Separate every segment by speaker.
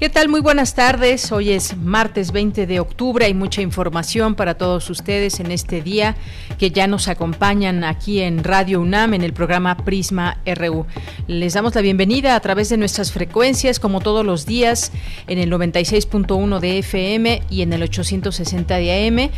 Speaker 1: ¿Qué tal? Muy buenas tardes. Hoy es martes 20 de octubre. Hay mucha información para todos ustedes en este día que ya nos acompañan aquí en Radio UNAM en el programa Prisma RU. Les damos la bienvenida a través de nuestras frecuencias como todos los días en el 96.1 de FM y en el 860 de AM.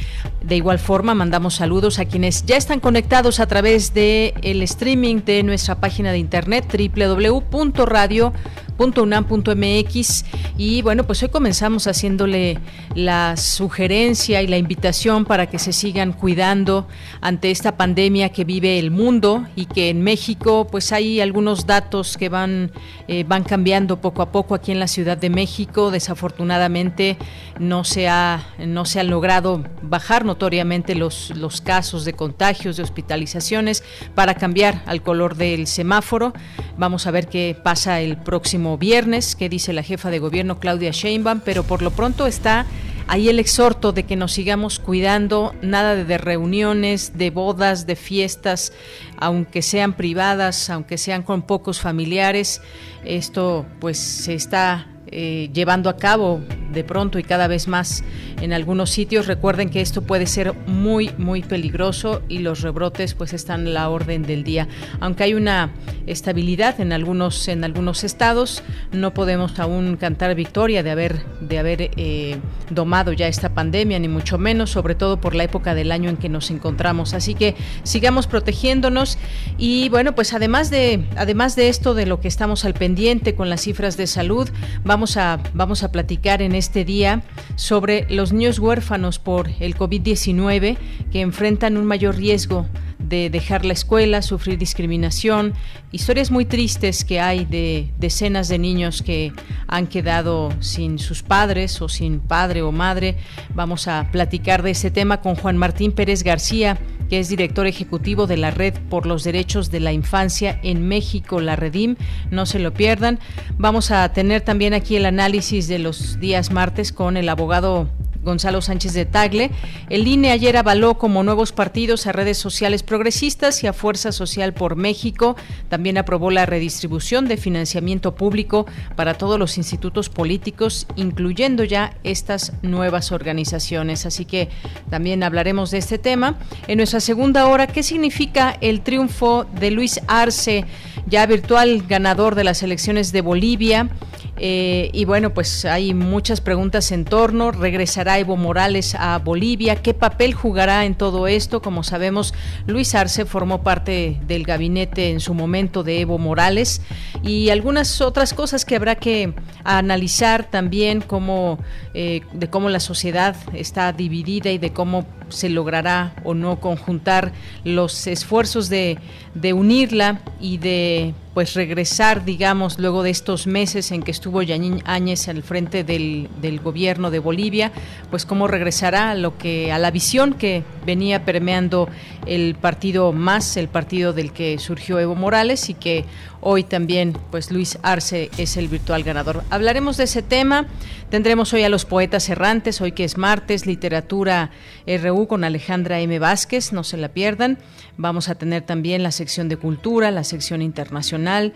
Speaker 1: De igual forma mandamos saludos a quienes ya están conectados a través de streaming de nuestra página de internet www.radio .unam.mx y bueno, pues hoy comenzamos haciéndole la sugerencia y la invitación para que se sigan cuidando ante esta pandemia que vive el mundo y que en México pues hay algunos datos que van eh, van cambiando poco a poco aquí en la Ciudad de México. Desafortunadamente no se ha no se han logrado bajar notoriamente los los casos de contagios, de hospitalizaciones para cambiar al color del semáforo. Vamos a ver qué pasa el próximo viernes, que dice la jefa de gobierno Claudia Sheinbaum, pero por lo pronto está ahí el exhorto de que nos sigamos cuidando, nada de, de reuniones, de bodas, de fiestas, aunque sean privadas, aunque sean con pocos familiares. Esto pues se está eh, llevando a cabo de pronto y cada vez más en algunos sitios. Recuerden que esto puede ser muy, muy peligroso y los rebrotes pues están a la orden del día. Aunque hay una estabilidad en algunos, en algunos estados, no podemos aún cantar victoria de haber, de haber eh, domado ya esta pandemia, ni mucho menos, sobre todo por la época del año en que nos encontramos. Así que sigamos protegiéndonos y bueno, pues además de, además de esto, de lo que estamos al pendiente con las cifras de salud, vamos Vamos a, a platicar en este día sobre los niños huérfanos por el COVID-19 que enfrentan un mayor riesgo de dejar la escuela, sufrir discriminación, historias muy tristes que hay de decenas de niños que han quedado sin sus padres o sin padre o madre. Vamos a platicar de ese tema con Juan Martín Pérez García, que es director ejecutivo de la Red por los Derechos de la Infancia en México, la Redim. No se lo pierdan. Vamos a tener también aquí el análisis de los días martes con el abogado Gonzalo Sánchez de Tagle. El INE ayer avaló como nuevos partidos a redes sociales progresistas y a Fuerza Social por México. También aprobó la redistribución de financiamiento público para todos los institutos políticos, incluyendo ya estas nuevas organizaciones. Así que también hablaremos de este tema. En nuestra segunda hora, ¿qué significa el triunfo de Luis Arce, ya virtual ganador de las elecciones de Bolivia? Eh, y bueno, pues hay muchas preguntas en torno. ¿Regresará Evo Morales a Bolivia? ¿Qué papel jugará en todo esto? Como sabemos, Luis Arce formó parte del gabinete en su momento de Evo Morales y algunas otras cosas que habrá que analizar también cómo, eh, de cómo la sociedad está dividida y de cómo se logrará o no conjuntar los esfuerzos de, de unirla y de pues regresar, digamos, luego de estos meses en que estuvo Yanín Áñez al frente del, del, gobierno de Bolivia, pues cómo regresará a lo que a la visión que venía permeando el partido más, el partido del que surgió Evo Morales y que hoy también pues Luis Arce es el virtual ganador. Hablaremos de ese tema. Tendremos hoy a los poetas errantes, hoy que es martes, literatura RU con Alejandra M. Vázquez, no se la pierdan. Vamos a tener también la sección de cultura, la sección internacional.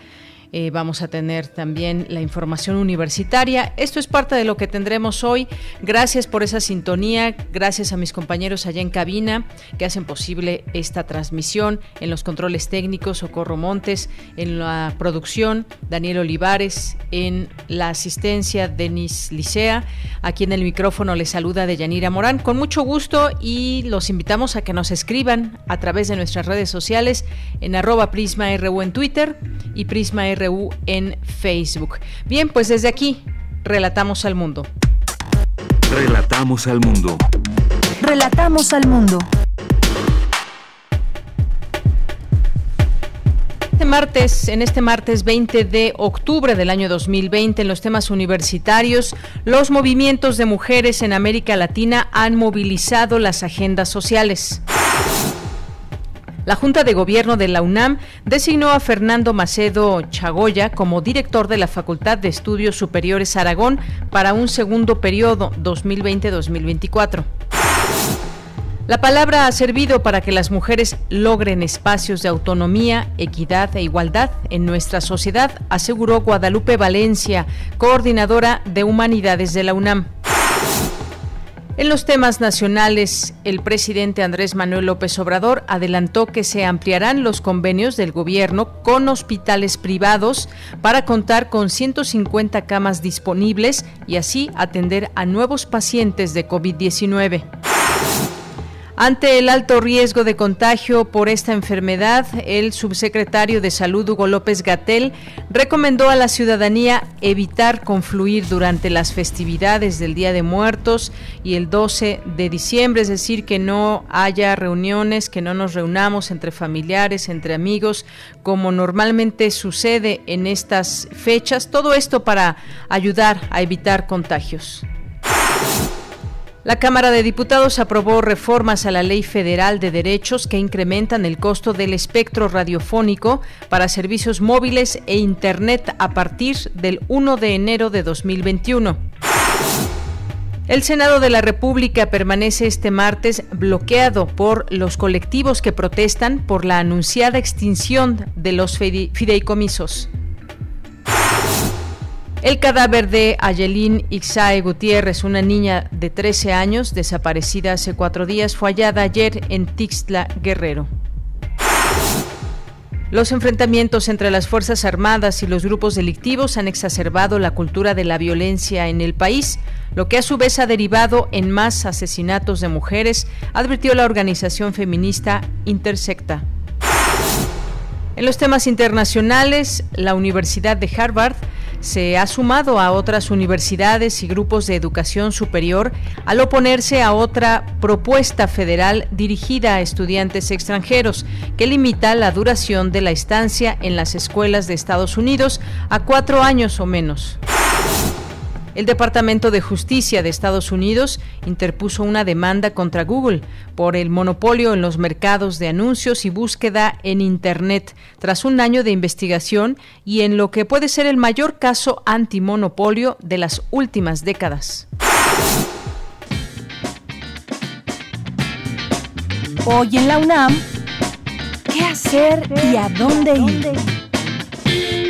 Speaker 1: Eh, vamos a tener también la información universitaria. Esto es parte de lo que tendremos hoy. Gracias por esa sintonía. Gracias a mis compañeros allá en cabina que hacen posible esta transmisión. En los controles técnicos, Socorro Montes. En la producción, Daniel Olivares. En la asistencia, Denis Licea. Aquí en el micrófono les saluda Deyanira Morán. Con mucho gusto y los invitamos a que nos escriban a través de nuestras redes sociales en arroba Prisma RU en Twitter y Prisma en Facebook. Bien, pues desde aquí relatamos al mundo.
Speaker 2: Relatamos al mundo.
Speaker 3: Relatamos al mundo.
Speaker 1: Este martes, en este martes 20 de octubre del año 2020, en los temas universitarios, los movimientos de mujeres en América Latina han movilizado las agendas sociales. La Junta de Gobierno de la UNAM designó a Fernando Macedo Chagoya como director de la Facultad de Estudios Superiores Aragón para un segundo periodo 2020-2024. La palabra ha servido para que las mujeres logren espacios de autonomía, equidad e igualdad en nuestra sociedad, aseguró Guadalupe Valencia, coordinadora de Humanidades de la UNAM. En los temas nacionales, el presidente Andrés Manuel López Obrador adelantó que se ampliarán los convenios del gobierno con hospitales privados para contar con 150 camas disponibles y así atender a nuevos pacientes de COVID-19. Ante el alto riesgo de contagio por esta enfermedad, el subsecretario de Salud Hugo López Gatel recomendó a la ciudadanía evitar confluir durante las festividades del Día de Muertos y el 12 de diciembre, es decir, que no haya reuniones, que no nos reunamos entre familiares, entre amigos, como normalmente sucede en estas fechas. Todo esto para ayudar a evitar contagios. La Cámara de Diputados aprobó reformas a la Ley Federal de Derechos que incrementan el costo del espectro radiofónico para servicios móviles e Internet a partir del 1 de enero de 2021. El Senado de la República permanece este martes bloqueado por los colectivos que protestan por la anunciada extinción de los fideicomisos. El cadáver de Ayelín Ixae Gutiérrez, una niña de 13 años desaparecida hace cuatro días, fue hallada ayer en Tixla, Guerrero. Los enfrentamientos entre las Fuerzas Armadas y los grupos delictivos han exacerbado la cultura de la violencia en el país, lo que a su vez ha derivado en más asesinatos de mujeres, advirtió la organización feminista Intersecta. En los temas internacionales, la Universidad de Harvard se ha sumado a otras universidades y grupos de educación superior al oponerse a otra propuesta federal dirigida a estudiantes extranjeros que limita la duración de la estancia en las escuelas de Estados Unidos a cuatro años o menos. El Departamento de Justicia de Estados Unidos interpuso una demanda contra Google por el monopolio en los mercados de anuncios y búsqueda en Internet tras un año de investigación y en lo que puede ser el mayor caso antimonopolio de las últimas décadas.
Speaker 3: Hoy en la UNAM, ¿qué hacer y a dónde ir?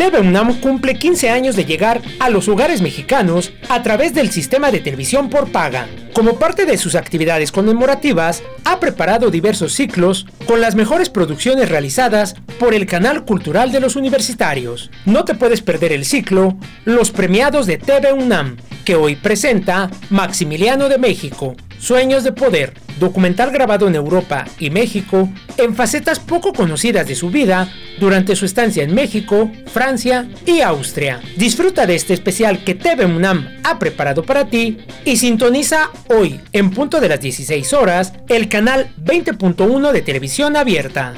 Speaker 4: TV UNAM cumple 15 años de llegar a los hogares mexicanos a través del sistema de televisión por paga. Como parte de sus actividades conmemorativas, ha preparado diversos ciclos con las mejores producciones realizadas por el canal cultural de los universitarios. No te puedes perder el ciclo Los premiados de TV UNAM, que hoy presenta Maximiliano de México, Sueños de Poder, documental grabado en Europa y México, en facetas poco conocidas de su vida durante su estancia en México, Francia y Austria. Disfruta de este especial que TV UNAM ha preparado para ti y sintoniza hoy, en punto de las 16 horas, el canal 20.1 de televisión abierta.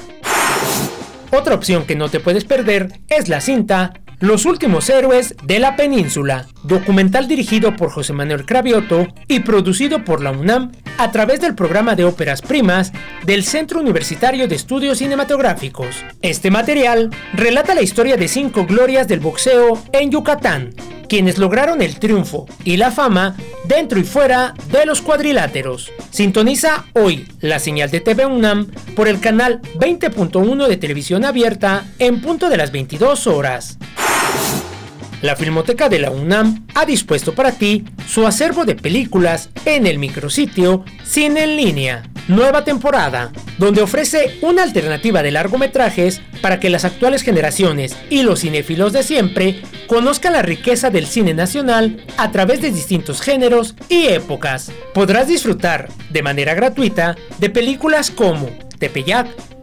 Speaker 4: Otra opción que no te puedes perder es la cinta los últimos héroes de la península, documental dirigido por José Manuel Cravioto y producido por la UNAM a través del programa de óperas primas del Centro Universitario de Estudios Cinematográficos. Este material relata la historia de cinco glorias del boxeo en Yucatán, quienes lograron el triunfo y la fama dentro y fuera de los cuadriláteros. Sintoniza hoy la señal de TV UNAM por el canal 20.1 de televisión abierta en punto de las 22 horas. La Filmoteca de la UNAM ha dispuesto para ti su acervo de películas en el micrositio Cine en línea, nueva temporada, donde ofrece una alternativa de largometrajes para que las actuales generaciones y los cinéfilos de siempre conozcan la riqueza del cine nacional a través de distintos géneros y épocas. Podrás disfrutar de manera gratuita de películas como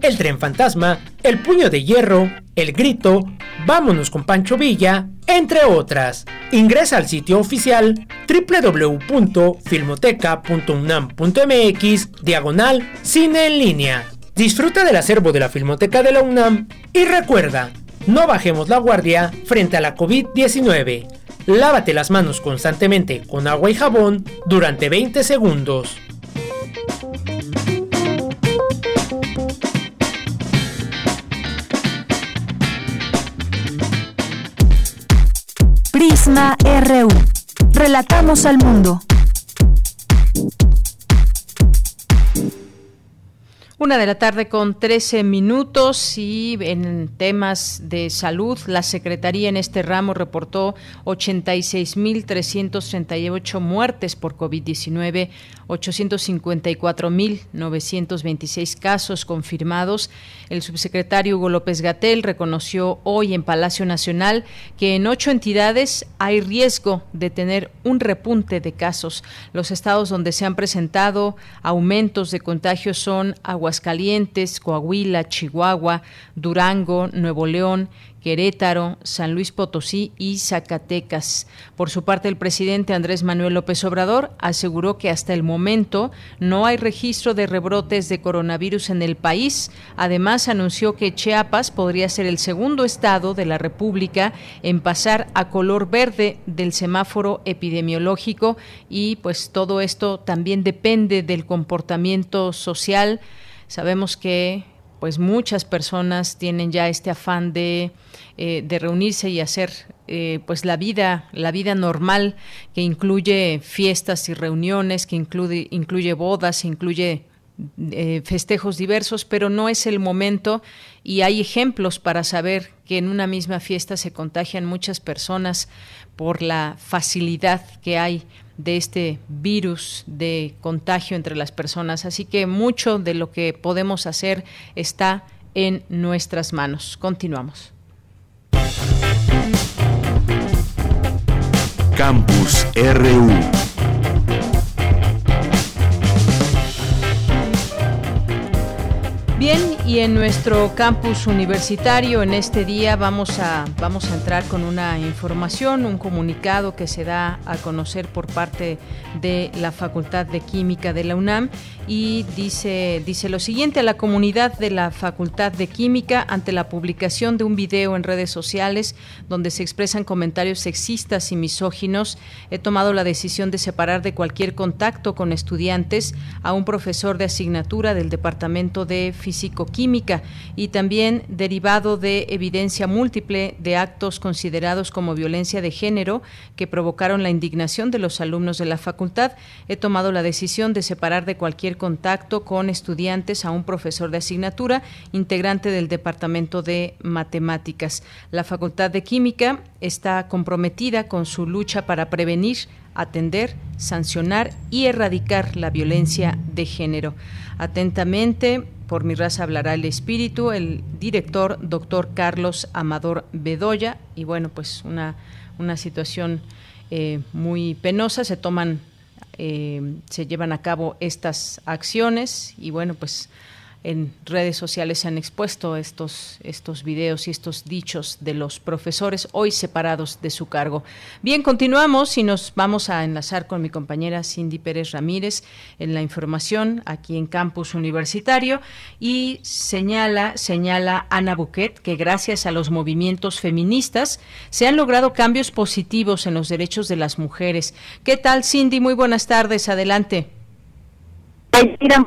Speaker 4: El tren fantasma, El puño de hierro, El Grito, Vámonos con Pancho Villa, entre otras. Ingresa al sitio oficial www.filmoteca.unam.mx diagonal cine en línea. Disfruta del acervo de la Filmoteca de la UNAM y recuerda, no bajemos la guardia frente a la COVID-19. Lávate las manos constantemente con agua y jabón durante 20 segundos.
Speaker 3: Prisma RU. Relatamos al mundo.
Speaker 1: Una de la tarde con 13 minutos y en temas de salud, la Secretaría en este ramo reportó 86.338 muertes por COVID-19, 854.926 casos confirmados. El subsecretario Hugo López Gatel reconoció hoy en Palacio Nacional que en ocho entidades hay riesgo de tener un repunte de casos. Los estados donde se han presentado aumentos de contagios son Aguascalientes, Coahuila, Chihuahua, Durango, Nuevo León, Querétaro, San Luis Potosí y Zacatecas. Por su parte, el presidente Andrés Manuel López Obrador aseguró que hasta el momento no hay registro de rebrotes de coronavirus en el país. Además, anunció que Chiapas podría ser el segundo estado de la República en pasar a color verde del semáforo epidemiológico y pues todo esto también depende del comportamiento social. Sabemos que pues muchas personas tienen ya este afán de, eh, de reunirse y hacer eh, pues la vida la vida normal que incluye fiestas y reuniones que incluye incluye bodas incluye eh, festejos diversos, pero no es el momento. Y hay ejemplos para saber que en una misma fiesta se contagian muchas personas por la facilidad que hay de este virus de contagio entre las personas. Así que mucho de lo que podemos hacer está en nuestras manos. Continuamos.
Speaker 2: Campus RU.
Speaker 1: Bien, y en nuestro campus universitario en este día vamos a vamos a entrar con una información, un comunicado que se da a conocer por parte de la Facultad de Química de la UNAM y dice dice lo siguiente a la comunidad de la Facultad de Química ante la publicación de un video en redes sociales donde se expresan comentarios sexistas y misóginos, he tomado la decisión de separar de cualquier contacto con estudiantes a un profesor de asignatura del Departamento de físico-química y también derivado de evidencia múltiple de actos considerados como violencia de género que provocaron la indignación de los alumnos de la facultad, he tomado la decisión de separar de cualquier contacto con estudiantes a un profesor de asignatura integrante del Departamento de Matemáticas. La Facultad de Química está comprometida con su lucha para prevenir, atender, sancionar y erradicar la violencia de género. Atentamente, por mi raza hablará el espíritu, el director, doctor Carlos Amador Bedoya. Y bueno, pues una, una situación eh, muy penosa. Se toman, eh, se llevan a cabo estas acciones y bueno, pues en redes sociales se han expuesto estos, estos videos y estos dichos de los profesores hoy separados de su cargo. Bien, continuamos y nos vamos a enlazar con mi compañera Cindy Pérez Ramírez en la información aquí en Campus Universitario y señala, señala Ana Buquet que gracias a los movimientos feministas se han logrado cambios positivos en los derechos de las mujeres. ¿Qué tal, Cindy? Muy buenas tardes. Adelante.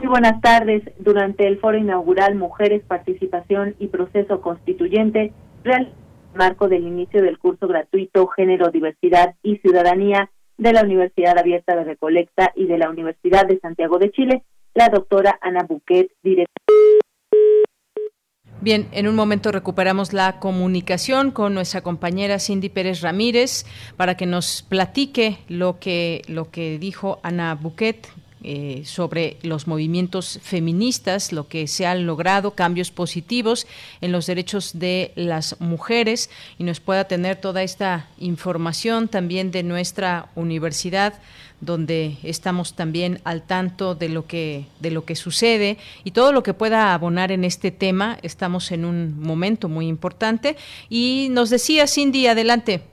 Speaker 5: Muy buenas tardes. Durante el foro inaugural Mujeres, Participación y Proceso Constituyente, real marco del inicio del curso gratuito Género, Diversidad y Ciudadanía de la Universidad Abierta de Recolecta y de la Universidad de Santiago de Chile, la doctora Ana Buquet, directora.
Speaker 1: Bien, en un momento recuperamos la comunicación con nuestra compañera Cindy Pérez Ramírez para que nos platique lo que lo que dijo Ana Buquet eh, sobre los movimientos feministas, lo que se han logrado, cambios positivos en los derechos de las mujeres y nos pueda tener toda esta información también de nuestra universidad donde estamos también al tanto de lo que de lo que sucede y todo lo que pueda abonar en este tema. Estamos en un momento muy importante y nos decía Cindy, adelante.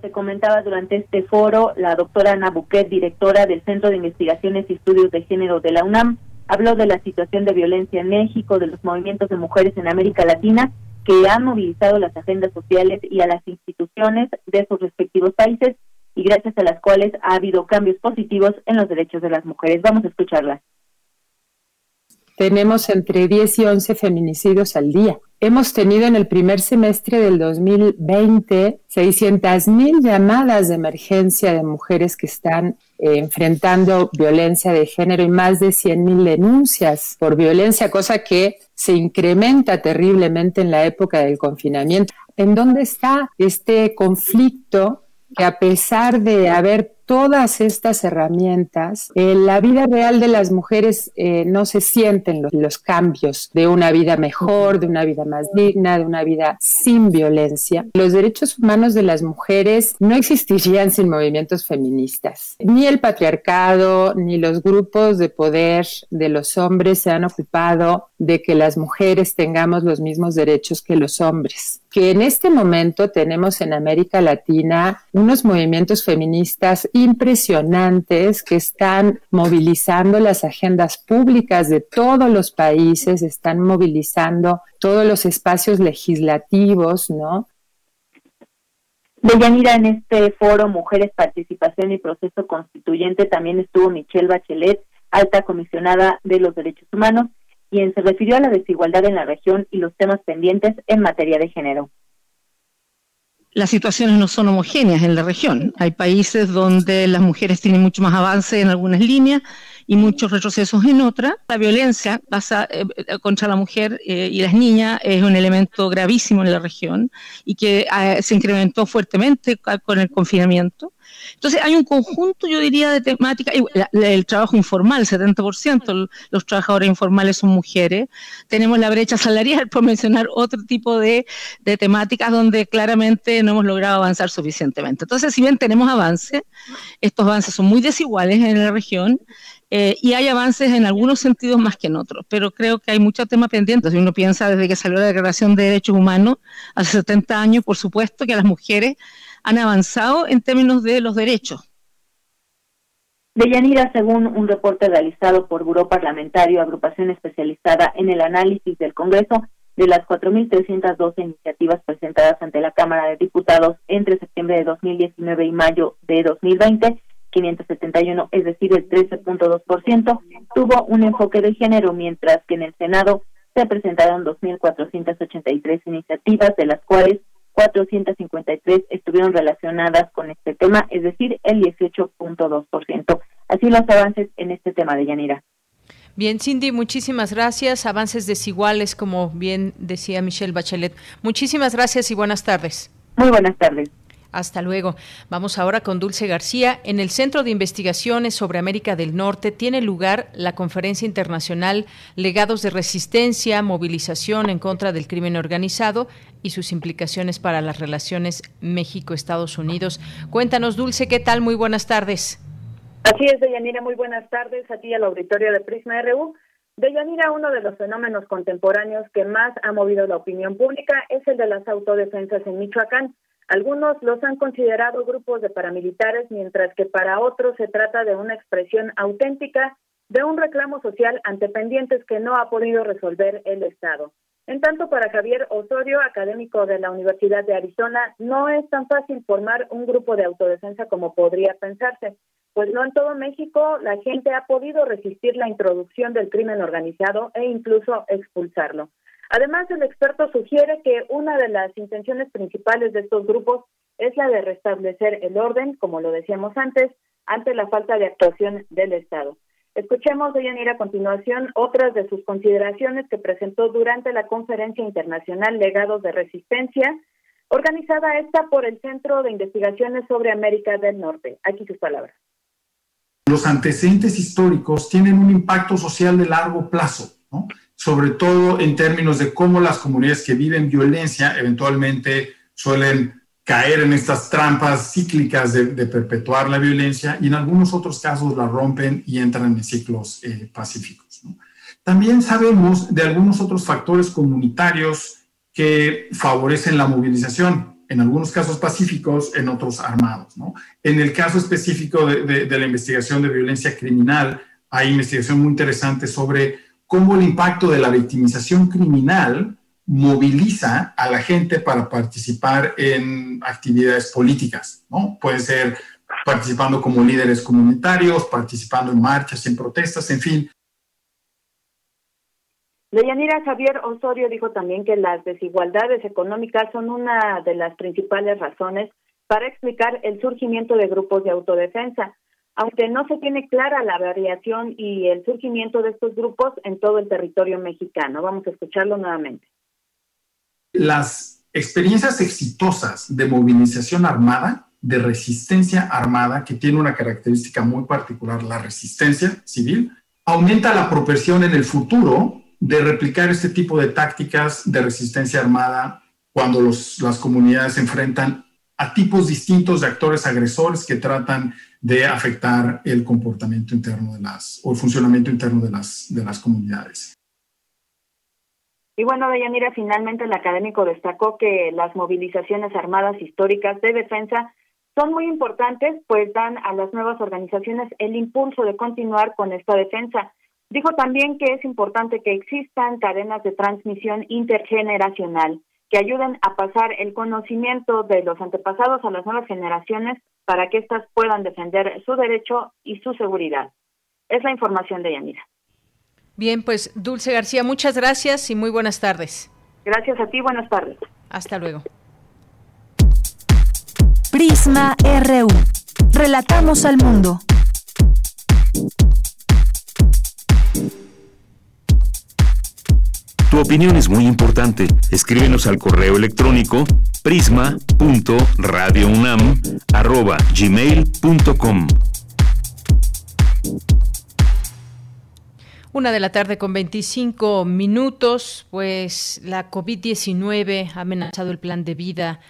Speaker 5: Se comentaba durante este foro, la doctora Ana Buquet, directora del Centro de Investigaciones y Estudios de Género de la UNAM, habló de la situación de violencia en México, de los movimientos de mujeres en América Latina que han movilizado las agendas sociales y a las instituciones de sus respectivos países y gracias a las cuales ha habido cambios positivos en los derechos de las mujeres. Vamos a escucharlas.
Speaker 6: Tenemos entre 10 y 11 feminicidios al día. Hemos tenido en el primer semestre del 2020 600 mil llamadas de emergencia de mujeres que están eh, enfrentando violencia de género y más de 100 mil denuncias por violencia, cosa que se incrementa terriblemente en la época del confinamiento. ¿En dónde está este conflicto que a pesar de haber todas estas herramientas, en la vida real de las mujeres eh, no se sienten los, cambios de una vida mejor, de una vida más digna, de una vida sin violencia. Los derechos humanos de las mujeres no existirían sin movimientos feministas. Ni el patriarcado, ni los grupos de poder de los hombres se han ocupado de que las mujeres tengamos los mismos derechos que los hombres. Que en este momento tenemos en América Latina unos movimientos feministas impresionantes que están movilizando las agendas públicas de todos los países, están movilizando todos los espacios legislativos, ¿no?
Speaker 5: Deyanira, en este foro Mujeres, Participación y Proceso Constituyente también estuvo Michelle Bachelet, alta comisionada de los derechos humanos, quien se refirió a la desigualdad en la región y los temas pendientes en materia de género
Speaker 7: las situaciones no son homogéneas en la región. Hay países donde las mujeres tienen mucho más avance en algunas líneas y muchos retrocesos en otras. La violencia eh, eh, contra la mujer eh, y las niñas es un elemento gravísimo en la región y que se incrementó fuertemente con el confinamiento. Entonces hay un conjunto, yo diría, de temáticas, el trabajo informal, 70%, los trabajadores informales son mujeres, tenemos la brecha salarial, por mencionar otro tipo de, de temáticas donde claramente no hemos logrado avanzar suficientemente. Entonces, si bien tenemos avances, estos avances son muy desiguales en la región, eh, y hay avances en algunos sentidos más que en otros, pero creo que hay muchos temas pendientes. Si uno piensa desde que salió la Declaración de Derechos Humanos hace 70 años, por supuesto que las mujeres han avanzado en términos de los derechos.
Speaker 5: Deyanira, según un reporte realizado por Buró Parlamentario, agrupación especializada en el análisis del Congreso, de las 4.312 iniciativas presentadas ante la Cámara de Diputados entre septiembre de 2019 y mayo de 2020, 571, es decir, el 13.2%, tuvo un enfoque de género, mientras que en el Senado se presentaron 2.483 iniciativas, de las cuales 453 estuvieron relacionadas con este tema, es decir, el 18.2%. Así los avances en este tema de Yanira.
Speaker 1: Bien, Cindy, muchísimas gracias. Avances desiguales, como bien decía Michelle Bachelet. Muchísimas gracias y buenas tardes.
Speaker 5: Muy buenas tardes.
Speaker 1: Hasta luego. Vamos ahora con Dulce García. En el Centro de Investigaciones sobre América del Norte tiene lugar la Conferencia Internacional Legados de Resistencia, Movilización en contra del Crimen Organizado y sus implicaciones para las relaciones México-Estados Unidos. Cuéntanos, Dulce, ¿qué tal? Muy buenas tardes.
Speaker 8: Así es, Deyanira, muy buenas tardes a ti al auditorio de Prisma RU. Deyanira, uno de los fenómenos contemporáneos que más ha movido la opinión pública es el de las autodefensas en Michoacán. Algunos los han considerado grupos de paramilitares, mientras que para otros se trata de una expresión auténtica de un reclamo social ante pendientes que no ha podido resolver el Estado. En tanto, para Javier Osorio, académico de la Universidad de Arizona, no es tan fácil formar un grupo de autodefensa como podría pensarse, pues no en todo México la gente ha podido resistir la introducción del crimen organizado e incluso expulsarlo. Además, el experto sugiere que una de las intenciones principales de estos grupos es la de restablecer el orden, como lo decíamos antes, ante la falta de actuación del Estado. Escuchemos Yanira a continuación otras de sus consideraciones que presentó durante la Conferencia Internacional Legados de Resistencia, organizada esta por el Centro de Investigaciones sobre América del Norte. Aquí sus palabras.
Speaker 9: Los antecedentes históricos tienen un impacto social de largo plazo, sobre todo en términos de cómo las comunidades que viven violencia eventualmente suelen caer en estas trampas cíclicas de, perpetuar la violencia y en algunos otros casos la rompen y entran en ciclos eh, pacíficos. También sabemos de algunos otros factores comunitarios que favorecen la movilización en algunos casos pacíficos, en otros armados. En el caso específico de, la investigación de violencia criminal, hay investigación muy interesante sobre cómo el impacto de la victimización criminal moviliza a la gente para participar en actividades políticas, ¿no? Puede ser participando como líderes comunitarios, participando en marchas, en protestas, en fin,
Speaker 8: Deyanira Javier Osorio dijo también que las desigualdades económicas son una de las principales razones para explicar el surgimiento de grupos de autodefensa, aunque no se tiene clara la variación y el surgimiento de estos grupos en todo el territorio mexicano. Vamos a escucharlo nuevamente.
Speaker 9: Las experiencias exitosas de movilización armada, de resistencia armada, que tiene una característica muy particular, la resistencia civil, aumenta la proporción en el futuro de replicar este tipo de tácticas de resistencia armada cuando las comunidades se enfrentan a tipos distintos de actores agresores que tratan de afectar el comportamiento interno de las o el funcionamiento interno de las, de las comunidades.
Speaker 8: Y bueno, Deyanira, finalmente el académico destacó que las movilizaciones armadas históricas de defensa son muy importantes, pues dan a las nuevas organizaciones el impulso de continuar con esta defensa Dijo también que es importante que existan cadenas de transmisión intergeneracional que ayuden a pasar el conocimiento de los antepasados a las nuevas generaciones para que éstas puedan defender su derecho y su seguridad. Es la información de Yanira.
Speaker 1: Bien, pues Dulce García, muchas gracias y muy buenas tardes.
Speaker 8: Gracias a ti, buenas tardes.
Speaker 1: Hasta luego.
Speaker 3: Prisma RU. Relatamos al mundo.
Speaker 2: Tu opinión es muy importante. Escríbenos al correo electrónico prisma.radiounam@gmail.com.
Speaker 1: Una de la tarde con 25 minutos, pues la COVID-19 ha amenazado el plan de vida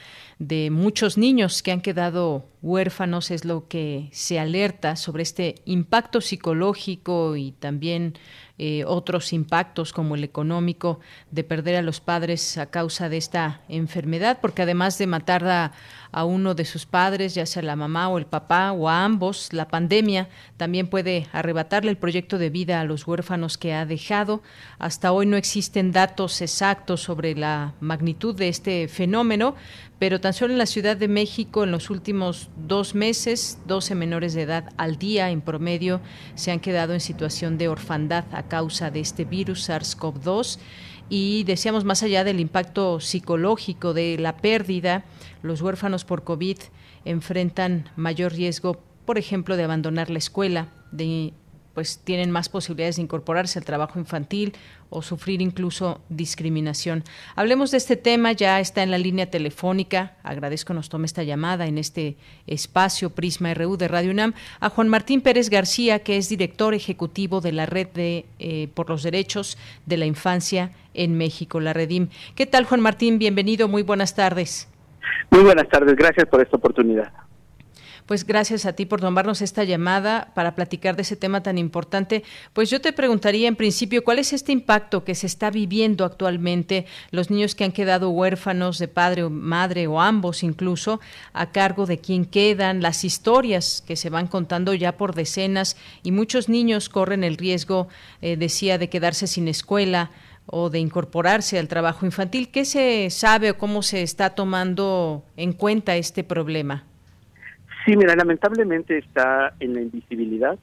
Speaker 1: de muchos niños que han quedado huérfanos, es lo que se alerta sobre este impacto psicológico y también eh, otros impactos como el económico de perder a los padres a causa de esta enfermedad, porque además de matar a, a uno de sus padres, ya sea la mamá o el papá o a ambos, la pandemia también puede arrebatarle el proyecto de vida a los huérfanos que ha dejado. Hasta hoy no existen datos exactos sobre la magnitud de este fenómeno, pero tan solo en la Ciudad de México en los últimos dos meses, 12 menores de edad al día en promedio se han quedado en situación de orfandad a causa de este virus SARS-CoV-2 y decíamos más allá del impacto psicológico de la pérdida, los huérfanos por COVID enfrentan mayor riesgo, por ejemplo, de abandonar la escuela, de pues tienen más posibilidades de incorporarse al trabajo infantil o sufrir incluso discriminación. Hablemos de este tema, ya está en la línea telefónica, agradezco nos tome esta llamada en este espacio Prisma RU de Radio UNAM, a Juan Martín Pérez García, que es director ejecutivo de la Red de, eh, por los Derechos de la Infancia en México, la Redim. ¿Qué tal, Juan Martín? Bienvenido, muy buenas tardes.
Speaker 10: Muy buenas tardes, gracias por esta oportunidad.
Speaker 1: Pues gracias a ti por tomarnos esta llamada para platicar de ese tema tan importante. Pues yo te preguntaría en principio, ¿cuál es este impacto que se está viviendo actualmente los niños que han quedado huérfanos de padre o madre o ambos incluso, a cargo de quién quedan, las historias que se van contando ya por decenas y muchos niños corren el riesgo, eh, decía, de quedarse sin escuela o de incorporarse al trabajo infantil. ¿Qué se sabe o cómo se está tomando en cuenta este problema?
Speaker 10: Sí, mira, lamentablemente está en la invisibilidad.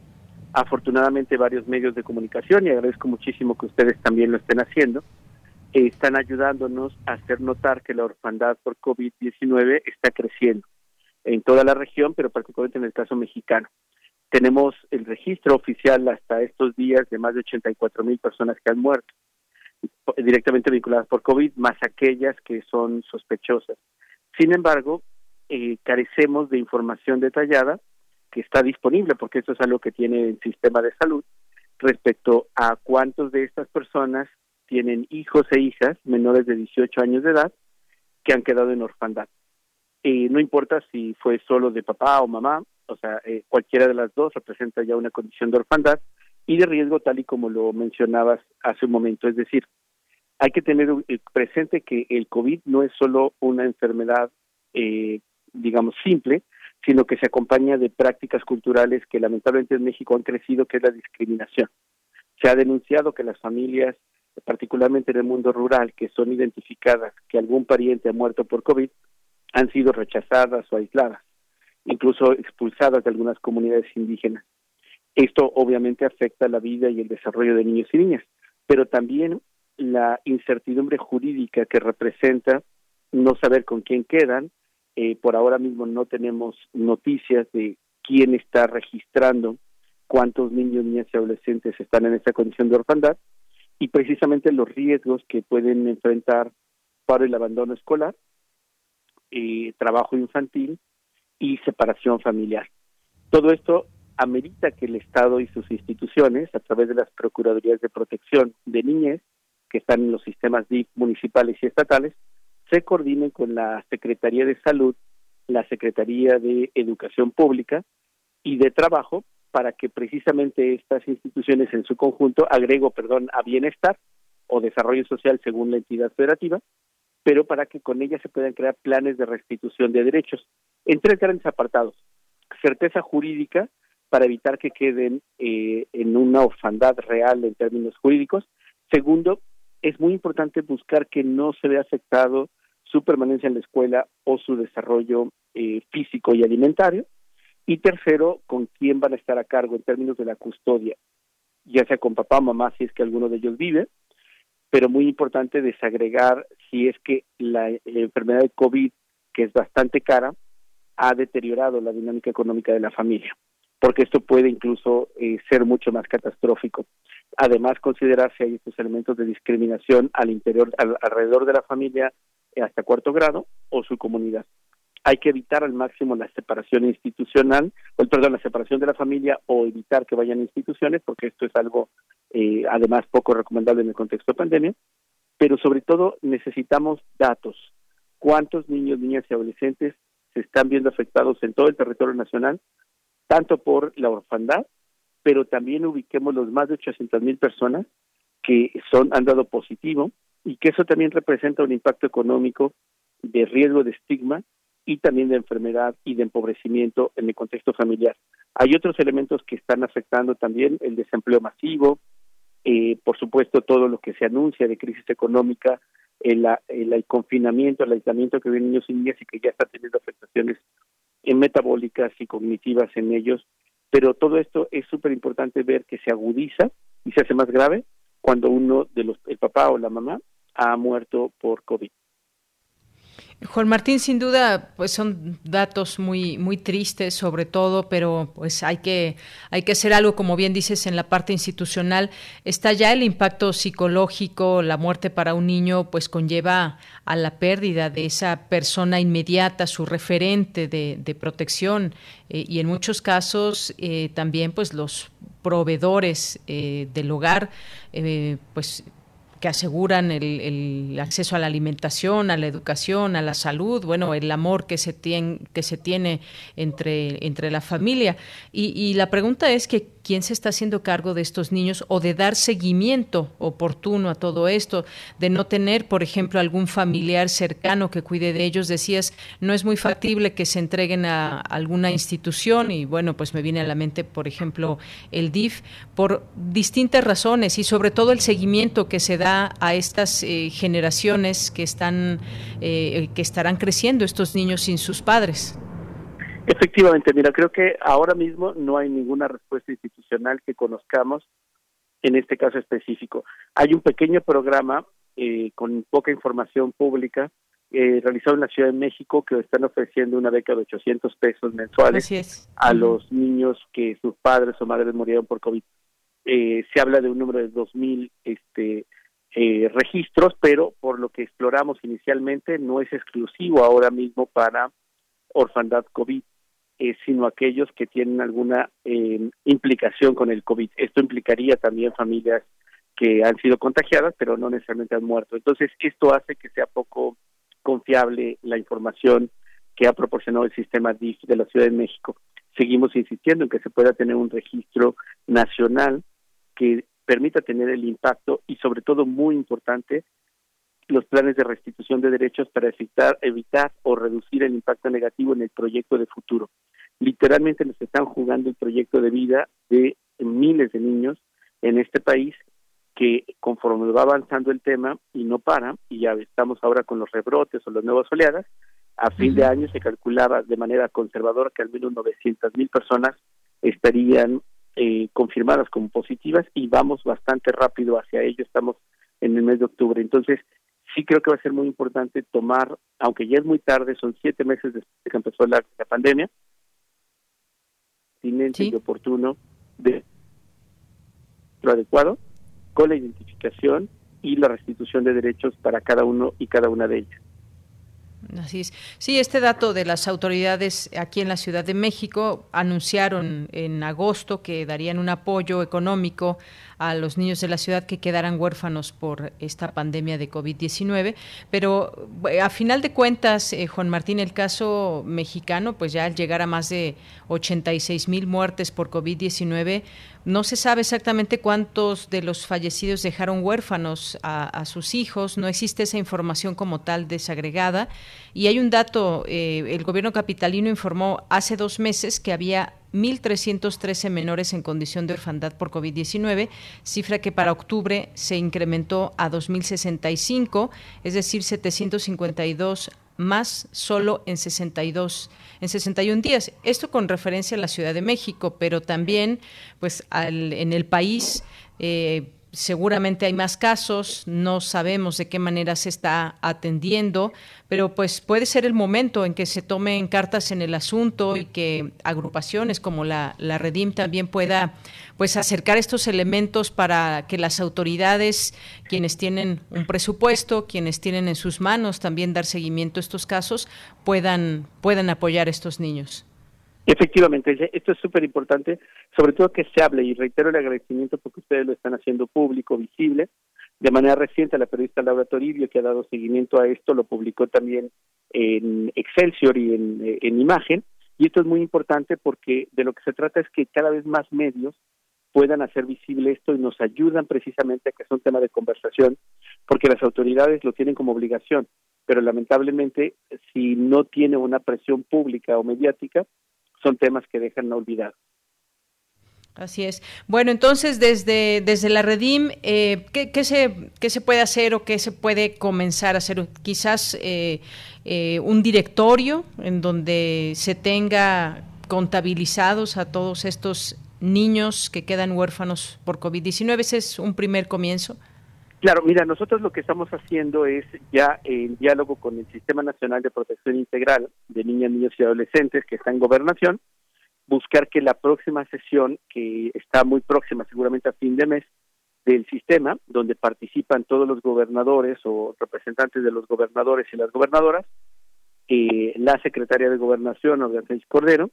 Speaker 10: Afortunadamente varios medios de comunicación, y agradezco muchísimo que ustedes también lo estén haciendo, están ayudándonos a hacer notar que la orfandad por COVID-19 está creciendo en toda la región, pero particularmente en el caso mexicano. Tenemos el registro oficial hasta estos días de más de 84 mil personas que han muerto directamente vinculadas por COVID, más aquellas que son sospechosas. Sin embargo, eh, carecemos de información detallada que está disponible, porque esto es algo que tiene el sistema de salud, respecto a cuántos de estas personas tienen hijos e hijas menores de 18 años de edad que han quedado en orfandad. Eh, no importa si fue solo de papá o mamá, o sea, eh, cualquiera de las dos representa ya una condición de orfandad y de riesgo tal y como lo mencionabas hace un momento. Es decir, hay que tener presente que el COVID no es solo una enfermedad, eh, digamos, simple, sino que se acompaña de prácticas culturales que lamentablemente en México han crecido, que es la discriminación. Se ha denunciado que las familias, particularmente en el mundo rural, que son identificadas que algún pariente ha muerto por COVID, han sido rechazadas o aisladas, incluso expulsadas de algunas comunidades indígenas. Esto obviamente afecta la vida y el desarrollo de niños y niñas, pero también la incertidumbre jurídica que representa no saber con quién quedan, eh, por ahora mismo no tenemos noticias de quién está registrando cuántos niños, niñas y adolescentes están en esa condición de orfandad y precisamente los riesgos que pueden enfrentar para el abandono escolar, eh, trabajo infantil y separación familiar. Todo esto amerita que el Estado y sus instituciones, a través de las Procuradurías de Protección de Niñez, que están en los sistemas DIF municipales y estatales, se coordinen con la Secretaría de Salud, la Secretaría de Educación Pública y de Trabajo para que precisamente estas instituciones en su conjunto, agrego, perdón, a bienestar o desarrollo social según la entidad federativa, pero para que con ellas se puedan crear planes de restitución de derechos en tres grandes apartados. Certeza jurídica para evitar que queden eh, en una orfandad real en términos jurídicos. Segundo, es muy importante buscar que no se vea afectado su permanencia en la escuela o su desarrollo eh, físico y alimentario. Y tercero, con quién van a estar a cargo en términos de la custodia, ya sea con papá o mamá si es que alguno de ellos vive, pero muy importante desagregar si es que la enfermedad de COVID, que es bastante cara, ha deteriorado la dinámica económica de la familia, porque esto puede incluso eh, ser mucho más catastrófico. Además, considerar si hay estos elementos de discriminación al interior, alrededor de la familia eh, hasta cuarto grado o su comunidad. Hay que evitar al máximo la separación institucional, o perdón, la separación de la familia o evitar que vayan a instituciones, porque esto es algo eh, además poco recomendable en el contexto de pandemia. Pero sobre todo necesitamos datos. ¿Cuántos niños, niñas y adolescentes se están viendo afectados en todo el territorio nacional, tanto por la orfandad pero también ubiquemos los más de 800 mil personas que son han dado positivo y que eso también representa un impacto económico de riesgo de estigma y también de enfermedad y de empobrecimiento en el contexto familiar. Hay otros elementos que están afectando también el desempleo masivo, eh, por supuesto todo lo que se anuncia de crisis económica, el, el, confinamiento, el aislamiento que viven niños y niñas y que ya está teniendo afectaciones metabólicas y cognitivas en ellos pero todo esto es súper importante ver que se agudiza y se hace más grave cuando uno de los, el papá o la mamá ha muerto por COVID.
Speaker 1: Juan Martín, sin duda, pues son datos muy, muy tristes, sobre todo, pero pues hay que, hay que hacer algo, como bien dices, en la parte institucional. Está ya el impacto psicológico, la muerte para un niño, pues conlleva a la pérdida de esa persona inmediata, su referente de, protección, eh, y en muchos casos eh, también, pues los proveedores eh, del hogar, pues que aseguran el, acceso a la alimentación, a la educación, a la salud, bueno, el amor que se tiene, que se tiene entre, entre la familia. Y, y la pregunta es que quién se está haciendo cargo de estos niños o de dar seguimiento oportuno a todo esto, de no tener, por ejemplo, algún familiar cercano que cuide de ellos. Decías, no es muy factible que se entreguen a alguna institución y bueno, pues me viene a la mente, por ejemplo, el DIF, por distintas razones y sobre todo el seguimiento que se da a estas eh, generaciones que están eh, que estarán creciendo estos niños sin sus padres.
Speaker 10: Efectivamente, mira, creo que ahora mismo no hay ninguna respuesta institucional que conozcamos en este caso específico. Hay un pequeño programa eh, con poca información pública eh, realizado en la Ciudad de México que están ofreciendo una beca de 800 pesos mensuales a los niños que sus padres o madres murieron por COVID. Eh, se habla de un número de 2.000 este, eh, registros, pero por lo que exploramos inicialmente no es exclusivo ahora mismo para orfandad COVID sino aquellos que tienen alguna eh, implicación con el COVID. Esto implicaría también familias que han sido contagiadas, pero no necesariamente han muerto. Entonces, esto hace que sea poco confiable la información que ha proporcionado el sistema DIF de la Ciudad de México. Seguimos insistiendo en que se pueda tener un registro nacional que permita tener el impacto y sobre todo muy importante los planes de restitución de derechos para evitar, evitar o reducir el impacto negativo en el proyecto de futuro. Literalmente nos están jugando el proyecto de vida de miles de niños en este país que conforme va avanzando el tema y no para, y ya estamos ahora con los rebrotes o las nuevas oleadas, a fin de año se calculaba de manera conservadora que al menos 900 mil personas estarían eh, confirmadas como positivas y vamos bastante rápido hacia ello, estamos en el mes de octubre. Entonces, sí creo que va a ser muy importante tomar, aunque ya es muy tarde, son siete meses después de que empezó la, pandemia, pertinente y oportuno de lo adecuado con la identificación y la restitución de derechos para cada uno y cada una de ellas.
Speaker 1: Así es. Sí, este dato de las autoridades aquí en la Ciudad de México anunciaron en agosto que darían un apoyo económico a los niños de la ciudad que quedaran huérfanos por esta pandemia de COVID-19. Pero eh, a final de cuentas, eh, Juan Martín, el caso mexicano, pues ya al llegar a más de 86 mil muertes por COVID-19, no se sabe exactamente cuántos de los fallecidos dejaron huérfanos a, sus hijos, no existe esa información como tal desagregada. Y hay un dato, eh, el gobierno capitalino informó hace dos meses que había 1.313 menores en condición de orfandad por COVID-19, cifra que para octubre se incrementó a 2.065, es decir, 752 más solo en 62 en 61 días. Esto con referencia a la Ciudad de México, pero también pues en el país eh, seguramente hay más casos, no sabemos de qué manera se está atendiendo, pero pues puede ser el momento en que se tomen cartas en el asunto y que agrupaciones como la, Redim también pueda pues acercar estos elementos para que las autoridades, quienes tienen un presupuesto, quienes tienen en sus manos también dar seguimiento a estos casos, puedan, puedan apoyar a estos niños.
Speaker 10: Efectivamente, esto es súper importante, sobre todo que se hable y reitero el agradecimiento porque ustedes lo están haciendo público, visible. De manera reciente, la periodista Laura Toribio, que ha dado seguimiento a esto, lo publicó también en Excelsior y en, en Imagen. Y esto es muy importante porque de lo que se trata es que cada vez más medios puedan hacer visible esto y nos ayudan precisamente a que sea un tema de conversación, porque las autoridades lo tienen como obligación, pero lamentablemente si no tiene una presión pública o mediática, son temas que dejan olvidar.
Speaker 1: Así es. Bueno, entonces desde, desde la Redim, eh, ¿qué, se, ¿qué se puede hacer o qué se puede comenzar a hacer? Quizás eh, eh, un directorio en donde se tenga contabilizados a todos estos niños que quedan huérfanos por COVID-19. Ese es un primer comienzo.
Speaker 10: Claro, mira, nosotros lo que estamos haciendo es ya en diálogo con el Sistema Nacional de Protección Integral de Niñas, Niños y Adolescentes que está en gobernación, buscar que la próxima sesión, que está muy próxima seguramente a fin de mes, del sistema, donde participan todos los gobernadores o representantes de los gobernadores y las gobernadoras, eh, la secretaria de Gobernación, Organzáis Cordero,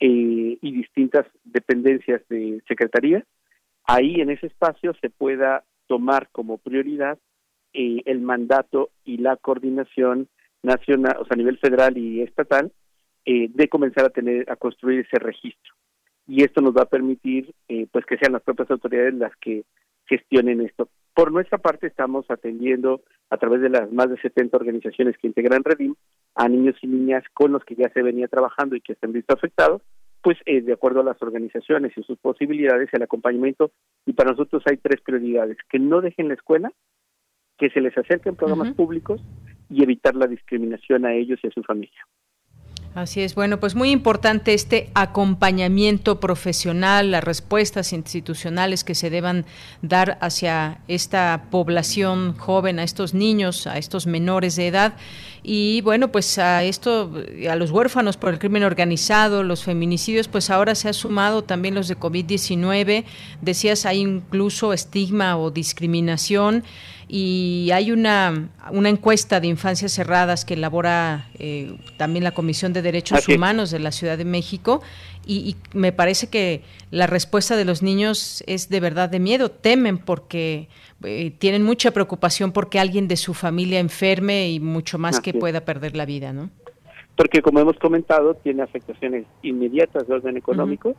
Speaker 10: eh, y distintas dependencias de secretaría, ahí en ese espacio se pueda tomar como prioridad eh, el mandato y la coordinación nacional, o sea, a nivel federal y estatal, eh, de comenzar a tener, a construir ese registro. Y esto nos va a permitir, eh, pues, que sean las propias autoridades las que gestionen esto. Por nuestra parte, estamos atendiendo a través de las más de 70 organizaciones que integran Redim a niños y niñas con los que ya se venía trabajando y que se han visto afectados, pues eh, de acuerdo a las organizaciones y sus posibilidades, el acompañamiento. Y para nosotros hay tres prioridades, que no dejen la escuela, que se les acerquen programas públicos y evitar la discriminación a ellos y a su familia.
Speaker 1: Así es, bueno, pues muy importante este acompañamiento profesional, las respuestas institucionales que se deban dar hacia esta población joven, a estos niños, a estos menores de edad. Y bueno, pues a esto, a los huérfanos por el crimen organizado, los feminicidios, pues ahora se ha sumado también los de COVID-19, decías, hay incluso estigma o discriminación y hay una, una encuesta de infancias cerradas que elabora eh, también la Comisión de Derechos Humanos de la Ciudad de México y, me parece que la respuesta de los niños es de verdad de miedo, temen porque eh, tienen mucha preocupación porque alguien de su familia enferme y mucho más que pueda perder la vida, ¿no?
Speaker 10: Porque como hemos comentado, tiene afectaciones inmediatas de orden económico,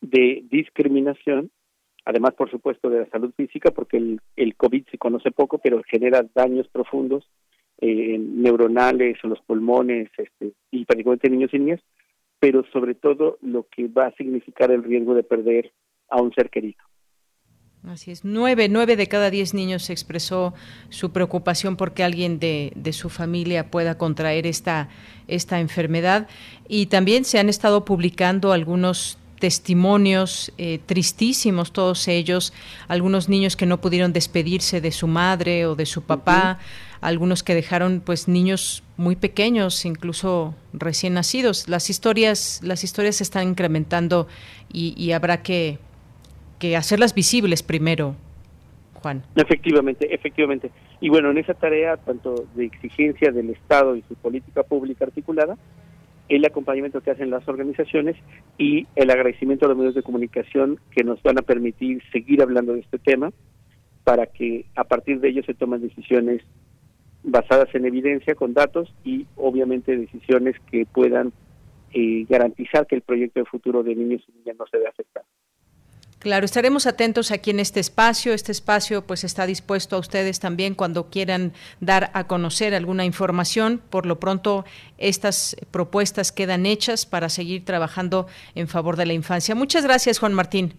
Speaker 10: de discriminación, además por supuesto de la salud física, porque el, el COVID se conoce poco, pero genera daños profundos eh, neuronales en los pulmones este, y particularmente en niños y niñas, pero sobre todo lo que va a significar el riesgo de perder a un ser querido.
Speaker 1: Así es, nueve, nueve de cada diez niños expresó su preocupación porque alguien de, de, su familia pueda contraer esta, esta enfermedad. Y también se han estado publicando algunos testimonios eh, tristísimos, todos ellos, algunos niños que no pudieron despedirse de su madre o de su papá, algunos que dejaron pues niños muy pequeños, incluso recién nacidos. Las historias, las historias se están incrementando y, habrá que, que hacerlas visibles primero, Juan.
Speaker 10: Efectivamente, efectivamente. Y bueno, en esa tarea, tanto de exigencia del Estado y su política pública articulada, el acompañamiento que hacen las organizaciones y el agradecimiento a los medios de comunicación que nos van a permitir seguir hablando de este tema para que a partir de ello se tomen decisiones basadas en evidencia, con datos y obviamente decisiones que puedan eh, garantizar que el proyecto de futuro de niños y niñas no se vea afectado.
Speaker 1: Claro, estaremos atentos aquí en este espacio. Este espacio pues está dispuesto a ustedes también cuando quieran dar a conocer alguna información. Por lo pronto, estas propuestas quedan hechas para seguir trabajando en favor de la infancia. Muchas gracias, Juan Martín.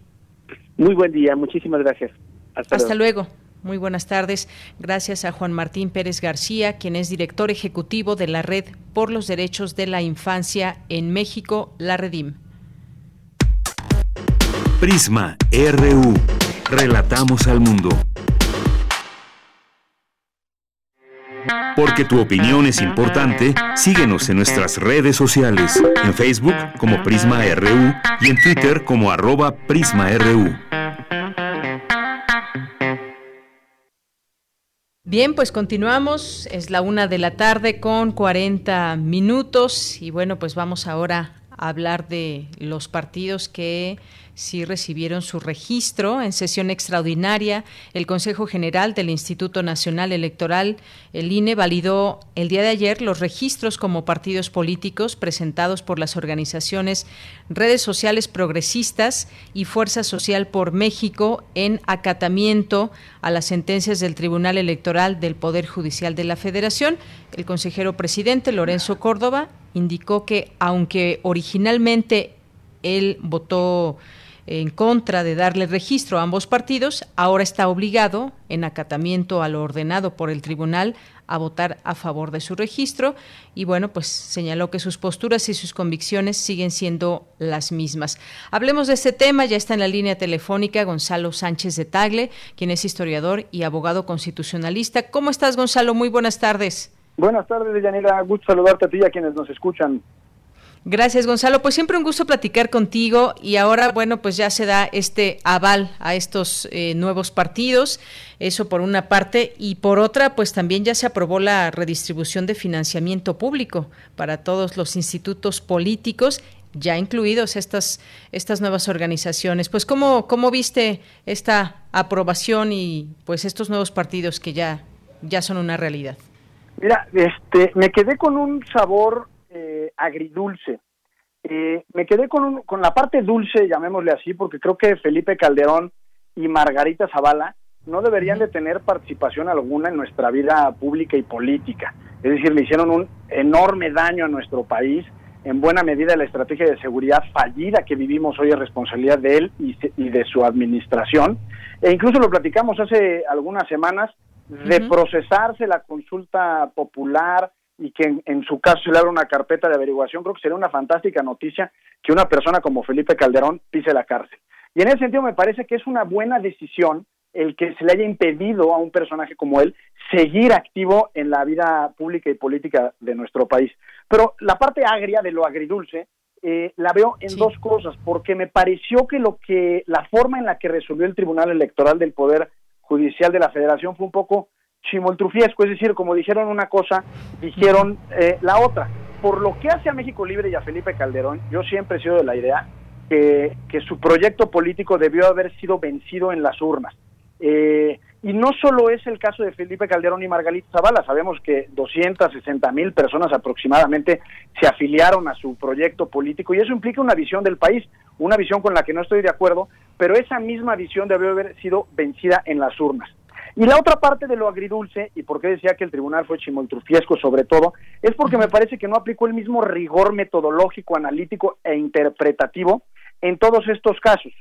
Speaker 10: Muy buen día, muchísimas gracias.
Speaker 1: Hasta, luego. Muy buenas tardes. Gracias a Juan Martín Pérez García, quien es director ejecutivo de la Red por los Derechos de la Infancia en México, la Redim.
Speaker 2: Prisma RU. Relatamos al mundo. Porque tu opinión es importante, síguenos en nuestras redes sociales, en Facebook como Prisma RU y en Twitter como arroba PrismaRU.
Speaker 1: Bien, pues continuamos. Es la una de la tarde con 40 minutos y bueno, pues vamos ahora hablar de los partidos que sí recibieron su registro en sesión extraordinaria. El Consejo General del Instituto Nacional Electoral, el INE, validó el día de ayer los registros como partidos políticos presentados por las organizaciones Redes Sociales Progresistas y Fuerza Social por México en acatamiento a las sentencias del Tribunal Electoral del Poder Judicial de la Federación. El consejero presidente Lorenzo Córdoba indicó que aunque originalmente él votó en contra de darle registro a ambos partidos, ahora está obligado, en acatamiento a lo ordenado por el tribunal, a votar a favor de su registro y bueno, pues señaló que sus posturas y sus convicciones siguen siendo las mismas. Hablemos de este tema, ya está en la línea telefónica Gonzalo Sánchez de Tagle, quien es historiador y abogado constitucionalista. ¿Cómo estás, Gonzalo? Muy buenas tardes.
Speaker 11: Buenas tardes, Yanira. Gusto saludarte a ti y a quienes nos escuchan.
Speaker 1: Gracias, Gonzalo. Pues siempre un gusto platicar contigo y ahora, bueno, pues ya se da este aval a estos eh, nuevos partidos, eso por una parte, y por otra, pues también ya se aprobó la redistribución de financiamiento público para todos los institutos políticos ya incluidos estas, estas nuevas organizaciones. Pues ¿cómo, cómo viste esta aprobación y pues estos nuevos partidos que ya, ya son una realidad?
Speaker 11: Mira, este, me quedé con un sabor eh, agridulce. Eh, me quedé con, con la parte dulce, llamémosle así, porque creo que Felipe Calderón y Margarita Zavala no deberían de tener participación alguna en nuestra vida pública y política. Es decir, le hicieron un enorme daño a nuestro país. En buena medida la estrategia de seguridad fallida que vivimos hoy es responsabilidad de él y, y de su administración. E incluso lo platicamos hace algunas semanas de procesarse la consulta popular, y que en, su caso se le abra una carpeta de averiguación, creo que sería una fantástica noticia que una persona como Felipe Calderón pise la cárcel. Y en ese sentido me parece que es una buena decisión el que se le haya impedido a un personaje como él seguir activo en la vida pública y política de nuestro país. Pero la parte agria de lo agridulce eh, la veo en dos cosas, porque me pareció que lo que la forma en la que resolvió el Tribunal Electoral del Poder Judicial de la Federación fue un poco chimoltrufiesco, es decir, como dijeron una cosa, dijeron eh, la otra. Por lo que hace a México Libre y a Felipe Calderón, yo siempre he sido de la idea que, que su proyecto político debió haber sido vencido en las urnas. Eh, y no solo es el caso de Felipe Calderón y Margarita Zavala, sabemos que 260 mil personas aproximadamente se afiliaron a su proyecto político y eso implica una visión del país, una visión con la que no estoy de acuerdo, pero esa misma visión debe haber sido vencida en las urnas. Y la otra parte de lo agridulce, y por qué decía que el tribunal fue chimoltrufiesco sobre todo, es porque me parece que no aplicó el mismo rigor metodológico, analítico e interpretativo en todos estos casos.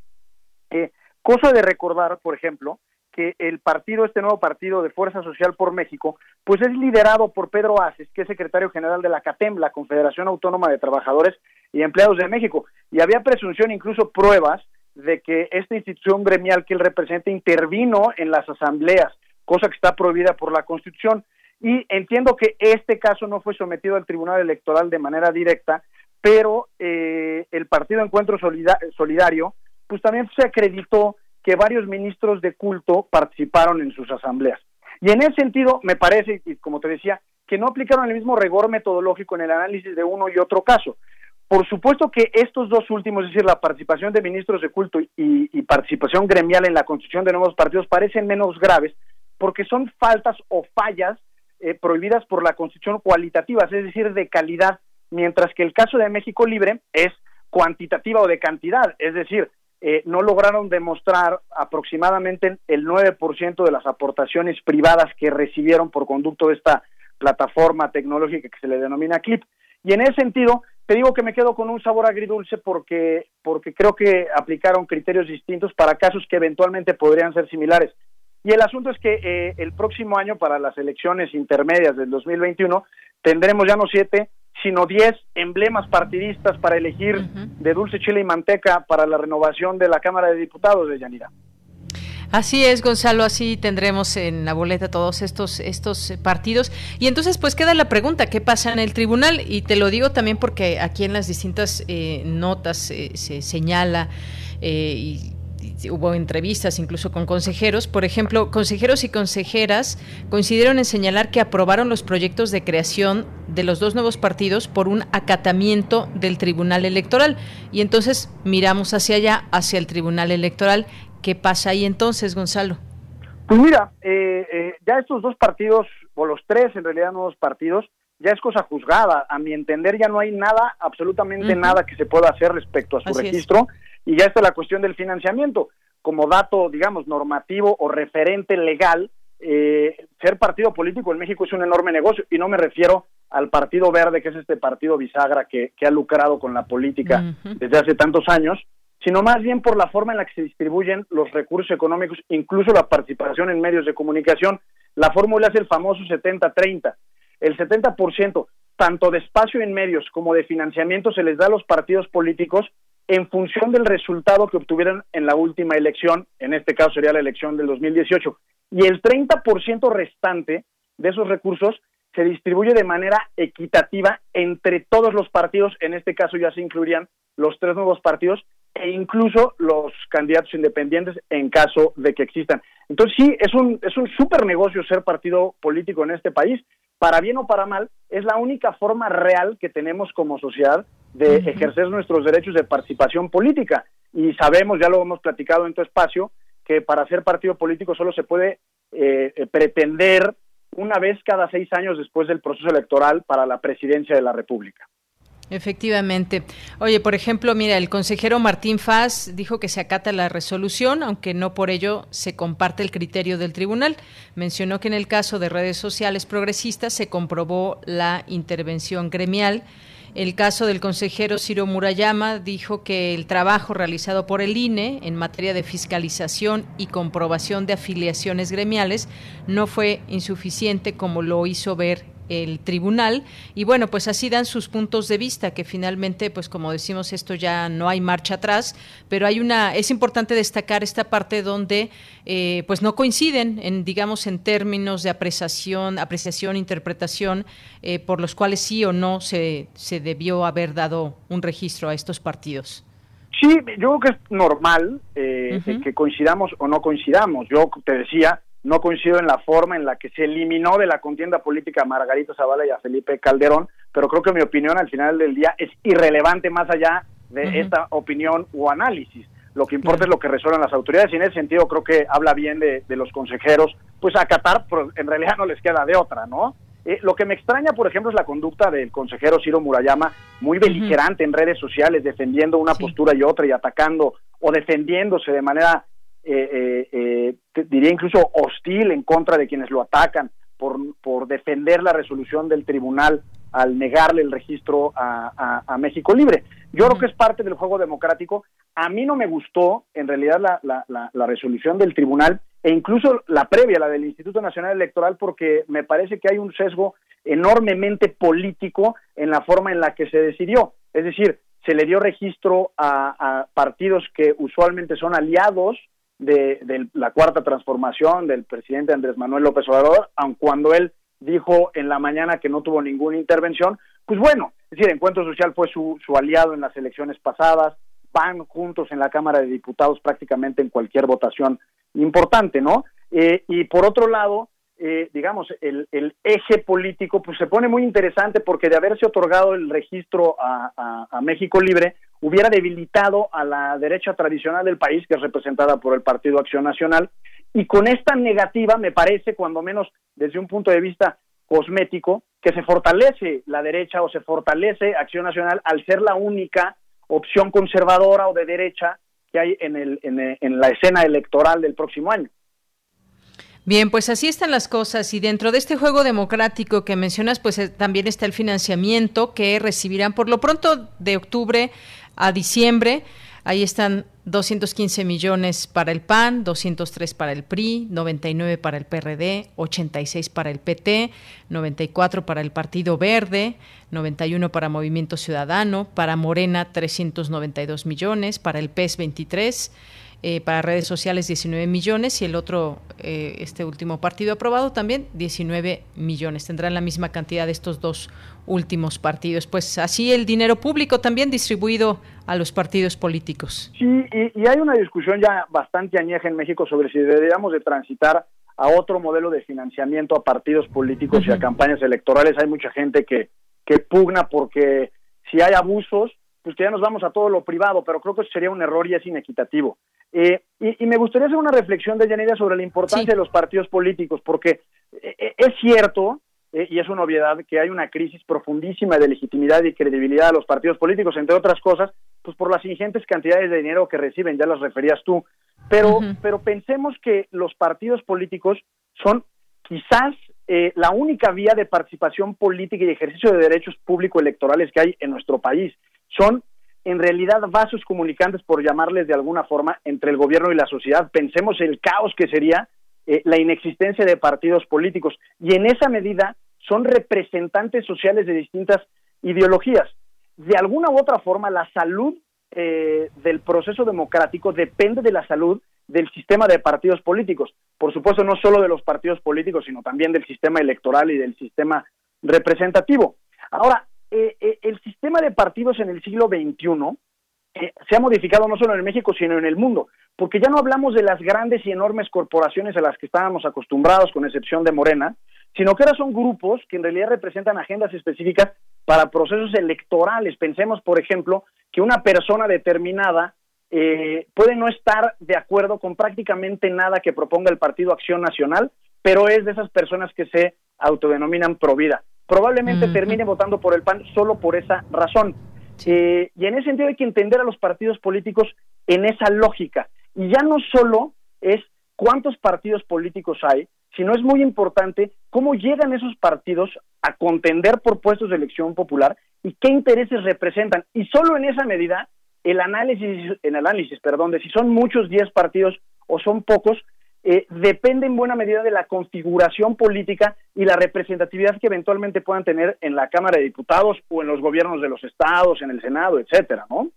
Speaker 11: Eh, cosa de recordar, por ejemplo, que el partido, este nuevo partido de Fuerza Social por México, pues es liderado por Pedro Aces, que es secretario general de la CATEM, la Confederación Autónoma de Trabajadores y Empleados de México. Y había presunción, incluso pruebas, de que esta institución gremial que él representa intervino en las asambleas, cosa que está prohibida por la Constitución. Y entiendo que este caso no fue sometido al Tribunal Electoral de manera directa, pero eh, el Partido Encuentro Solidario, pues también se acreditó que varios ministros de culto participaron en sus asambleas. Y en ese sentido, me parece, como te decía, que no aplicaron el mismo rigor metodológico en el análisis de uno y otro caso. Por supuesto que estos dos últimos, es decir, la participación de ministros de culto y, participación gremial en la constitución de nuevos partidos, parecen menos graves porque son faltas o fallas eh, prohibidas por la constitución cualitativas, es decir, de calidad, mientras que el caso de México Libre es cuantitativa o de cantidad, es decir, eh, no lograron demostrar aproximadamente el 9% de las aportaciones privadas que recibieron por conducto de esta plataforma tecnológica que se le denomina CLIP. Y en ese sentido, te digo que me quedo con un sabor agridulce porque, porque creo que aplicaron criterios distintos para casos que eventualmente podrían ser similares. Y el asunto es que eh, el próximo año, para las elecciones intermedias del 2021, tendremos ya no siete, sino 10 emblemas partidistas para elegir de dulce chile y manteca para la renovación de la Cámara de Diputados de Yanira.
Speaker 1: Así es, Gonzalo, así tendremos en la boleta todos estos, estos partidos. Y entonces, pues queda la pregunta, ¿qué pasa en el tribunal? Y te lo digo también porque aquí en las distintas eh, notas eh, se señala eh, y hubo entrevistas incluso con consejeros. Por ejemplo, consejeros y consejeras coincidieron en señalar que aprobaron los proyectos de creación de los dos nuevos partidos por un acatamiento del Tribunal Electoral. Y entonces miramos hacia allá, hacia el Tribunal Electoral. ¿Qué pasa ahí entonces, Gonzalo?
Speaker 11: Pues mira, eh, eh, ya estos dos partidos, o los tres en realidad nuevos partidos, ya es cosa juzgada. A mi entender ya no hay nada, absolutamente nada que se pueda hacer respecto a su registro. Y ya está la cuestión del financiamiento. Como dato, digamos, normativo o referente legal, eh, ser partido político en México es un enorme negocio y no me refiero al Partido Verde, que es este partido bisagra que, ha lucrado con la política desde hace tantos años, sino más bien por la forma en la que se distribuyen los recursos económicos, incluso la participación en medios de comunicación. La fórmula es el famoso 70-30. El 70%, tanto de espacio en medios como de financiamiento, se les da a los partidos políticos en función del resultado que obtuvieran en la última elección, en este caso sería la elección del 2018. Y el 30% restante de esos recursos se distribuye de manera equitativa entre todos los partidos, en este caso ya se incluirían los tres nuevos partidos e incluso los candidatos independientes en caso de que existan. Entonces sí, es un, es un súper negocio ser partido político en este país. Para bien o para mal, es la única forma real que tenemos como sociedad de ejercer nuestros derechos de participación política. Y sabemos, ya lo hemos platicado en tu espacio, que para ser partido político solo se puede eh, eh, pretender una vez cada seis años después del proceso electoral para la presidencia de la República.
Speaker 1: Efectivamente. Oye, por ejemplo, mira, el consejero Martín Faz dijo que se acata la resolución, aunque no por ello se comparte el criterio del tribunal. Mencionó que en el caso de redes sociales progresistas se comprobó la intervención gremial el caso del consejero Ciro Murayama dijo que el trabajo realizado por el INE en materia de fiscalización y comprobación de afiliaciones gremiales no fue insuficiente como lo hizo ver el tribunal y bueno pues así dan sus puntos de vista que finalmente pues como decimos esto ya no hay marcha atrás pero hay una es importante destacar esta parte donde eh, pues no coinciden en digamos en términos de apreciación apreciación interpretación eh, por los cuales sí o no se se debió haber dado un registro a estos partidos
Speaker 11: Sí, yo creo que es normal eh, que coincidamos o no coincidamos. Yo te decía, no coincido en la forma en la que se eliminó de la contienda política a Margarito Zavala y a Felipe Calderón, pero creo que mi opinión al final del día es irrelevante más allá de esta opinión o análisis. Lo que importa es lo que resuelvan las autoridades y en ese sentido creo que habla bien de, los consejeros, pues acatar, pero en realidad no les queda de otra, ¿no? Eh, lo que me extraña, por ejemplo, es la conducta del consejero Ciro Murayama, muy beligerante en redes sociales, defendiendo una postura y otra y atacando o defendiéndose de manera, eh, eh, diría incluso hostil en contra de quienes lo atacan por, por defender la resolución del tribunal al negarle el registro a, México Libre. Yo creo que es parte del juego democrático. A mí no me gustó, en realidad, la, la, resolución del tribunal e incluso la previa, la del Instituto Nacional Electoral, porque me parece que hay un sesgo enormemente político en la forma en la que se decidió. Es decir, se le dio registro a, partidos que usualmente son aliados de, la cuarta transformación del presidente Andrés Manuel López Obrador, aun cuando él dijo en la mañana que no tuvo ninguna intervención, pues bueno, es decir, Encuentro Social fue su, su aliado en las elecciones pasadas, van juntos en la Cámara de Diputados prácticamente en cualquier votación importante, ¿no? Eh, y por otro lado, eh, digamos, el, el, eje político pues se pone muy interesante porque de haberse otorgado el registro a, a, México Libre, hubiera debilitado a la derecha tradicional del país, que es representada por el Partido Acción Nacional, y con esta negativa me parece, cuando menos desde un punto de vista cosmético, que se fortalece la derecha o se fortalece Acción Nacional al ser la única opción conservadora o de derecha que hay en, el, en, la escena electoral del próximo año.
Speaker 1: Bien, pues así están las cosas y dentro de este juego democrático que mencionas, pues eh, también está el financiamiento que recibirán por lo pronto de octubre a diciembre. Ahí están 215 millones para el PAN, 203 para el PRI, 99 para el PRD, 86 para el PT, 94 para el Partido Verde, 91 para Movimiento Ciudadano, para Morena 392 millones, para el PES 23 eh, para redes sociales 19 millones y el otro, eh, este último partido aprobado también 19 millones. Tendrán la misma cantidad de estos dos últimos partidos. Pues así el dinero público también distribuido a los partidos políticos.
Speaker 11: Sí, y, hay una discusión ya bastante añeja en México sobre si deberíamos de transitar a otro modelo de financiamiento a partidos políticos y a campañas electorales. Hay mucha gente que, que pugna porque si hay abusos, pues que ya nos vamos a todo lo privado, pero creo que eso sería un error y es inequitativo. Eh, y, me gustaría hacer una reflexión de Yanira sobre la importancia de los partidos políticos, porque eh, eh, es cierto, y es una obviedad, que hay una crisis profundísima de legitimidad y credibilidad de los partidos políticos, entre otras cosas, pues por las ingentes cantidades de dinero que reciben, ya las referías tú. Pero, pero pensemos que los partidos políticos son quizás la única vía de participación política y ejercicio de derechos públicos electorales que hay en nuestro país. Son en realidad vasos comunicantes, por llamarles de alguna forma, entre el gobierno y la sociedad. Pensemos el caos que sería eh, la inexistencia de partidos políticos y en esa medida son representantes sociales de distintas ideologías. De alguna u otra forma, la salud eh, del proceso democrático depende de la salud del sistema de partidos políticos. Por supuesto, no solo de los partidos políticos, sino también del sistema electoral y del sistema representativo. Ahora, eh, eh, el sistema de partidos en el siglo XXI eh, se ha modificado no solo en México, sino en el mundo, porque ya no hablamos de las grandes y enormes corporaciones a las que estábamos acostumbrados, con excepción de Morena, sino que ahora son grupos que en realidad representan agendas específicas para procesos electorales. Pensemos, por ejemplo, que una persona determinada puede no estar de acuerdo con prácticamente nada que proponga el Partido Acción Nacional, pero es de esas personas que se autodenominan pro vida probablemente termine votando por el PAN solo por esa razón. Eh, y en ese sentido hay que entender a los partidos políticos en esa lógica. Y ya no solo es cuántos partidos políticos hay, sino es muy importante cómo llegan esos partidos a contender por puestos de elección popular y qué intereses representan. Y solo en esa medida el análisis, el análisis, perdón, de si son muchos 10 partidos o son pocos, eh, depende en buena medida de la configuración política y la representatividad que eventualmente puedan tener en la Cámara de Diputados o en los gobiernos de los estados, en el Senado, etcétera, ¿no?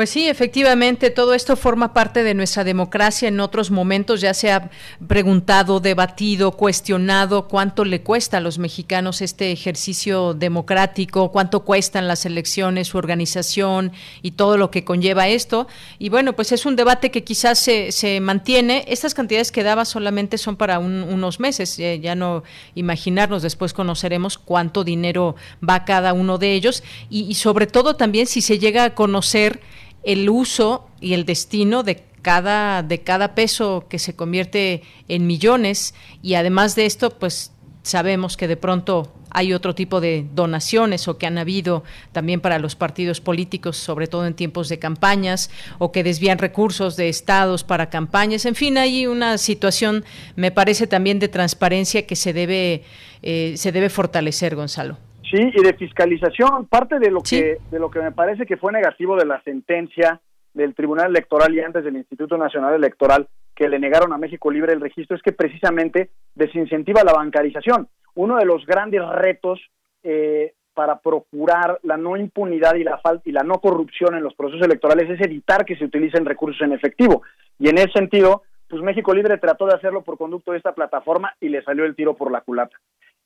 Speaker 1: Pues sí, efectivamente, todo esto forma parte de nuestra democracia. En otros momentos ya se ha preguntado, debatido, cuestionado cuánto le cuesta a los mexicanos este ejercicio democrático, cuánto cuestan las elecciones, su organización y todo lo que conlleva esto. Y bueno, pues es un debate que quizás se, se mantiene. Estas cantidades que daba solamente son para unos meses, ya no imaginarnos, después conoceremos cuánto dinero va cada uno de ellos y, y sobre todo también si se llega a conocer el uso y el destino de cada, de cada peso que se convierte en millones y además de esto, pues sabemos que de pronto hay otro tipo de donaciones o que han habido también para los partidos políticos, sobre todo en tiempos de campañas, o que desvían recursos de estados para campañas. En fin, hay una situación, me parece también de transparencia que se debe, eh, se debe fortalecer, Gonzalo.
Speaker 11: Sí, y de fiscalización, parte de lo que de lo que me parece que fue negativo de la sentencia del Tribunal Electoral y antes del Instituto Nacional Electoral que le negaron a México Libre el registro es que precisamente desincentiva la bancarización. Uno de los grandes retos eh, para procurar la no impunidad y la falta y la no corrupción en los procesos electorales es evitar que se utilicen recursos en efectivo. Y en ese sentido, pues México Libre trató de hacerlo por conducto de esta plataforma y le salió el tiro por la culata.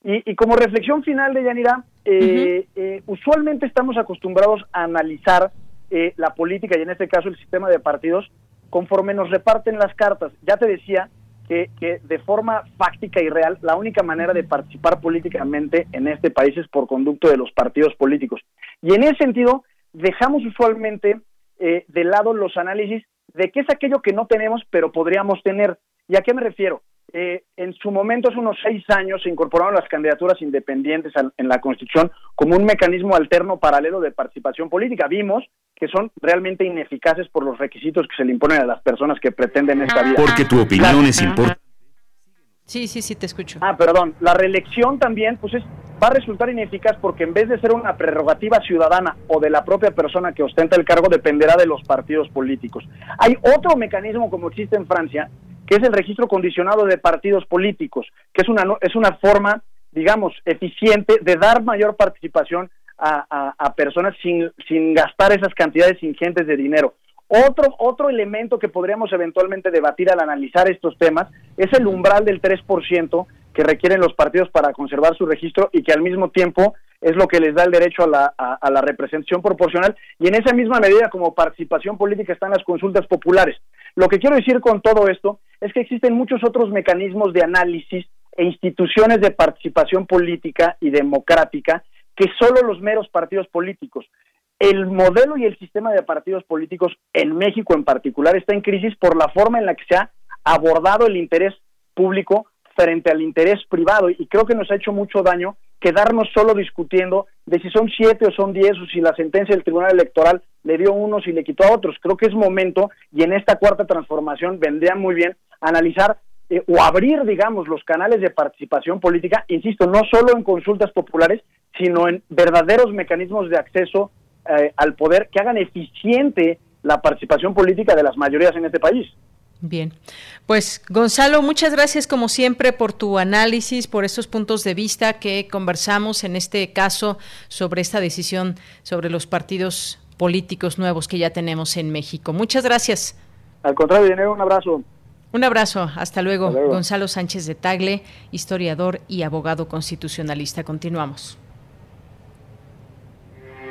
Speaker 11: Y, como reflexión final de Yanira, eh, eh, usualmente estamos acostumbrados a analizar eh, la política y en este caso el sistema de partidos conforme nos reparten las cartas. Ya te decía que, que, de forma fáctica y real, la única manera de participar políticamente en este país es por conducto de los partidos políticos. Y en ese sentido, dejamos usualmente de lado los análisis de qué es aquello que no tenemos pero podríamos tener. ¿Y a qué me refiero? Eh, en su momento, hace unos seis años, se incorporaron las candidaturas independientes en la Constitución como un mecanismo alterno paralelo de participación política. Vimos que son realmente ineficaces por los requisitos que se le imponen a las personas que pretenden esta vida.
Speaker 2: Porque tu opinión es importante.
Speaker 1: Sí, sí, sí, te escucho.
Speaker 11: Ah, perdón. La reelección también, pues es, va a resultar ineficaz porque en vez de ser una prerrogativa ciudadana o de la propia persona que ostenta el cargo, dependerá de los partidos políticos. Hay otro mecanismo como existe en Francia, que es el registro condicionado de partidos políticos, que es una, es una forma, digamos, eficiente de dar mayor participación a, a, personas sin, sin gastar esas cantidades ingentes de dinero. Otro, otro elemento que podríamos eventualmente debatir al analizar estos temas es el umbral del 3% que requieren los partidos para conservar su registro y que al mismo tiempo es lo que les da el derecho a la, a la representación proporcional y en esa misma medida como participación política están las consultas populares. Lo que quiero decir con todo esto es que existen muchos otros mecanismos de análisis e instituciones de participación política y democrática que solo los meros partidos políticos. El modelo y el sistema de partidos políticos en México en particular está en crisis por la forma en la que se ha abordado el interés público frente al interés privado y creo que nos ha hecho mucho daño quedarnos solo discutiendo de si son siete o son diez o si la sentencia del Tribunal Electoral le dio unos y le quitó a otros. Creo que es momento y en esta cuarta transformación vendría muy bien analizar eh, o abrir, digamos, los canales de participación política, insisto, no solo en consultas populares, sino en verdaderos mecanismos de acceso eh, al poder que hagan eficiente la participación política de las mayorías en este país.
Speaker 1: Bien, pues Gonzalo, muchas gracias como siempre por tu análisis, por estos puntos de vista que conversamos en este caso sobre esta decisión sobre los partidos políticos nuevos que ya tenemos en México. Muchas gracias.
Speaker 11: Al contrario, dinero, un abrazo.
Speaker 1: Un abrazo, hasta luego. Gonzalo Sánchez de Tagle, historiador y abogado constitucionalista. Continuamos.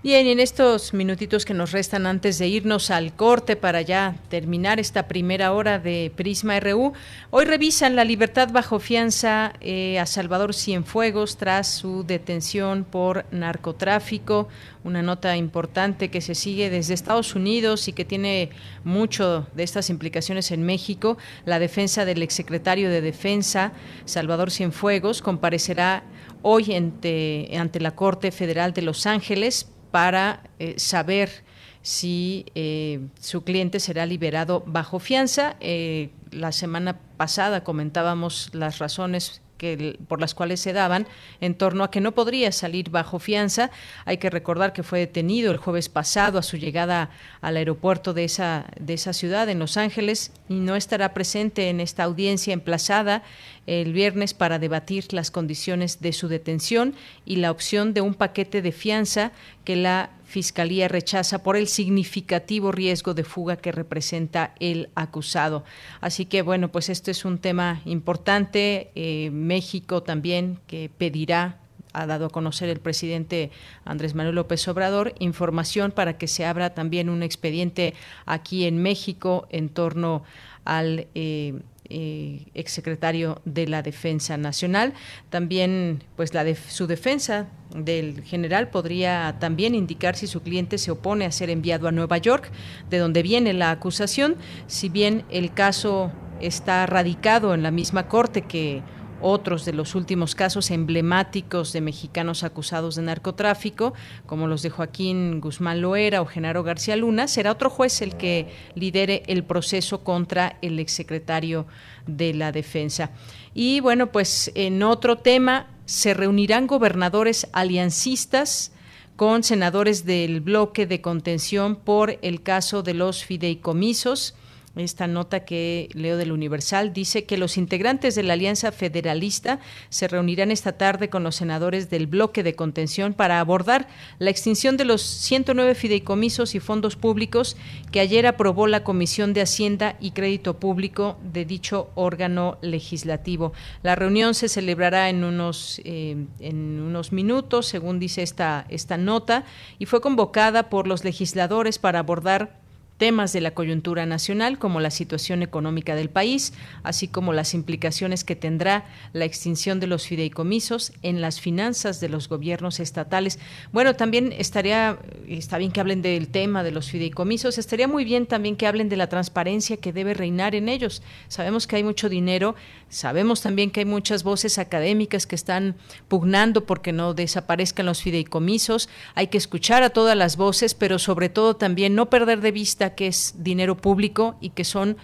Speaker 1: Bien, en estos minutitos que nos restan antes de irnos al corte para ya terminar esta primera hora de Prisma RU, hoy revisan la libertad bajo fianza eh, a Salvador Cienfuegos tras su detención por narcotráfico, una nota importante que se sigue desde Estados Unidos y que tiene mucho de estas implicaciones en México. La defensa del exsecretario de Defensa, Salvador Cienfuegos, comparecerá hoy ante, ante la Corte Federal de Los Ángeles para eh, saber si eh, su cliente será liberado bajo fianza. Eh, la semana pasada comentábamos las razones que, por las cuales se daban en torno a que no podría salir bajo fianza. Hay que recordar que fue detenido el jueves pasado a su llegada al aeropuerto de esa, de esa ciudad, en Los Ángeles, y no estará presente en esta audiencia emplazada el viernes para debatir las condiciones de su detención y la opción de un paquete de fianza que la Fiscalía rechaza por el significativo riesgo de fuga que representa el acusado. Así que bueno, pues este es un tema importante. Eh, México también que pedirá ha dado a conocer el presidente Andrés Manuel López Obrador información para que se abra también un expediente aquí en México en torno al eh, eh, exsecretario de la Defensa Nacional. También, pues, la de, su defensa del general podría también indicar si su cliente se opone a ser enviado a Nueva York, de donde viene la acusación, si bien el caso está radicado en la misma corte que otros de los últimos casos emblemáticos de mexicanos acusados de narcotráfico, como los de Joaquín Guzmán Loera o Genaro García Luna, será otro juez el que lidere el proceso contra el exsecretario de la Defensa. Y bueno, pues en otro tema, se reunirán gobernadores aliancistas con senadores del bloque de contención por el caso de los fideicomisos esta nota que leo del Universal dice que los integrantes de la Alianza Federalista se reunirán esta tarde con los senadores del bloque de contención para abordar la extinción de los 109 fideicomisos y fondos públicos que ayer aprobó la Comisión de Hacienda y Crédito Público de dicho órgano legislativo. La reunión se celebrará en unos, eh, en unos minutos, según dice esta, esta nota, y fue convocada por los legisladores para abordar temas de la coyuntura nacional como la situación económica del país, así como las implicaciones que tendrá la extinción de los fideicomisos en las finanzas de los gobiernos estatales. Bueno, también estaría está bien que hablen del tema de los fideicomisos, estaría muy bien también que hablen de la transparencia que debe reinar en ellos. Sabemos que hay mucho dinero, sabemos también que hay muchas voces académicas que están pugnando porque no desaparezcan los fideicomisos, hay que escuchar a todas las voces, pero sobre todo también no perder de vista que es dinero público y que son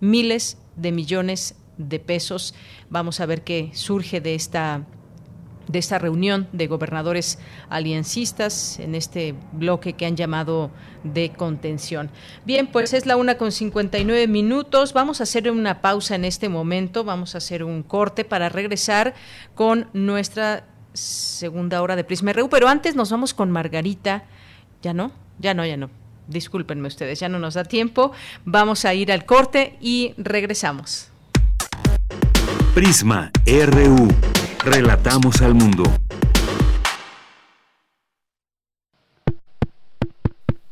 Speaker 1: miles de millones de pesos. Vamos a ver qué surge de esta de esta reunión de gobernadores aliancistas en este bloque que han llamado de contención. Bien, pues es la una con 59 minutos. Vamos a hacer una pausa en este momento. Vamos a hacer un corte para regresar con nuestra segunda hora de Prisma RU. Pero antes nos vamos con Margarita. ¿Ya no? Ya no, ya no. Discúlpenme ustedes, ya no nos da tiempo. Vamos a ir al corte y regresamos.
Speaker 2: Prisma RU. Relatamos al mundo.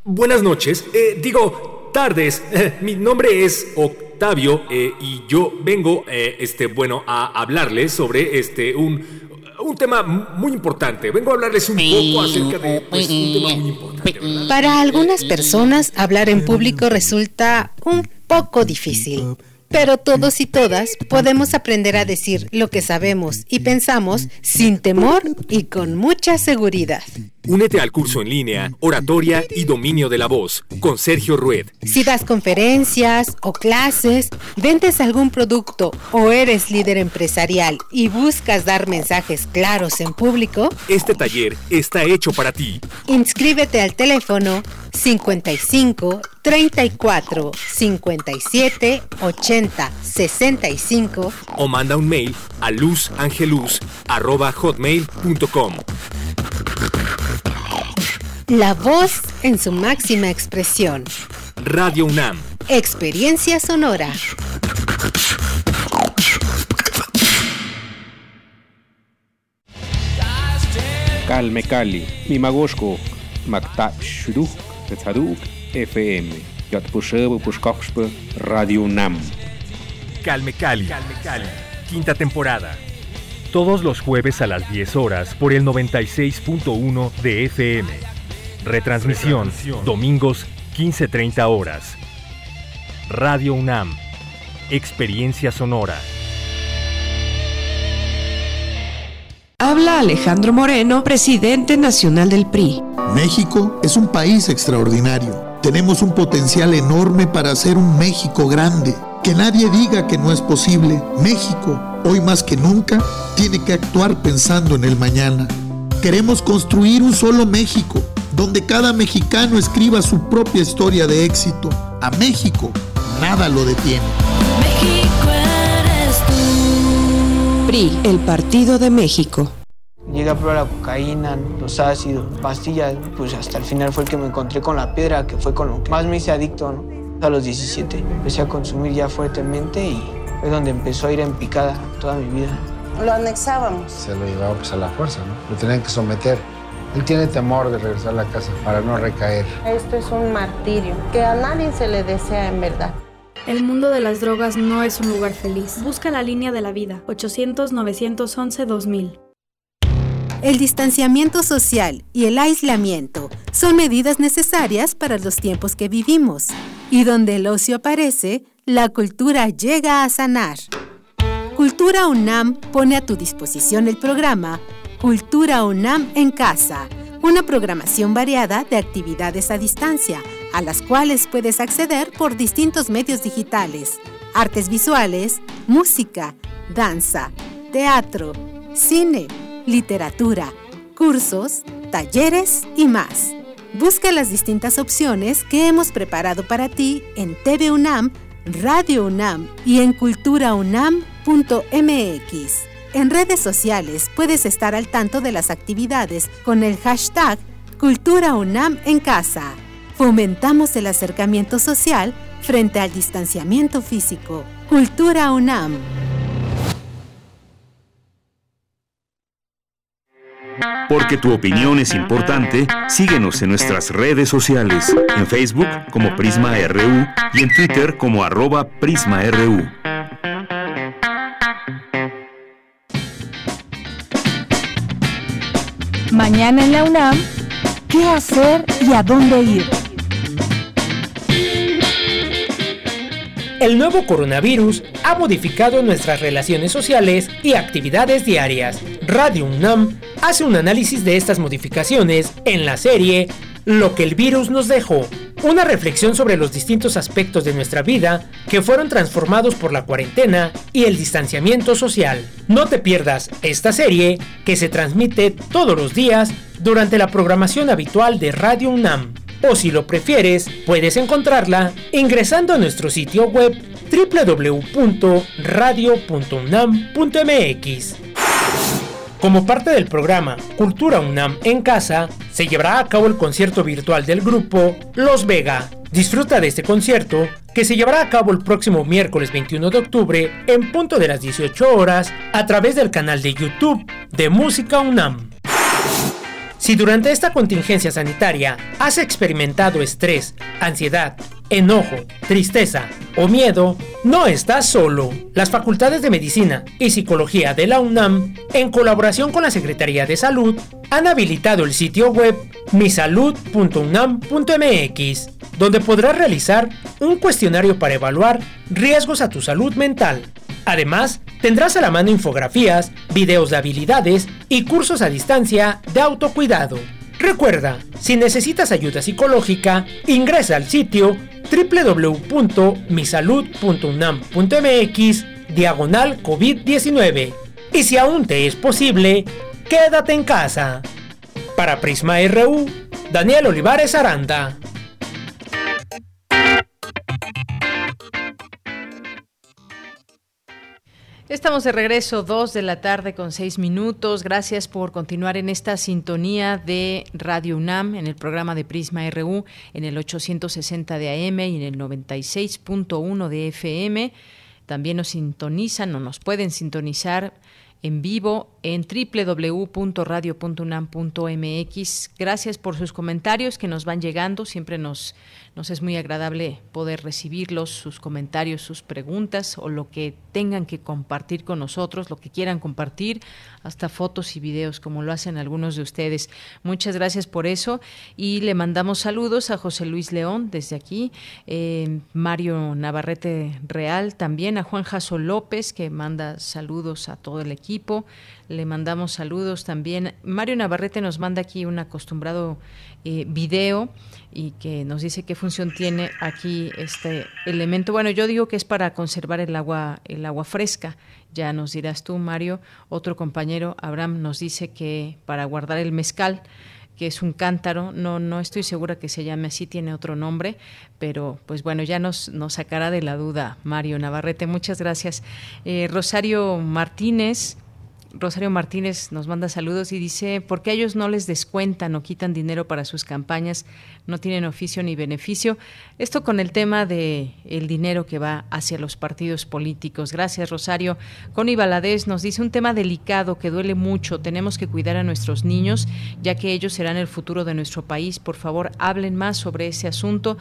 Speaker 12: Buenas noches, eh, digo tardes. mi nombre es Octavio eh, y yo vengo, eh, este, bueno, a hablarles sobre este un un tema muy importante. Vengo a hablarles un poco acerca de pues, un tema muy importante.
Speaker 13: Para algunas personas, hablar en público resulta un poco difícil. Pero todos y todas podemos aprender a decir lo que sabemos y pensamos sin temor y con mucha seguridad.
Speaker 12: Únete al curso en línea Oratoria y Dominio de la Voz con Sergio Rued.
Speaker 13: Si das conferencias o clases, vendes algún producto o eres líder empresarial y buscas dar mensajes claros en público,
Speaker 12: este taller está hecho para ti.
Speaker 13: Inscríbete al teléfono 55 34 57 80 65
Speaker 12: o manda un mail a luzangeluz.hotmail.com.
Speaker 13: La voz en su máxima expresión.
Speaker 12: Radio UNAM.
Speaker 13: Experiencia sonora.
Speaker 14: Calme Cali, Mimagoshko, Makta Shuruk, Tetzaduk, FM, Yatpushebo Pushkoxpe, Radio UNAM.
Speaker 12: Calme Cali, Calme Cali, quinta temporada. Todos los jueves a las 10 horas por el 96.1 de FM Retransmisión, domingos 15.30 horas. Radio UNAM, Experiencia Sonora.
Speaker 15: Habla Alejandro Moreno, presidente nacional del PRI.
Speaker 16: México es un país extraordinario. Tenemos un potencial enorme para hacer un México grande. Que nadie diga que no es posible. México hoy más que nunca, tiene que actuar pensando en el mañana. Queremos construir un solo México, donde cada mexicano escriba su propia historia de éxito. A México, nada lo detiene.
Speaker 15: México eres tú. PRI, el Partido de México.
Speaker 17: Llegué a probar la cocaína, los ácidos, pastillas, pues hasta el final fue el que me encontré con la piedra, que fue con lo que más me hice adicto, ¿no? A los 17 empecé a consumir ya fuertemente y fue donde empezó a ir en picada toda mi vida.
Speaker 18: Lo anexábamos.
Speaker 19: Se lo llevaba pues a la fuerza, ¿no? Lo tenían que someter. Él tiene temor de regresar a la casa para no recaer.
Speaker 18: Esto es un martirio que a nadie se le desea en verdad.
Speaker 20: El mundo de las drogas no es un lugar feliz. Busca la línea de la vida. 800-911-2000.
Speaker 13: El distanciamiento social y el aislamiento son medidas necesarias para los tiempos que vivimos. Y donde el ocio aparece, la cultura llega a sanar. Cultura UNAM pone a tu disposición el programa Cultura UNAM en Casa, una programación variada de actividades a distancia, a las cuales puedes acceder por distintos medios digitales, artes visuales, música, danza, teatro, cine, literatura, cursos, talleres y más. Busca las distintas opciones que hemos preparado para ti en TV UNAM, Radio UNAM y en culturaunam.mx. En redes sociales puedes estar al tanto de las actividades con el hashtag Cultura UNAM en casa. Fomentamos el acercamiento social frente al distanciamiento físico. Cultura UNAM.
Speaker 2: Porque tu opinión es importante, síguenos en nuestras redes sociales, en Facebook como Prisma RU y en Twitter como arroba PrismaRU.
Speaker 3: Mañana en la UNAM, ¿qué hacer y a dónde ir?
Speaker 4: El nuevo coronavirus ha modificado nuestras relaciones sociales y actividades diarias. Radio UNAM hace un análisis de estas modificaciones en la serie Lo que el virus nos dejó, una reflexión sobre los distintos aspectos de nuestra vida que fueron transformados por la cuarentena y el distanciamiento social. No te pierdas esta serie que se transmite todos los días durante la programación habitual de Radio UNAM. O si lo prefieres, puedes encontrarla ingresando a nuestro sitio web www.radio.unam.mx. Como parte del programa Cultura UNAM en Casa, se llevará a cabo el concierto virtual del grupo Los Vega. Disfruta de este concierto que se llevará a cabo el próximo miércoles 21 de octubre en punto de las 18 horas a través del canal de YouTube de Música UNAM. Si durante esta contingencia sanitaria has experimentado estrés, ansiedad, enojo, tristeza o miedo, no estás solo. Las facultades de Medicina y Psicología de la UNAM, en colaboración con la Secretaría de Salud, han habilitado el sitio web misalud.unam.mx, donde podrás realizar un cuestionario para evaluar riesgos a tu salud mental. Además, tendrás a la mano infografías, videos de habilidades y cursos a distancia de autocuidado. Recuerda, si necesitas ayuda psicológica, ingresa al sitio www.misalud.unam.mx diagonal COVID-19. Y si aún te es posible, quédate en casa. Para Prisma RU, Daniel Olivares Aranda.
Speaker 1: Estamos de regreso, dos de la tarde con seis minutos. Gracias por continuar en esta sintonía de Radio UNAM en el programa de Prisma RU en el 860 de AM y en el 96.1 de FM. También nos sintonizan o nos pueden sintonizar en vivo en www.radio.unam.mx. Gracias por sus comentarios que nos van llegando. Siempre nos, es muy agradable poder recibirlos, sus comentarios, sus preguntas o lo que tengan que compartir con nosotros, lo que quieran compartir, hasta fotos y videos, como lo hacen algunos de ustedes. Muchas gracias por eso y le mandamos saludos a José Luis León desde aquí, eh, Mario Navarrete Real, también a Juan Jaso López, que manda saludos a todo el equipo Le mandamos saludos también. Mario Navarrete nos manda aquí un acostumbrado eh, video y que nos dice qué función tiene aquí este elemento. Bueno, yo digo que es para conservar el agua, el agua fresca. Ya nos dirás tú, Mario. Otro compañero, Abraham, nos dice que para guardar el mezcal que es un cántaro, no, no estoy segura que se llame así, tiene otro nombre, pero pues bueno, ya nos, nos sacará de la duda Mario Navarrete. Muchas gracias. Eh, Rosario Martínez Rosario Martínez nos manda saludos y dice, ¿por qué ellos no les descuentan o quitan dinero para sus campañas? No tienen oficio ni beneficio. Esto con el tema de el dinero que va hacia los partidos políticos. Gracias, Rosario. Connie Valadez nos dice un tema delicado que duele mucho. Tenemos que cuidar a nuestros niños, ya que ellos serán el futuro de nuestro país. Por favor, hablen más sobre ese asunto.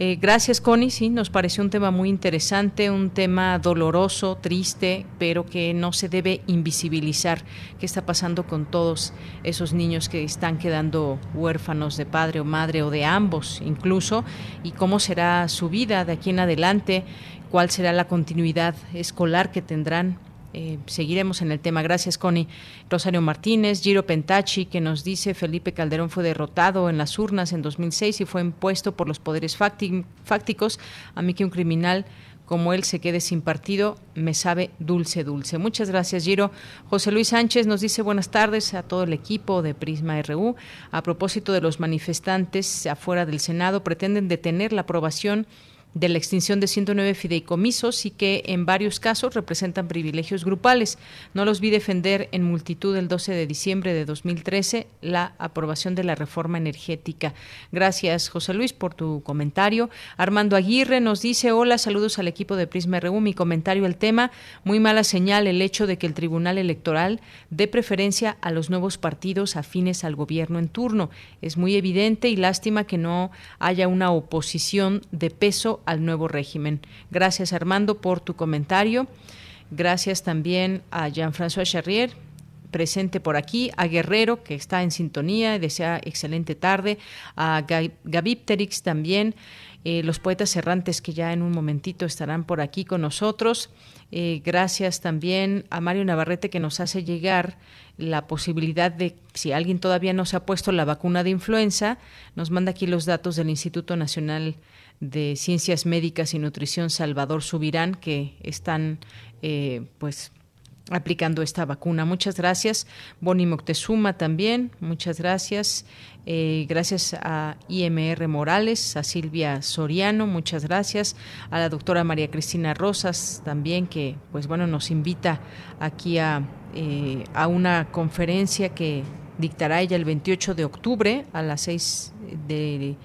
Speaker 1: Eh, gracias, Connie. Sí, nos pareció un tema muy interesante, un tema doloroso, triste, pero que no se debe invisibilizar qué está pasando con todos esos niños que están quedando huérfanos de padre o madre o de ambos incluso y cómo será su vida de aquí en adelante, cuál será la continuidad escolar que tendrán eh, seguiremos en el tema. Gracias, Connie. Rosario Martínez, Giro Pentachi, que nos dice Felipe Calderón fue derrotado en las urnas en 2006 y fue impuesto por los poderes fácticos. A mí que un criminal como él se quede sin partido, me sabe dulce, dulce. Muchas gracias, Giro. José Luis Sánchez nos dice buenas tardes a todo el equipo de Prisma RU. A propósito de los manifestantes afuera del Senado, pretenden detener la aprobación de la extinción de 109 fideicomisos y que en varios casos representan privilegios grupales. No los vi defender en multitud el 12 de diciembre de 2013 la aprobación de la reforma energética. Gracias, José Luis, por tu comentario. Armando Aguirre nos dice, hola, saludos al equipo de Prisma RU. Mi comentario al tema, muy mala señal el hecho de que el Tribunal Electoral dé preferencia a los nuevos partidos afines al gobierno en turno. Es muy evidente y lástima que no haya una oposición de peso al nuevo régimen. Gracias Armando por tu comentario. Gracias también a Jean-François Charrier, presente por aquí, a Guerrero, que está en sintonía, desea excelente tarde, a Gavipterix también, eh, los poetas errantes que ya en un momentito estarán por aquí con nosotros. Eh, gracias también a Mario Navarrete que nos hace llegar la posibilidad de, si alguien todavía no se ha puesto la vacuna de influenza, nos manda aquí los datos del Instituto Nacional de Ciencias Médicas y Nutrición Salvador Subirán que están eh, pues aplicando esta vacuna. Muchas gracias. Boni Moctezuma también, muchas gracias. Eh, gracias a IMR Morales, a Silvia Soriano, muchas gracias. A la doctora María Cristina Rosas también, que pues bueno, nos invita aquí a, eh, a una conferencia que dictará ella el 28 de octubre a las 6 de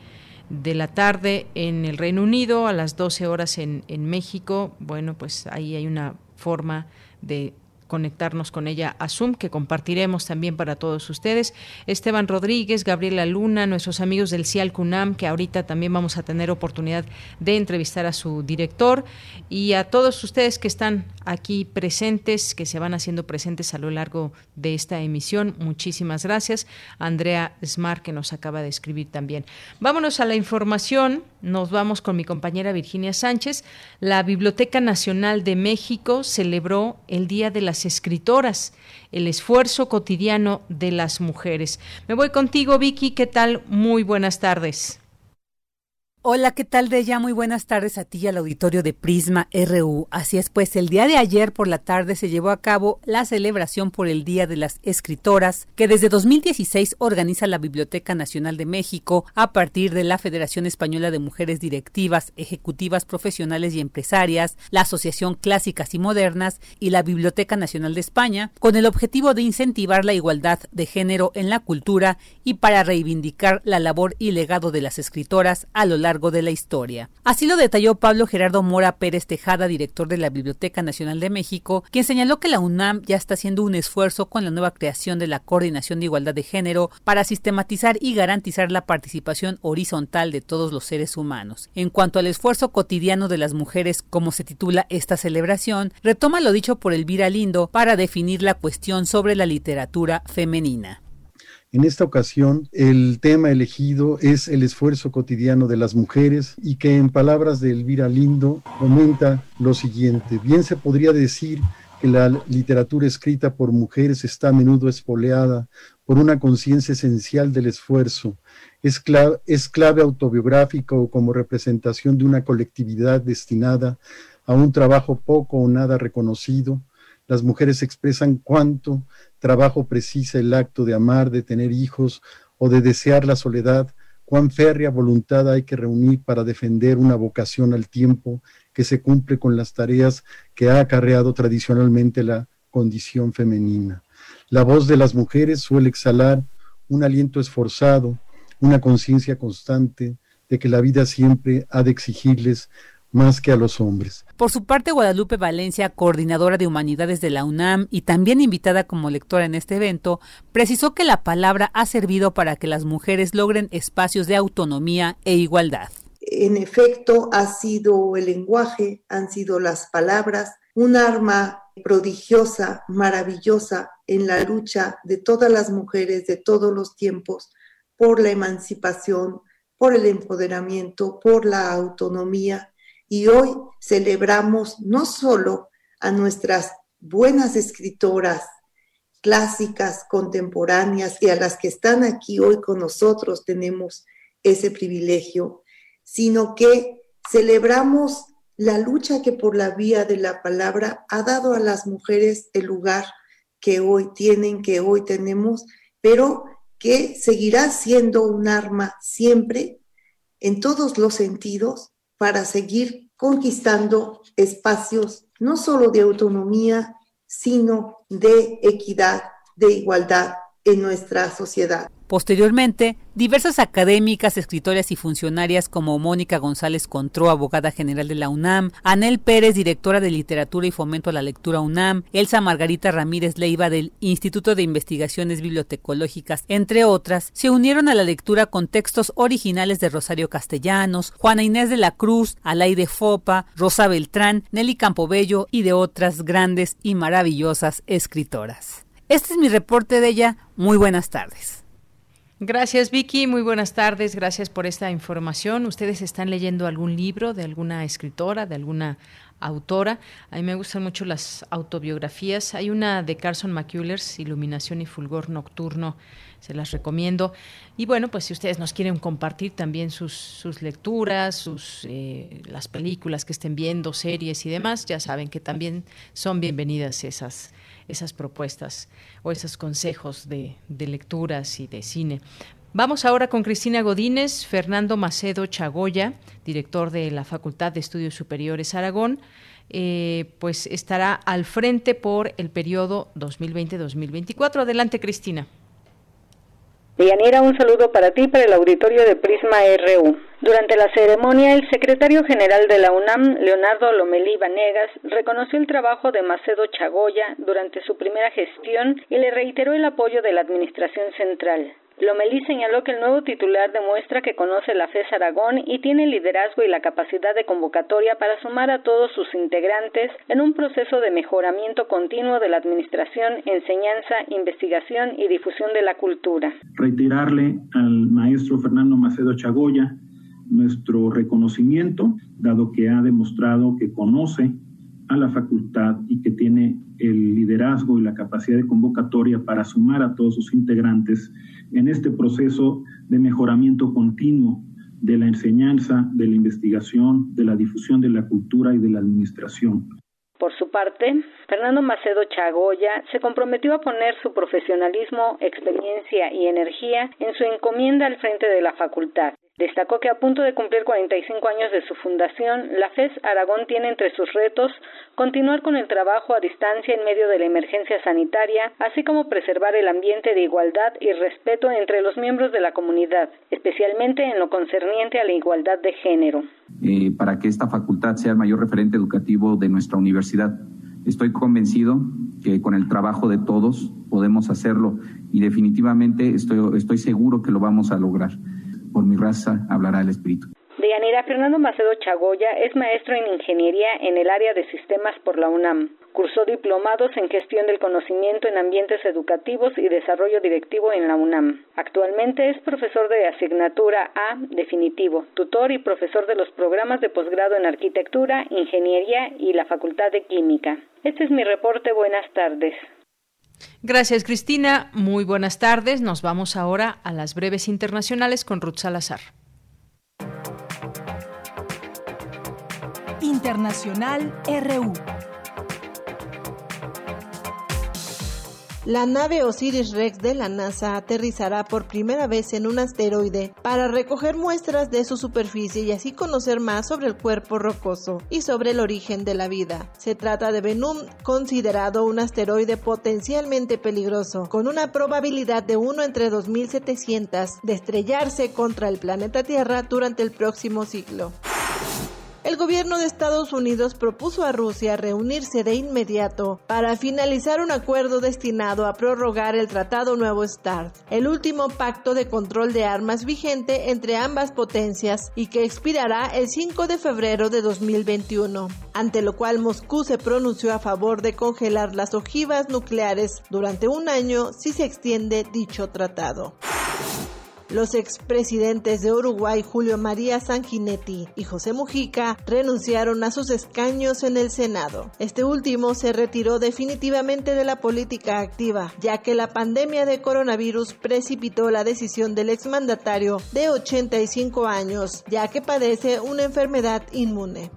Speaker 1: de la tarde en el Reino Unido, a las 12 horas en, en México. Bueno, pues ahí hay una forma de conectarnos con ella a Zoom, que compartiremos también para todos ustedes. Esteban Rodríguez, Gabriela Luna, nuestros amigos del CIAL CUNAM, que ahorita también vamos a tener oportunidad de entrevistar a su director, y a todos ustedes que están aquí presentes, que se van haciendo presentes a lo largo de esta emisión. Muchísimas gracias. Andrea Smart, que nos acaba de escribir también. Vámonos a la información. Nos vamos con mi compañera Virginia Sánchez. La Biblioteca Nacional de México celebró el Día de las Escritoras, el esfuerzo cotidiano de las mujeres. Me voy contigo, Vicky. ¿Qué tal? Muy buenas tardes.
Speaker 21: Hola, ¿qué tal de ella? Muy buenas tardes a ti y al auditorio de Prisma RU. Así es, pues el día de ayer por la tarde se llevó a cabo la celebración por el Día de las Escritoras, que desde 2016 organiza la Biblioteca Nacional de México a partir de la Federación Española de Mujeres Directivas, Ejecutivas Profesionales y Empresarias, la Asociación Clásicas y Modernas y la Biblioteca Nacional de España, con el objetivo de incentivar la igualdad de género en la cultura y para reivindicar la labor y legado de las escritoras a lo largo de la historia. Así lo detalló Pablo Gerardo Mora Pérez Tejada, director de la Biblioteca Nacional de México, quien señaló que la UNAM ya está haciendo un esfuerzo con la nueva creación de la Coordinación de Igualdad de Género para sistematizar y garantizar la participación horizontal de todos los seres humanos. En cuanto al esfuerzo cotidiano de las mujeres, como se titula esta celebración, retoma lo dicho por Elvira Lindo para definir la cuestión sobre la literatura femenina.
Speaker 22: En esta ocasión, el tema elegido es el esfuerzo cotidiano de las mujeres y que en palabras de Elvira Lindo comenta lo siguiente, bien se podría decir que la literatura escrita por mujeres está a menudo espoleada por una conciencia esencial del esfuerzo. Es clave, es clave autobiográfica o como representación de una colectividad destinada a un trabajo poco o nada reconocido. Las mujeres expresan cuánto trabajo precisa el acto de amar, de tener hijos o de desear la soledad, cuán férrea voluntad hay que reunir para defender una vocación al tiempo que se cumple con las tareas que ha acarreado tradicionalmente la condición femenina. La voz de las mujeres suele exhalar un aliento esforzado, una conciencia constante de que la vida siempre ha de exigirles más que a los hombres.
Speaker 21: Por su parte, Guadalupe Valencia, coordinadora de humanidades de la UNAM y también invitada como lectora en este evento, precisó que la palabra ha servido para que las mujeres logren espacios de autonomía e igualdad.
Speaker 23: En efecto, ha sido el lenguaje, han sido las palabras, un arma prodigiosa, maravillosa en la lucha de todas las mujeres de todos los tiempos por la emancipación, por el empoderamiento, por la autonomía. Y hoy celebramos no solo a nuestras buenas escritoras clásicas, contemporáneas y a las que están aquí hoy con nosotros tenemos ese privilegio, sino que celebramos la lucha que por la vía de la palabra ha dado a las mujeres el lugar que hoy tienen, que hoy tenemos, pero que seguirá siendo un arma siempre en todos los sentidos para seguir conquistando espacios no solo de autonomía, sino de equidad, de igualdad en nuestra sociedad.
Speaker 21: Posteriormente, diversas académicas, escritoras y funcionarias como Mónica González Contró, abogada general de la UNAM, Anel Pérez, directora de Literatura y Fomento a la Lectura UNAM, Elsa Margarita Ramírez Leiva del Instituto de Investigaciones Bibliotecológicas, entre otras, se unieron a la lectura con textos originales de Rosario Castellanos, Juana Inés de la Cruz, Alaide Fopa, Rosa Beltrán, Nelly Campobello y de otras grandes y maravillosas escritoras. Este es mi reporte de ella. Muy buenas tardes.
Speaker 1: Gracias Vicky, muy buenas tardes, gracias por esta información. ¿Ustedes están leyendo algún libro de alguna escritora, de alguna autora? A mí me gustan mucho las autobiografías. Hay una de Carson McCullers, Iluminación y Fulgor Nocturno, se las recomiendo. Y bueno, pues si ustedes nos quieren compartir también sus, sus lecturas, sus, eh, las películas que estén viendo, series y demás, ya saben que también son bienvenidas esas esas propuestas o esos consejos de, lecturas y de cine. Vamos ahora con Cristina Godínez, Fernando Macedo Chagoya, director de la Facultad de Estudios Superiores Aragón, eh, pues estará al frente por el periodo 2020-2024. Adelante, Cristina.
Speaker 24: Deyanira, un saludo para ti, para el auditorio de Prisma RU. Durante la ceremonia, el secretario general de la UNAM, Leonardo Lomelí Vanegas, reconoció el trabajo de Macedo Chagoya durante su primera gestión y le reiteró el apoyo de la Administración Central. Lomelí señaló que el nuevo titular demuestra que conoce la FES Aragón y tiene liderazgo y la capacidad de convocatoria para sumar a todos sus integrantes en un proceso de mejoramiento continuo de la administración, enseñanza, investigación y difusión de la cultura.
Speaker 25: Reiterarle al maestro Fernando Macedo Chagoya nuestro reconocimiento, dado que ha demostrado que conoce a la facultad y que tiene el liderazgo y la capacidad de convocatoria para sumar a todos sus integrantes en este proceso de mejoramiento continuo de la enseñanza, de la investigación, de la difusión de la cultura y de la administración.
Speaker 24: Por su parte, Fernando Macedo Chagoya se comprometió a poner su profesionalismo, experiencia y energía en su encomienda al frente de la facultad. Destacó que a punto de cumplir 45 años de su fundación, la FES Aragón tiene entre sus retos continuar con el trabajo a distancia en medio de la emergencia sanitaria, así como preservar el ambiente de igualdad y respeto entre los miembros de la comunidad, especialmente en lo concerniente a la igualdad de género.
Speaker 26: Eh, para que esta facultad sea el mayor referente educativo de nuestra universidad. Estoy convencido que con el trabajo de todos podemos hacerlo y definitivamente estoy, estoy seguro que lo vamos a lograr por mi raza hablará el espíritu.
Speaker 24: Deyanira Fernando Macedo Chagoya es maestro en ingeniería en el área de sistemas por la UNAM. Cursó diplomados en gestión del conocimiento en ambientes educativos y desarrollo directivo en la UNAM. Actualmente es profesor de asignatura A definitivo, tutor y profesor de los programas de posgrado en arquitectura, ingeniería y la Facultad de Química. Este es mi reporte. Buenas tardes.
Speaker 1: Gracias, Cristina. Muy buenas tardes. Nos vamos ahora a las breves internacionales con Ruth Salazar.
Speaker 3: Internacional RU.
Speaker 27: La nave Osiris-Rex de la NASA aterrizará por primera vez en un asteroide para recoger muestras de su superficie y así conocer más sobre el cuerpo rocoso y sobre el origen de la vida. Se trata de Venum, considerado un asteroide potencialmente peligroso, con una probabilidad de 1 entre 2700 de estrellarse contra el planeta Tierra durante el próximo siglo. El gobierno de Estados Unidos propuso a Rusia reunirse de inmediato para finalizar un acuerdo destinado a prorrogar el Tratado Nuevo START, el último pacto de control de armas vigente entre ambas potencias y que expirará el 5 de febrero de 2021, ante lo cual Moscú se pronunció a favor de congelar las ojivas nucleares durante un año si se extiende dicho tratado. Los expresidentes de Uruguay Julio María Sanguinetti y José Mujica renunciaron a sus escaños en el Senado. Este último se retiró definitivamente de la política activa, ya que la pandemia de coronavirus precipitó la decisión del exmandatario de 85 años, ya que padece una enfermedad inmune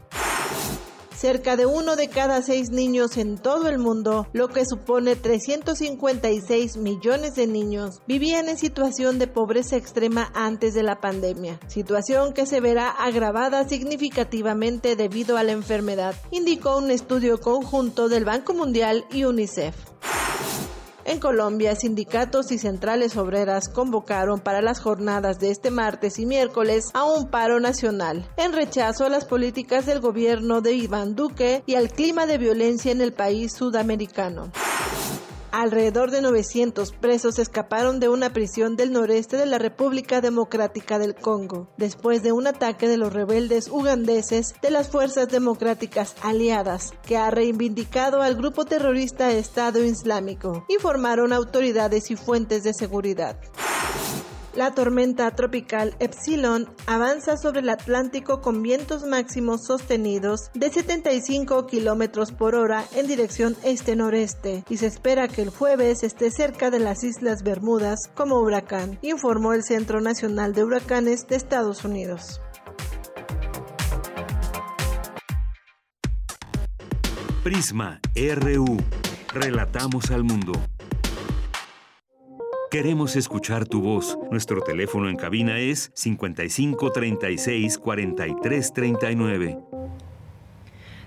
Speaker 27: cerca de uno de cada seis niños en todo el mundo, lo que supone 356 millones de niños, vivían en situación de pobreza extrema antes de la pandemia, situación que se verá agravada significativamente debido a la enfermedad, indicó un estudio conjunto del Banco Mundial y UNICEF. En Colombia, sindicatos y centrales obreras convocaron para las jornadas de este martes y miércoles a un paro nacional, en rechazo a las políticas del gobierno de Iván Duque y al clima de violencia en el país sudamericano. Alrededor de 900 presos escaparon de una prisión del noreste de la República Democrática del Congo, después de un ataque de los rebeldes ugandeses de las Fuerzas Democráticas Aliadas, que ha reivindicado al grupo terrorista Estado Islámico, informaron autoridades y fuentes de seguridad. La tormenta tropical Epsilon avanza sobre el Atlántico con vientos máximos sostenidos de 75 kilómetros por hora en dirección este-noreste y se espera que el jueves esté cerca de las Islas Bermudas como huracán, informó el Centro Nacional de Huracanes de Estados Unidos.
Speaker 2: Prisma RU. Relatamos al mundo. Queremos escuchar tu voz. Nuestro teléfono en cabina es 55 36 43 39.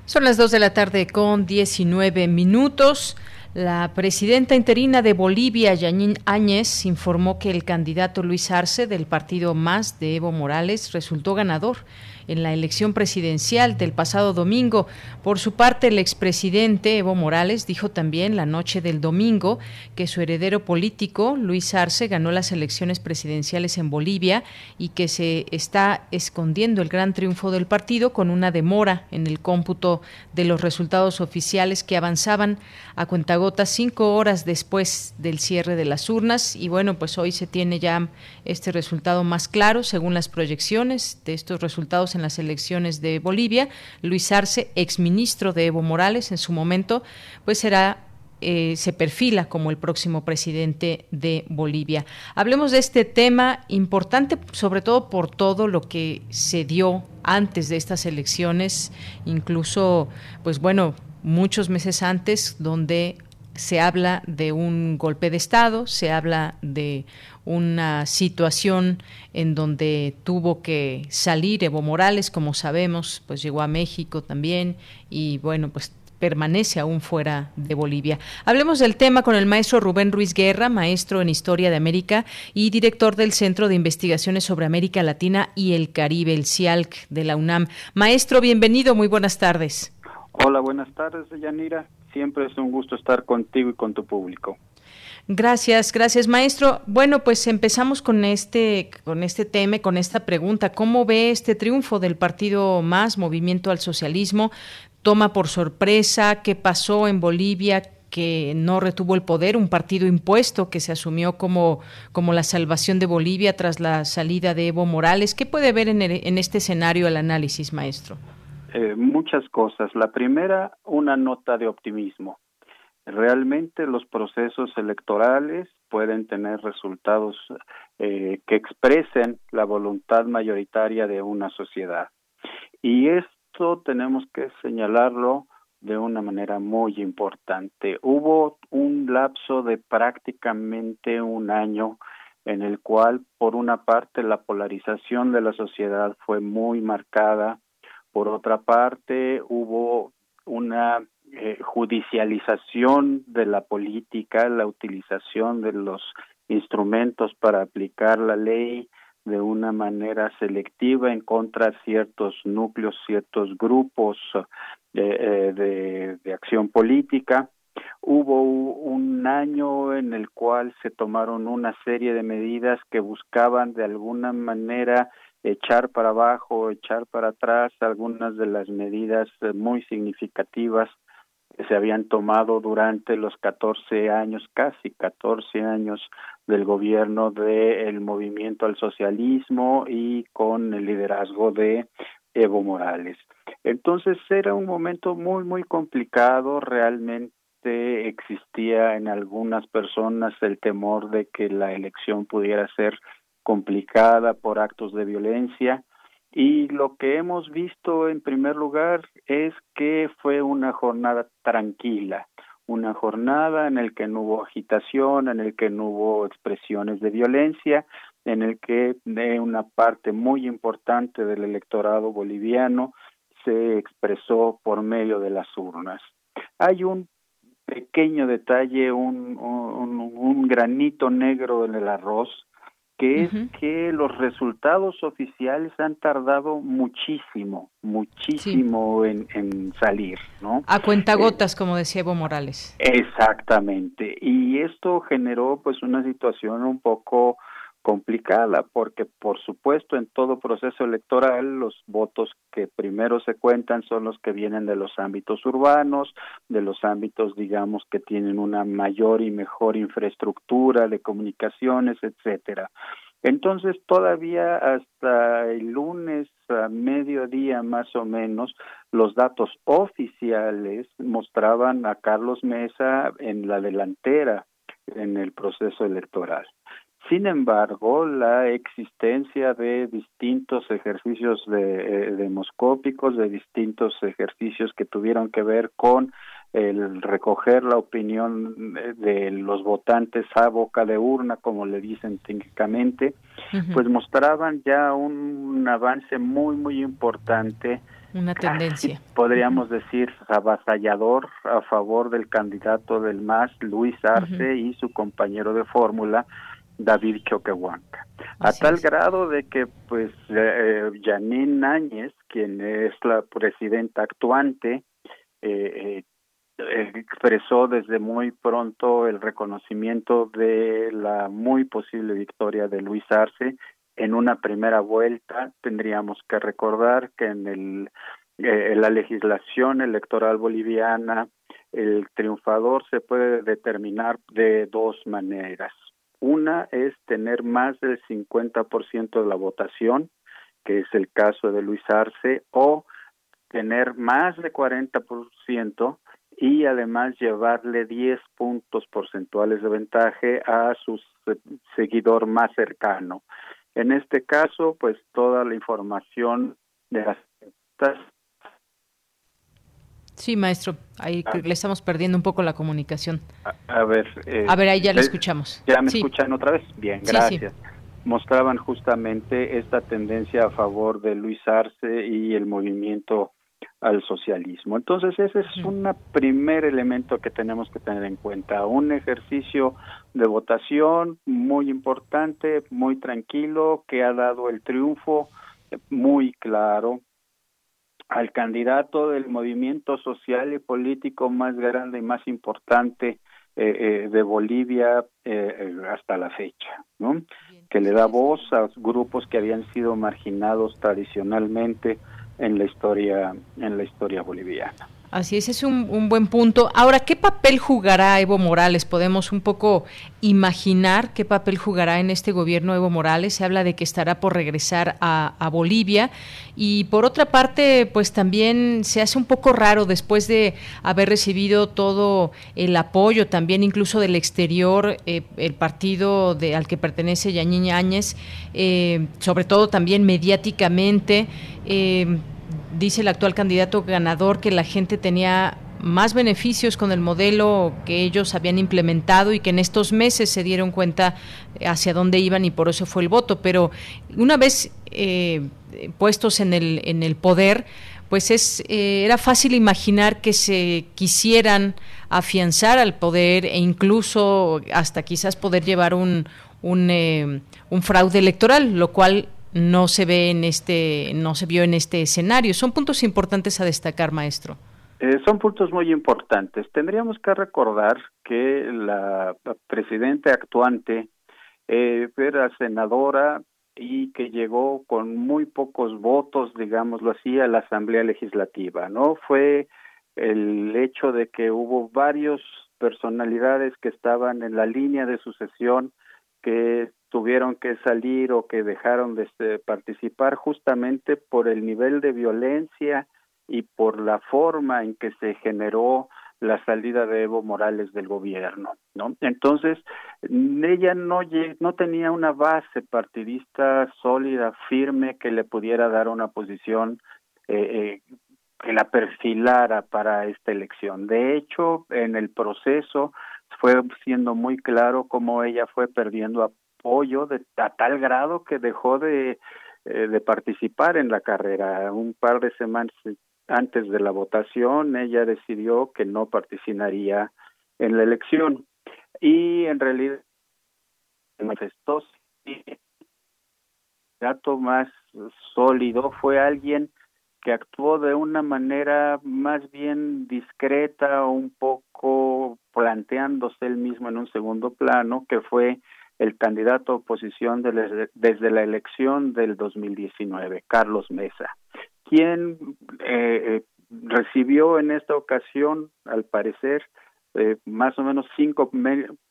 Speaker 1: Son las 2 de la tarde con 19 minutos. La presidenta interina de Bolivia, Yanín Áñez, informó que el candidato Luis Arce del partido Más de Evo Morales resultó ganador en la elección presidencial del pasado domingo. Por su parte, el expresidente Evo Morales dijo también la noche del domingo que su heredero político, Luis Arce, ganó las elecciones presidenciales en Bolivia y que se está escondiendo el gran triunfo del partido con una demora en el cómputo de los resultados oficiales que avanzaban a cuentagotas cinco horas después del cierre de las urnas. Y bueno, pues hoy se tiene ya este resultado más claro según las proyecciones de estos resultados en las elecciones de Bolivia. Luis Arce, exministro de Evo Morales en su momento, pues será eh, se perfila como el próximo presidente de Bolivia. Hablemos de este tema importante, sobre todo por todo lo que se dio antes de estas elecciones, incluso, pues bueno, muchos meses antes, donde se habla de un golpe de Estado, se habla de una situación en donde tuvo que salir Evo Morales, como sabemos, pues llegó a México también y bueno, pues permanece aún fuera de Bolivia. Hablemos del tema con el maestro Rubén Ruiz Guerra, maestro en Historia de América y director del Centro de Investigaciones sobre América Latina y el Caribe, el CIALC de la UNAM. Maestro, bienvenido, muy buenas tardes.
Speaker 28: Hola, buenas tardes, Yanira. Siempre es un gusto estar contigo y con tu público.
Speaker 1: Gracias, gracias, maestro. Bueno, pues empezamos con este, con este tema, con esta pregunta. ¿Cómo ve este triunfo del partido Más, Movimiento al Socialismo? toma por sorpresa qué pasó en Bolivia, que no retuvo el poder, un partido impuesto que se asumió como, como la salvación de Bolivia tras la salida de Evo Morales. ¿Qué puede ver en, en este escenario el análisis, maestro?
Speaker 28: Eh, muchas cosas. La primera, una nota de optimismo. Realmente los procesos electorales pueden tener resultados eh, que expresen la voluntad mayoritaria de una sociedad. Y esto tenemos que señalarlo de una manera muy importante. Hubo un lapso de prácticamente un año en el cual, por una parte, la polarización de la sociedad fue muy marcada, por otra parte, hubo una eh, judicialización de la política, la utilización de los instrumentos para aplicar la ley de una manera selectiva en contra de ciertos núcleos, ciertos grupos eh, de, de, acción política. Hubo un año en el cual se tomaron una serie de medidas que buscaban de alguna manera echar para abajo, echar para atrás algunas de las medidas eh, muy significativas que se habían tomado durante los 14 años, casi 14 años del gobierno del movimiento al socialismo y con el liderazgo de Evo Morales. Entonces era un momento muy, muy complicado, realmente existía en algunas personas el temor de que la elección pudiera ser complicada por actos de violencia y lo que hemos visto en primer lugar es que fue una jornada tranquila, una jornada en el que no hubo agitación, en el que no hubo expresiones de violencia, en el que de una parte muy importante del electorado boliviano se expresó por medio de las urnas. Hay un pequeño detalle, un, un, un granito negro en el arroz, que es que los resultados oficiales han tardado muchísimo, muchísimo en, en, salir, ¿no?
Speaker 1: A cuentagotas, como decía Evo Morales.
Speaker 28: Exactamente, y esto generó pues una situación un poco complicada porque por supuesto en todo proceso electoral los votos que primero se cuentan son los que vienen de los ámbitos urbanos, de los ámbitos digamos que tienen una mayor y mejor infraestructura de comunicaciones, etcétera. Entonces todavía hasta el lunes a mediodía más o menos los datos oficiales mostraban a Carlos Mesa en la delantera en el proceso electoral. Sin embargo, la existencia de distintos ejercicios de, eh, demoscópicos, de distintos ejercicios que tuvieron que ver con el recoger la opinión de los votantes a boca de urna, como le dicen técnicamente, pues mostraban ya un avance muy, muy importante.
Speaker 1: Una tendencia.
Speaker 28: Podríamos decir avasallador a favor del candidato del MAS, Luis Arce, y su compañero de fórmula, David Choquehuanca. A tal grado de que, pues, eh, Janine Áñez, quien es la presidenta actuante, eh, eh, expresó desde muy pronto el reconocimiento de la muy posible victoria de Luis Arce en una primera vuelta. Tendríamos que recordar que en el, eh, la legislación electoral boliviana el triunfador se puede determinar de dos maneras. Una es tener más del 50% de la votación, que es el caso de Luis Arce, o tener más de 40% y además llevarle 10 puntos porcentuales de ventaja a su seguidor más cercano. En este caso, pues toda la información de las
Speaker 1: Sí, maestro, ahí ah. le estamos perdiendo un poco la comunicación.
Speaker 28: A, ver. Eh,
Speaker 1: a ver, ahí ya lo escuchamos.
Speaker 28: ¿Ya me escuchan otra vez? Bien, gracias. Mostraban justamente esta tendencia a favor de Luis Arce y el movimiento al socialismo. Entonces, ese es un primer elemento que tenemos que tener en cuenta. Un ejercicio de votación muy importante, muy tranquilo, que ha dado el triunfo muy claro al candidato del movimiento social y político más grande y más importante eh, eh, de Bolivia eh, hasta la fecha, ¿no? que le da voz a grupos que habían sido marginados tradicionalmente en la historia en la historia boliviana.
Speaker 1: Así es, es un, buen punto. Ahora, ¿qué papel jugará Evo Morales? Podemos un poco imaginar qué papel jugará en este gobierno Evo Morales. Se habla de que estará por regresar a, Bolivia. Y por otra parte, pues también se hace un poco raro después de haber recibido todo el apoyo, también incluso del exterior, eh, el partido de, al que pertenece Yañín Áñez, eh, sobre todo también mediáticamente. Eh, dice el actual candidato ganador que la gente tenía más beneficios con el modelo que ellos habían implementado y que en estos meses se dieron cuenta hacia dónde iban y por eso fue el voto. Pero una vez eh, puestos en el, en el poder, pues es, eh, era fácil imaginar que se quisieran afianzar al poder e incluso hasta quizás poder llevar un, un, eh, un fraude electoral, lo cual no se ve en este, no se vio en este escenario. Son puntos importantes a destacar, maestro.
Speaker 28: Eh, son puntos muy importantes. Tendríamos que recordar que la presidenta actuante eh, era senadora y que llegó con muy pocos votos, digámoslo así, a la Asamblea Legislativa, ¿no? Fue el hecho de que hubo varios personalidades que estaban en la línea de sucesión que tuvieron que salir o que dejaron de este, participar justamente por el nivel de violencia y por la forma en que se generó la salida de Evo Morales del gobierno, ¿no? Entonces, ella no no tenía una base partidista sólida, firme que le pudiera dar una posición eh, eh, que la perfilara para esta elección. De hecho, en el proceso fue siendo muy claro cómo ella fue perdiendo apoyo de, a tal grado que dejó de, eh, de participar en la carrera. Un par de semanas antes de la votación, ella decidió que no participaría en la elección. Y en realidad manifestó el dato más sólido fue alguien que actuó de una manera más bien discreta, un poco planteándose él mismo en un segundo plano, que fue el candidato a oposición desde la elección del 2019, Carlos Mesa, quien eh, eh, recibió en esta ocasión, al parecer, eh, más o menos cinco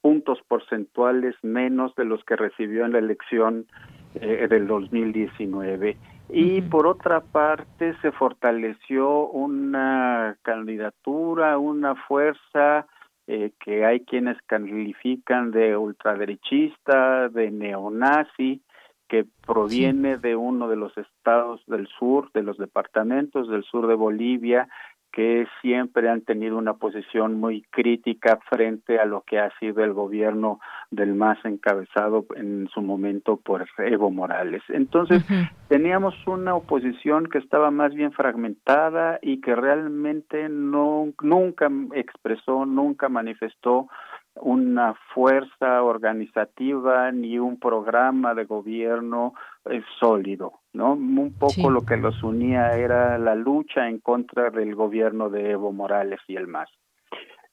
Speaker 28: puntos porcentuales menos de los que recibió en la elección del 2019. Y por otra parte se fortaleció una candidatura, una fuerza eh, que hay quienes califican de ultraderechista, de neonazi, que proviene de uno de los estados del sur, de los departamentos del sur de Bolivia, que siempre han tenido una posición muy crítica frente a lo que ha sido el gobierno del MAS encabezado en su momento por Evo Morales. Entonces, teníamos una oposición que estaba más bien fragmentada y que realmente no nunca expresó, nunca manifestó una fuerza organizativa ni un programa de gobierno eh, sólido, ¿no? Un poco lo que los unía era la lucha en contra del gobierno de Evo Morales y el MAS.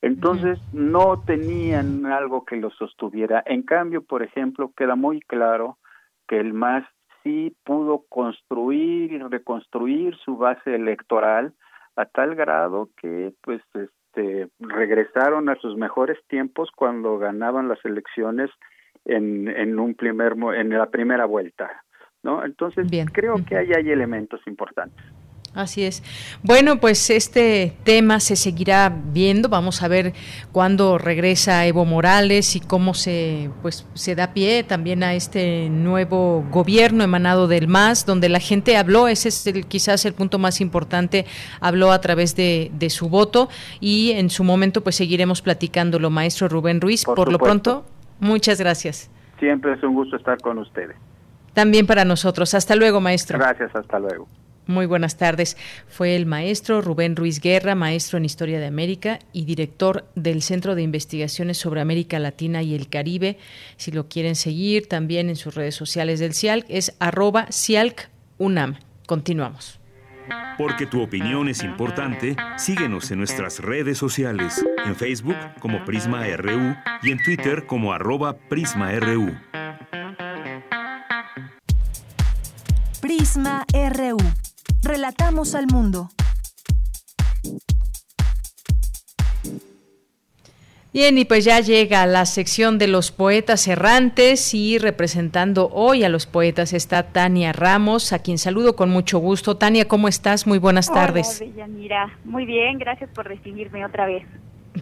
Speaker 28: Entonces no tenían algo que los sostuviera. En cambio, por ejemplo, queda muy claro que el MAS sí pudo construir y reconstruir su base electoral a tal grado que pues este, regresaron a sus mejores tiempos cuando ganaban las elecciones en, en un primer en la primera vuelta, ¿no? Entonces creo que ahí hay elementos importantes.
Speaker 1: Así es. Bueno, pues este tema se seguirá viendo. Vamos a ver cuándo regresa Evo Morales y cómo se, pues, se da pie también a este nuevo gobierno emanado del MAS, donde la gente habló. Ese es el, quizás el punto más importante. Habló a través de, su voto y en su momento, pues seguiremos platicándolo, maestro Rubén Ruiz. Por, lo pronto, muchas gracias.
Speaker 28: Siempre es un gusto estar con ustedes.
Speaker 1: También para nosotros. Hasta luego, maestro.
Speaker 28: Gracias, hasta luego.
Speaker 1: Muy buenas tardes. Fue el maestro Rubén Ruiz Guerra, maestro en Historia de América y director del Centro de Investigaciones sobre América Latina y el Caribe. Si lo quieren seguir también en sus redes sociales del CIALC, es arroba CIALCUNAM. Continuamos.
Speaker 2: Porque tu opinión es importante, síguenos en nuestras redes sociales, en Facebook como Prisma RU y en Twitter como arroba PrismaRU.
Speaker 3: Prisma RU. Relatamos al mundo.
Speaker 1: Bien, y pues ya llega la sección de los poetas errantes y representando hoy a los poetas está Tania Ramos, a quien saludo con mucho gusto. Tania, ¿cómo estás? Muy buenas tardes.
Speaker 29: Hola, Muy bien, gracias por recibirme otra vez.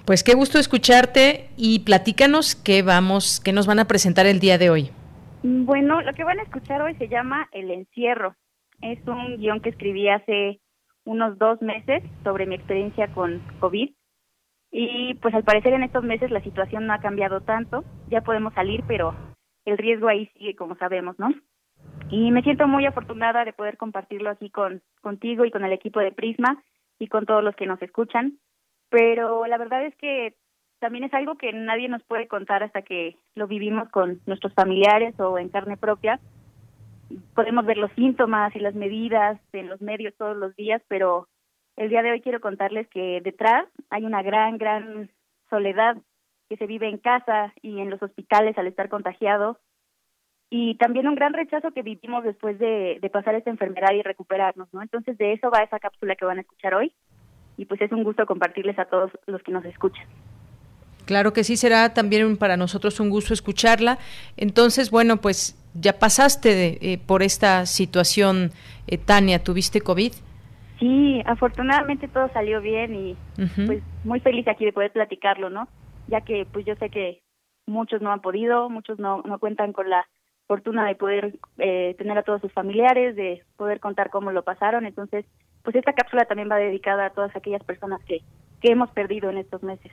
Speaker 1: Pues qué gusto escucharte y platícanos qué vamos, qué nos van a presentar el día de hoy.
Speaker 29: Bueno, lo que van a escuchar hoy se llama El encierro. Es un guion que escribí hace unos dos meses sobre mi experiencia con COVID y pues al parecer en estos meses la situación no ha cambiado tanto, ya podemos salir, pero el riesgo ahí sigue, como sabemos, ¿no? Y me siento muy afortunada de poder compartirlo aquí con contigo y con el equipo de Prisma y con todos los que nos escuchan. Pero la verdad es que también es algo que nadie nos puede contar hasta que lo vivimos con nuestros familiares o en carne propia. Podemos ver los síntomas y las medidas en los medios todos los días, pero el día de hoy quiero contarles que detrás hay una gran, gran soledad que se vive en casa y en los hospitales al estar contagiado y también un gran rechazo que vivimos después de, pasar esta enfermedad y recuperarnos, ¿no? Entonces de eso va esa cápsula que van a escuchar hoy y pues es un gusto compartirles a todos los que nos escuchan.
Speaker 1: Claro que sí, será también para nosotros un gusto escucharla. Entonces, bueno, pues ya pasaste eh, por esta situación, eh, Tania, ¿tuviste COVID?
Speaker 29: Sí, afortunadamente todo salió bien y pues muy feliz aquí de poder platicarlo, ¿no? Ya que pues yo sé que muchos no han podido, muchos no, no cuentan con la fortuna de poder eh, tener a todos sus familiares, de poder contar cómo lo pasaron, entonces pues esta cápsula también va dedicada a todas aquellas personas que, que hemos perdido en estos meses.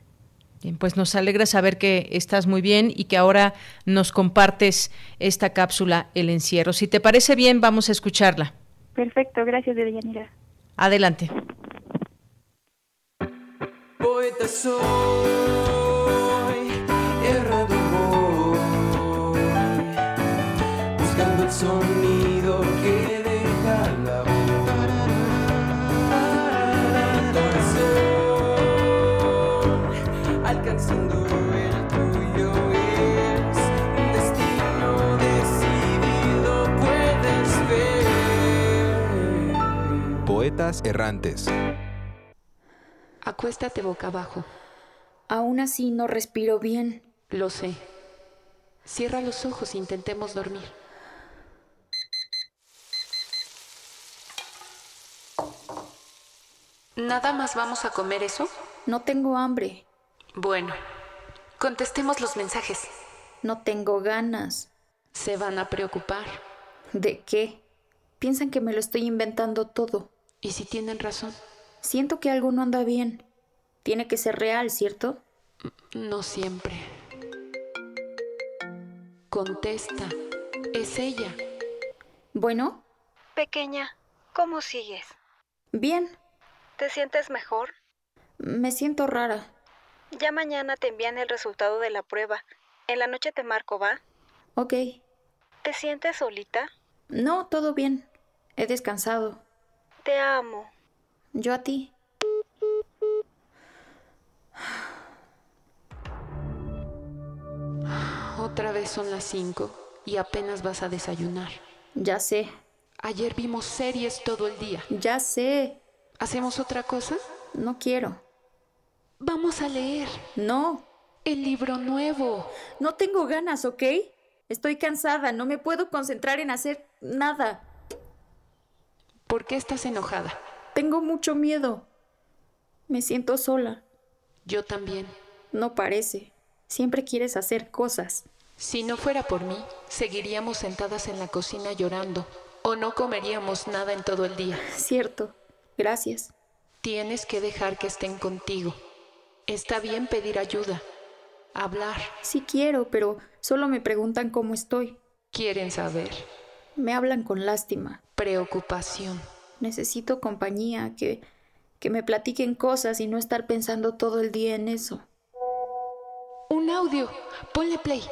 Speaker 1: Bien, pues nos alegra saber que estás muy bien y que ahora nos compartes esta cápsula, El Encierro. Si te parece bien, vamos a escucharla.
Speaker 29: Perfecto, gracias, Deyanira.
Speaker 1: Adelante.
Speaker 30: Poeta soy, errado voy, buscando el sonido
Speaker 31: Poetas errantes.
Speaker 32: Acuéstate boca abajo.
Speaker 33: Aún así no respiro bien.
Speaker 32: Lo sé. Cierra los ojos e intentemos dormir. ¿Nada más vamos a comer eso?
Speaker 33: No tengo hambre.
Speaker 32: Bueno, contestemos los mensajes.
Speaker 33: No tengo ganas.
Speaker 32: Se van a preocupar.
Speaker 33: ¿De qué? Piensan que me lo estoy inventando todo.
Speaker 32: ¿Y si tienen razón?
Speaker 33: Siento que algo no anda bien. Tiene que ser real, ¿cierto?
Speaker 32: No siempre. Contesta. Es ella.
Speaker 33: Bueno.
Speaker 34: Pequeña, ¿cómo sigues?
Speaker 33: Bien.
Speaker 34: ¿Te sientes mejor?
Speaker 33: Me siento rara.
Speaker 34: Ya mañana te envían el resultado de la prueba. En la noche te marco, ¿va?
Speaker 33: Ok.
Speaker 34: ¿Te sientes solita?
Speaker 33: No, todo bien. He descansado.
Speaker 34: Te amo.
Speaker 33: Yo a ti.
Speaker 32: Otra vez son las cinco y apenas vas a desayunar.
Speaker 33: Ya sé.
Speaker 32: Ayer vimos series todo el día.
Speaker 33: Ya sé.
Speaker 32: ¿Hacemos otra cosa?
Speaker 33: No quiero.
Speaker 32: Vamos a leer.
Speaker 33: No.
Speaker 32: El libro nuevo.
Speaker 33: No tengo ganas, ¿ok? Estoy cansada, no me puedo concentrar en hacer nada.
Speaker 32: ¿Por qué estás enojada?
Speaker 33: Tengo mucho miedo. Me siento sola.
Speaker 32: Yo también.
Speaker 33: No parece. Siempre quieres hacer cosas.
Speaker 32: Si no fuera por mí, seguiríamos sentadas en la cocina llorando o no comeríamos nada en todo el día.
Speaker 33: Cierto. Gracias.
Speaker 32: Tienes que dejar que estén contigo. Está bien pedir ayuda, hablar.
Speaker 33: Sí quiero, pero solo me preguntan cómo estoy.
Speaker 32: Quieren saber.
Speaker 33: Me hablan con lástima.
Speaker 32: Preocupación.
Speaker 33: Necesito compañía, que, que me platiquen cosas y no estar pensando todo el día en eso.
Speaker 32: Un audio. Ponle play.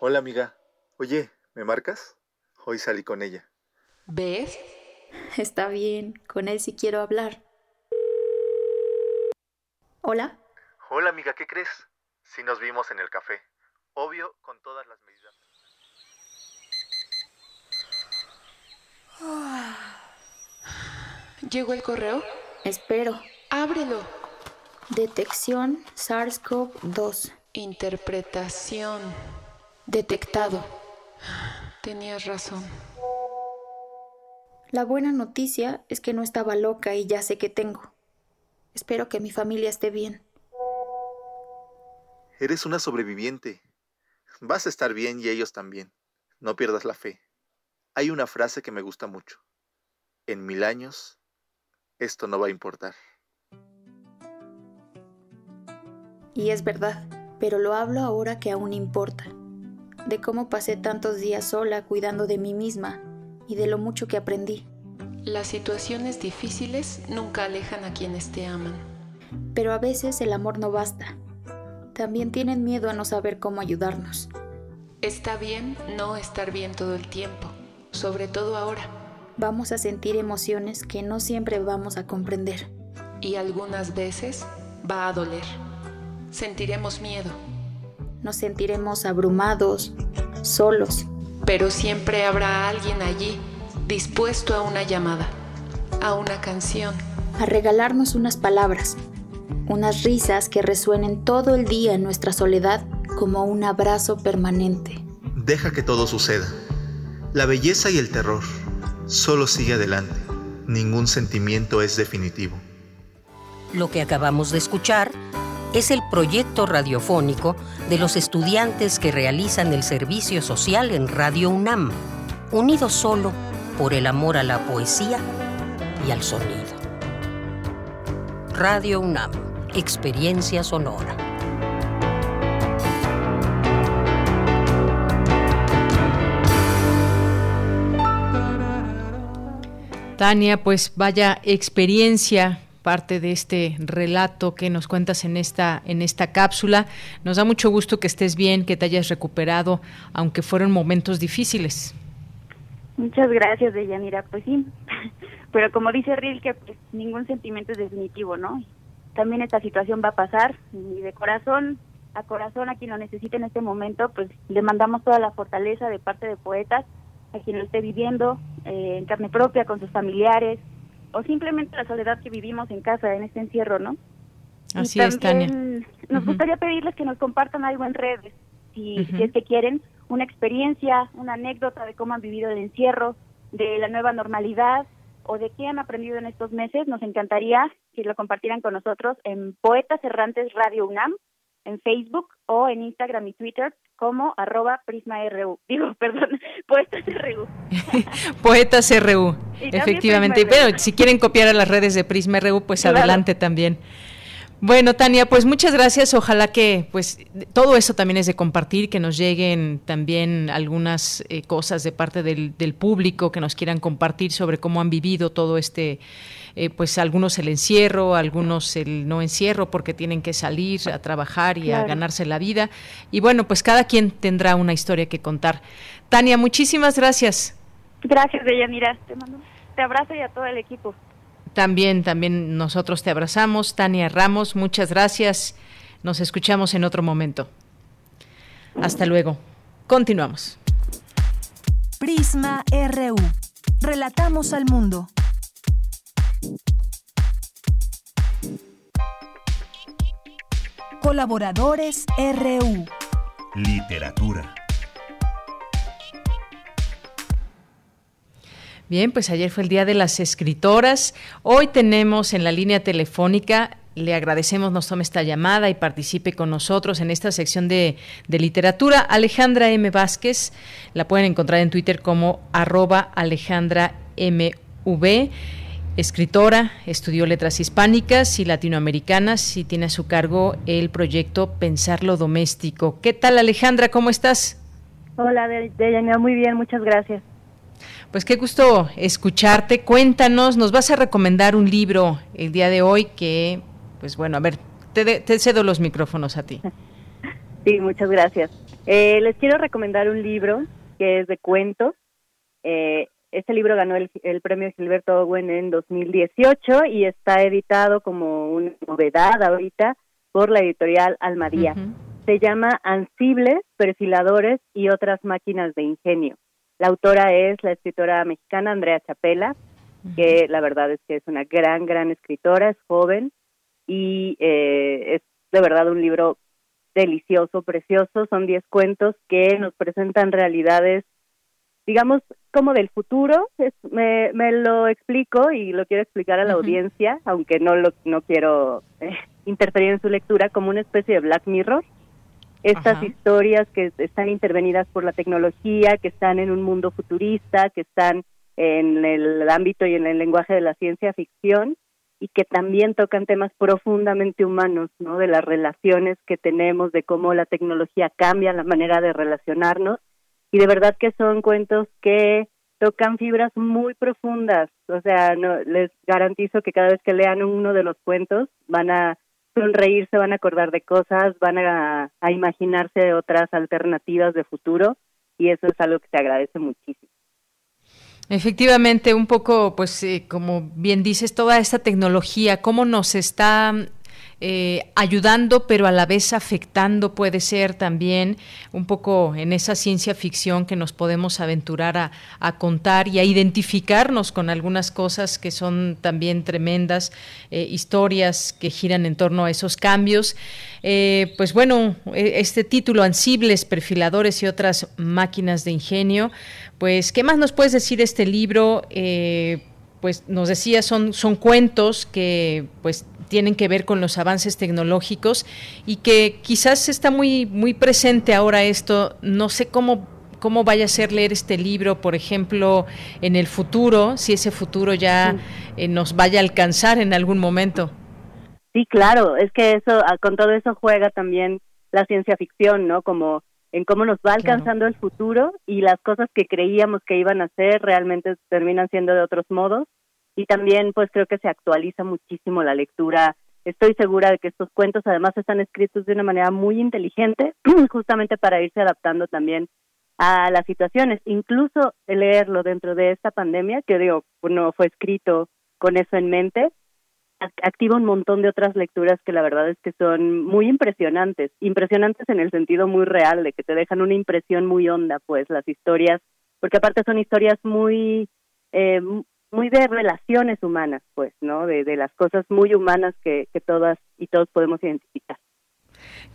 Speaker 35: Hola amiga. Oye, ¿me marcas? Hoy salí con ella.
Speaker 32: ¿Ves?
Speaker 33: Está bien, con él sí quiero hablar. ¿Hola?
Speaker 35: Hola amiga, ¿qué crees? Sí nos vimos en el café. Obvio, con todas las medidas.
Speaker 32: ¿Llegó el correo?
Speaker 33: Espero.
Speaker 32: Ábrelo.
Speaker 33: Detección SARS-CoV-2.
Speaker 32: Interpretación.
Speaker 33: Detectado.
Speaker 32: Tenías razón.
Speaker 33: La buena noticia es que no estaba loca y ya sé que tengo. Espero que mi familia esté bien.
Speaker 35: Eres una sobreviviente. Vas a estar bien y ellos también. No pierdas la fe. Hay una frase que me gusta mucho. En mil años, esto no va a importar.
Speaker 33: Y es verdad, pero lo hablo ahora que aún importa. De cómo pasé tantos días sola cuidando de mí misma y de lo mucho que aprendí.
Speaker 32: Las situaciones difíciles nunca alejan a quienes te aman.
Speaker 33: Pero a veces el amor no basta. También tienen miedo a no saber cómo ayudarnos.
Speaker 32: Está bien no estar bien todo el tiempo, sobre todo ahora.
Speaker 33: Vamos a sentir emociones que no siempre vamos a comprender.
Speaker 32: Y algunas veces va a doler. Sentiremos miedo.
Speaker 33: Nos sentiremos abrumados, solos.
Speaker 32: Pero siempre habrá alguien allí, dispuesto a una llamada, a una canción.
Speaker 33: A regalarnos unas palabras, unas risas que resuenen todo el día en nuestra soledad como un abrazo permanente.
Speaker 35: Deja que todo suceda. La belleza y el terror. Solo sigue adelante. Ningún sentimiento es definitivo.
Speaker 31: Lo que acabamos de escuchar es el proyecto radiofónico de los estudiantes que realizan el servicio social en Radio UNAM, unidos solo por el amor a la poesía y al sonido. Radio UNAM, experiencia sonora.
Speaker 1: Tania, pues vaya experiencia parte de este relato que nos cuentas en esta en esta cápsula. Nos da mucho gusto que estés bien, que te hayas recuperado, aunque fueron momentos difíciles.
Speaker 29: Muchas gracias, Deyanira. Pues sí, pero como dice Rilke, pues ningún sentimiento es definitivo, ¿no? También esta situación va a pasar y de corazón a corazón a quien lo necesite en este momento, pues le mandamos toda la fortaleza de parte de poetas a quien lo esté viviendo eh, en carne propia con sus familiares o simplemente la soledad que vivimos en casa en este encierro, ¿no?
Speaker 1: Así es, Tania.
Speaker 29: Nos gustaría pedirles que nos compartan algo en redes, si es que quieren, una experiencia, una anécdota de cómo han vivido el encierro, de la nueva normalidad o de qué han aprendido en estos meses. Nos encantaría que lo compartieran con nosotros en Poetas Errantes Radio UNAM, en Facebook o en Instagram y Twitter como arroba prisma.ru. Digo, perdón, Poetas RU.
Speaker 1: Poetas RU, efectivamente. Pero si quieren copiar a las redes de Prisma RU, pues
Speaker 29: Claro.
Speaker 1: adelante también. Bueno, Tania, pues muchas gracias. Ojalá que pues todo eso también es de compartir, que nos lleguen también algunas eh, cosas de parte del, del público que nos quieran compartir sobre cómo han vivido todo este, eh, pues algunos el encierro, algunos el no encierro porque tienen que salir a trabajar y a ganarse la vida. Y bueno, pues cada quien tendrá una historia que contar. Tania, muchísimas gracias.
Speaker 29: Gracias, Deyanira. Te mando te abrazo y a todo el equipo.
Speaker 1: También, también nosotros te abrazamos. Tania Ramos, muchas gracias. Nos escuchamos en otro momento. Hasta luego. Continuamos.
Speaker 3: Prisma RU. Relatamos al mundo. Colaboradores RU.
Speaker 2: Literatura.
Speaker 1: Bien, pues ayer fue el Día de las Escritoras. Hoy tenemos en la línea telefónica, le agradecemos nos tome esta llamada y participe con nosotros en esta sección de, de literatura, Alejandra M. Vázquez. La pueden encontrar en Twitter como arroba Alejandra MV. Escritora, estudió letras hispánicas y latinoamericanas y tiene a su cargo el proyecto Pensar lo Doméstico. ¿Qué tal Alejandra? ¿Cómo estás?
Speaker 36: Hola, De- Deyanira, muy bien, muchas gracias.
Speaker 1: Pues qué gusto escucharte. Cuéntanos, nos vas a recomendar un libro el día de hoy que, pues bueno, a ver, te, de- te cedo los micrófonos a ti.
Speaker 36: Sí, muchas gracias. Eh, les quiero recomendar un libro que es de cuentos. Eh, este libro ganó el, el premio Gilberto Owen en 2018 y está editado como una novedad ahorita por la editorial Almadía. Se llama Ansibles, Perfiladores y otras máquinas de ingenio. La autora es la escritora mexicana Andrea Chapela que la verdad es que es una gran, gran escritora, es joven y eh, es de verdad un libro delicioso, precioso. Son 10 cuentos que nos presentan realidades, digamos, como del futuro. Es, me, me lo explico y lo quiero explicar a la audiencia, aunque no lo no quiero eh, interferir en su lectura, como una especie de Black Mirror. Estas
Speaker 37: Ajá.
Speaker 36: historias que están intervenidas por la tecnología, que están en un mundo futurista, que están en el ámbito y en el lenguaje de la ciencia ficción y que también tocan temas profundamente humanos, ¿no? De las relaciones que tenemos, de cómo la tecnología cambia la manera de relacionarnos y de verdad que son cuentos que tocan fibras muy profundas, o sea, no les garantizo que cada vez que lean uno de los cuentos van a sonreír, se van a acordar de cosas, van a, a imaginarse otras alternativas de futuro y eso es algo que se agradece muchísimo.
Speaker 1: Efectivamente, un poco, pues, eh, como bien dices, toda esta tecnología, cómo nos está eh, ayudando, pero a la vez afectando, puede ser también un poco en esa ciencia ficción que nos podemos aventurar a, contar y a identificarnos con algunas cosas que son también tremendas, eh, historias que giran en torno a esos cambios. Eh, pues bueno, eh, este título, Ansibles, Perfiladores y otras máquinas de ingenio, pues, ¿qué más nos puedes decir de este libro? Pues nos decía, son, son cuentos que pues tienen que ver con los avances tecnológicos y que quizás está muy, muy presente ahora esto. No sé cómo cómo vaya a ser leer este libro, por ejemplo, en el futuro, si ese futuro ya eh, nos vaya a alcanzar en algún momento.
Speaker 36: Sí, claro, es que eso, ah, con todo eso juega también la ciencia ficción, ¿no? Como en cómo nos va alcanzando el futuro y las cosas que creíamos que iban a ser realmente terminan siendo de otros modos. Y también, pues creo que se actualiza muchísimo la lectura. Estoy segura de que estos cuentos además están escritos de una manera muy inteligente, justamente para irse adaptando también a las situaciones. Incluso leerlo dentro de esta pandemia, que digo, no fue escrito con eso en mente, ac- activa un montón de otras lecturas que la verdad es que son muy impresionantes, impresionantes en el sentido muy real, de que te dejan una impresión muy honda, pues las historias, porque aparte son historias muy, eh, muy de relaciones humanas, pues, ¿no? De, de las cosas muy humanas que, que todas y todos podemos identificar.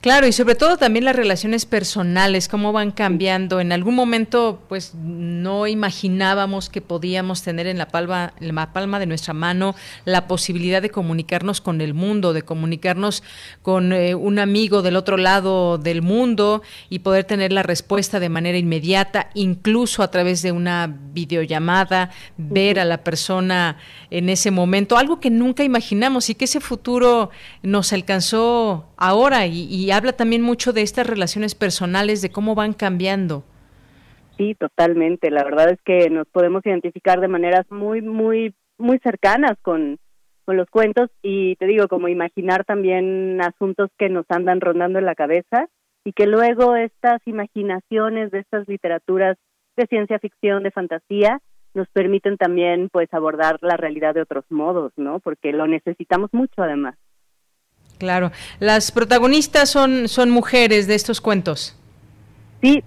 Speaker 1: Claro, y sobre todo también las relaciones personales, cómo van cambiando. En algún momento, pues no imaginábamos que podíamos tener en la palma, en la palma de nuestra mano la posibilidad de comunicarnos con el mundo, de comunicarnos con eh, un amigo del otro lado del mundo y poder tener la respuesta de manera inmediata, incluso a través de una videollamada, ver a la persona en ese momento, algo que nunca imaginamos y que ese futuro nos alcanzó ahora y, y habla también mucho de estas relaciones personales, de cómo van cambiando.
Speaker 36: Sí, totalmente. La verdad es que nos podemos identificar de maneras muy, muy, muy cercanas con, con los cuentos y te digo, como imaginar también asuntos que nos andan rondando en la cabeza y que luego estas imaginaciones de estas literaturas de ciencia ficción, de fantasía, nos permiten también pues abordar la realidad de otros modos, ¿no? Porque lo necesitamos mucho además.
Speaker 1: Claro. Las protagonistas son, son mujeres de estos cuentos.
Speaker 36: Sí,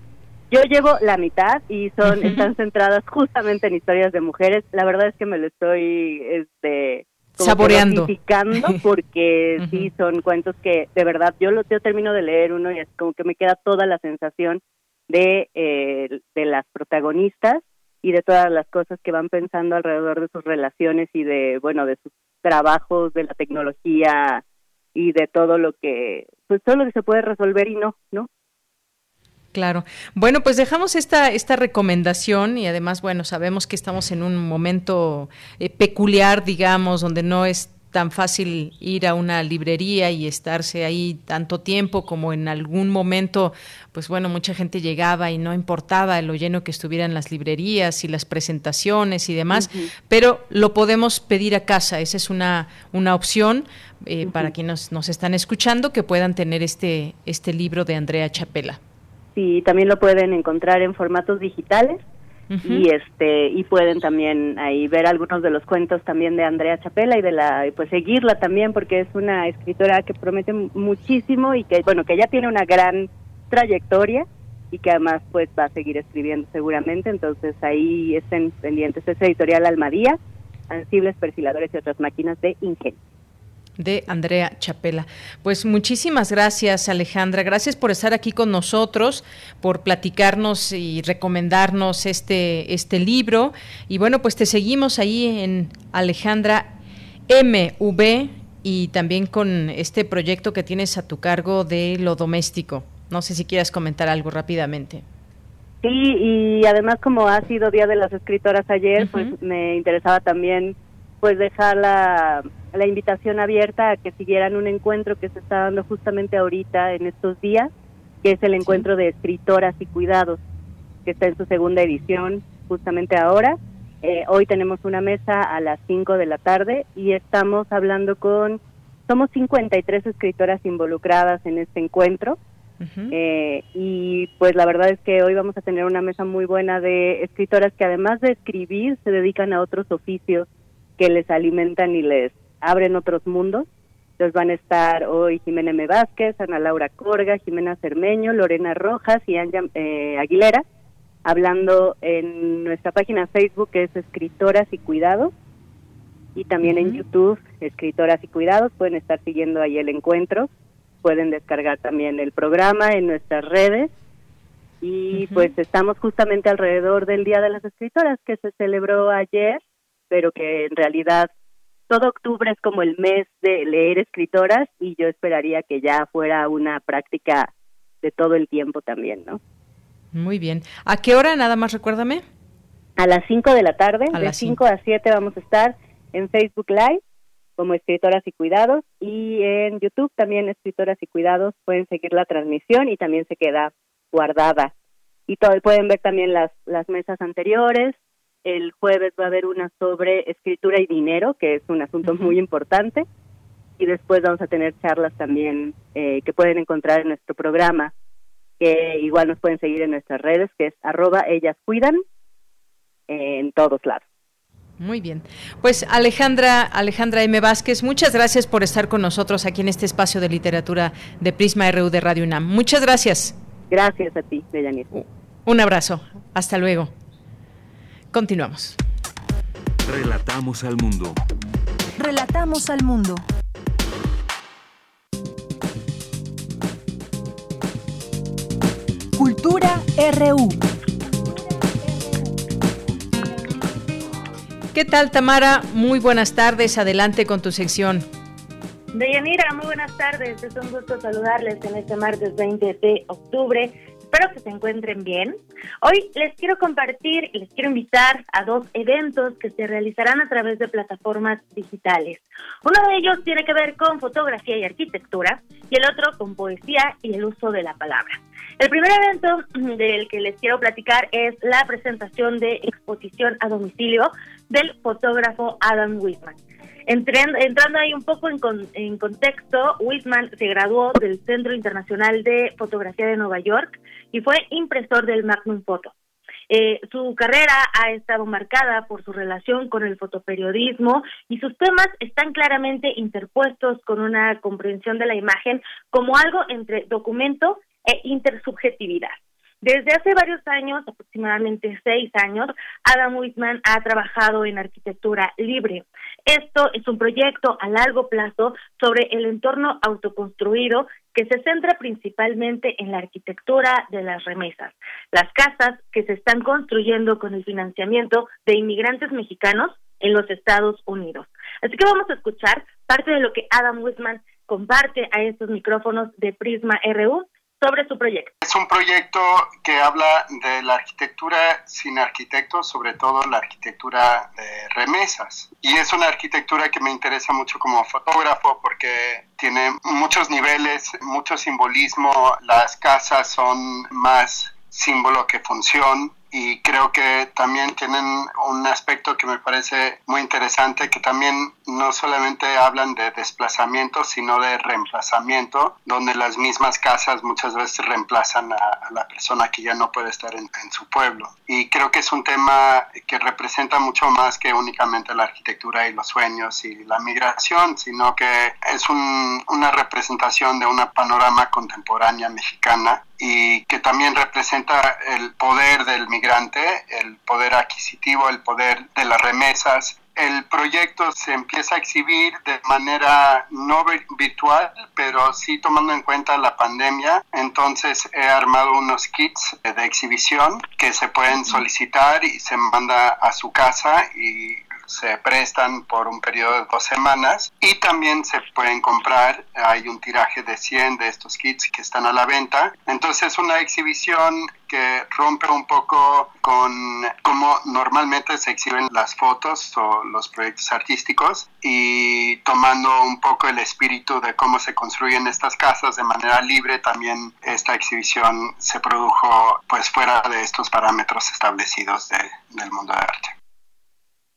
Speaker 36: yo llevo la mitad y son están centradas justamente en historias de mujeres. La verdad es que me lo estoy este
Speaker 1: Saboreando.
Speaker 36: porque sí son cuentos que de verdad yo lo yo termino de leer uno y es como que me queda toda la sensación de eh, de las protagonistas y de todas las cosas que van pensando alrededor de sus relaciones y de bueno de sus trabajos de la tecnología y de todo lo que pues todo lo que se puede resolver y no no
Speaker 1: Claro. Bueno, pues dejamos esta, esta recomendación y además, bueno, sabemos que estamos en un momento eh, peculiar, digamos, donde no es tan fácil ir a una librería y estarse ahí tanto tiempo como en algún momento, pues bueno, mucha gente llegaba y no importaba lo lleno que estuvieran las librerías y las presentaciones y demás, pero lo podemos pedir a casa, esa es una, una opción eh, para quienes nos, nos están escuchando que puedan tener este, este libro de Andrea Chapela.
Speaker 36: Sí, también lo pueden encontrar en formatos digitales y este y pueden también ahí ver algunos de los cuentos también de Andrea Chapela y de la pues seguirla también porque es una escritora que promete muchísimo y que bueno que ya tiene una gran trayectoria y que además pues va a seguir escribiendo seguramente. Entonces ahí estén pendientes es editorial Almadía ansibles, perfiladores y otras máquinas de ingenio
Speaker 1: de Andrea Chapela. Pues muchísimas gracias Alejandra, gracias por estar aquí con nosotros, por platicarnos y recomendarnos este, este libro. Y bueno, pues te seguimos ahí en Alejandra MV y también con este proyecto que tienes a tu cargo de lo doméstico. No sé si quieras comentar algo rápidamente.
Speaker 36: Sí, y además como ha sido Día de las Escritoras ayer, pues me interesaba también pues dejar la, la invitación abierta a que siguieran un encuentro que se está dando justamente ahorita en estos días, que es el encuentro de escritoras y cuidados, que está en su segunda edición justamente ahora. Eh, hoy tenemos una mesa a las 5 de la tarde y estamos hablando con, somos 53 escritoras involucradas en este encuentro. Eh, y pues la verdad es que hoy vamos a tener una mesa muy buena de escritoras que además de escribir se dedican a otros oficios que les alimentan y les abren otros mundos. Entonces van a estar hoy Jimena M. Vázquez, Ana Laura Corga, Jimena Cermeño, Lorena Rojas y Anja eh, Aguilera, hablando en nuestra página Facebook que es Escritoras y Cuidados y también en YouTube Escritoras y Cuidados. Pueden estar siguiendo ahí el encuentro, pueden descargar también el programa en nuestras redes y pues estamos justamente alrededor del Día de las Escritoras que se celebró ayer, pero que en realidad todo octubre es como el mes de leer escritoras y yo esperaría que ya fuera una práctica de todo el tiempo también, ¿no?
Speaker 1: Muy bien. ¿A qué hora nada más recuérdame?
Speaker 36: A las 5 de la tarde, de 5 a 7 vamos a estar en Facebook Live como Escritoras y Cuidados y en YouTube también Escritoras y Cuidados pueden seguir la transmisión y también se queda guardada. Y todo, pueden ver también las, las mesas anteriores, el jueves va a haber una sobre escritura y dinero, que es un asunto muy importante. Y después vamos a tener charlas también eh, que pueden encontrar en nuestro programa, que igual nos pueden seguir en nuestras redes, que es arroba ellas cuidan en todos lados.
Speaker 1: Muy bien. Pues Alejandra, Alejandra M. Vázquez, muchas gracias por estar con nosotros aquí en este espacio de literatura de Prisma RU de Radio UNAM. Muchas gracias.
Speaker 36: Gracias a ti, Deyanir.
Speaker 1: Un abrazo. Hasta luego. Continuamos.
Speaker 2: Relatamos al mundo.
Speaker 3: Relatamos al mundo. Cultura RU.
Speaker 1: ¿Qué tal, Tamara? Muy buenas tardes. Adelante con tu sección.
Speaker 37: Deyanira, muy buenas tardes. Es un gusto saludarles en este martes 20 de octubre. Espero que se encuentren bien. Hoy les quiero compartir y les quiero invitar a dos eventos que se realizarán a través de plataformas digitales. Uno de ellos tiene que ver con fotografía y arquitectura y el otro con poesía y el uso de la palabra. El primer evento del que les quiero platicar es la presentación de exposición a domicilio del fotógrafo Adam Whitman. Entrando, entrando ahí un poco en, con, en contexto, Whitman se graduó del Centro Internacional de Fotografía de Nueva York y fue impresor del Magnum Photo. Eh, su carrera ha estado marcada por su relación con el fotoperiodismo y sus temas están claramente interpuestos con una comprensión de la imagen como algo entre documento e intersubjetividad. Desde hace varios años, aproximadamente seis años, Adam Whitman ha trabajado en arquitectura libre. Esto es un proyecto a largo plazo sobre el entorno autoconstruido que se centra principalmente en la arquitectura de las remesas, las casas que se están construyendo con el financiamiento de inmigrantes mexicanos en los Estados Unidos. Así que vamos a escuchar parte de lo que Adam Whitman comparte a estos micrófonos de Prisma RU sobre su proyecto.
Speaker 38: Es un proyecto que habla de la arquitectura sin arquitectos, sobre todo la arquitectura de remesas. Y es una arquitectura que me interesa mucho como fotógrafo porque tiene muchos niveles, mucho simbolismo. Las casas son más símbolo que función y creo que también tienen un aspecto que me parece muy interesante, que también no solamente hablan de desplazamiento, sino de reemplazamiento, donde las mismas casas muchas veces reemplazan a, la persona que ya no puede estar en, su pueblo. Y creo que es un tema que representa mucho más que únicamente la arquitectura y los sueños y la migración, sino que es una representación de una panorama contemporánea mexicana y que también representa el poder del migrante, el poder adquisitivo, el poder de las remesas el proyecto se empieza a exhibir de manera no virtual, pero sí tomando en cuenta la pandemia. Entonces he armado unos kits de exhibición que se pueden solicitar y se manda a su casa y se prestan por un periodo de dos semanas y también se pueden comprar, hay un tiraje de 100 de estos kits que están a la venta. Entonces es una exhibición que rompe un poco con cómo normalmente se exhiben las fotos o los proyectos artísticos y tomando un poco el espíritu de cómo se construyen estas casas de manera libre, también esta exhibición se produjo pues fuera de estos parámetros establecidos de, del mundo de arte.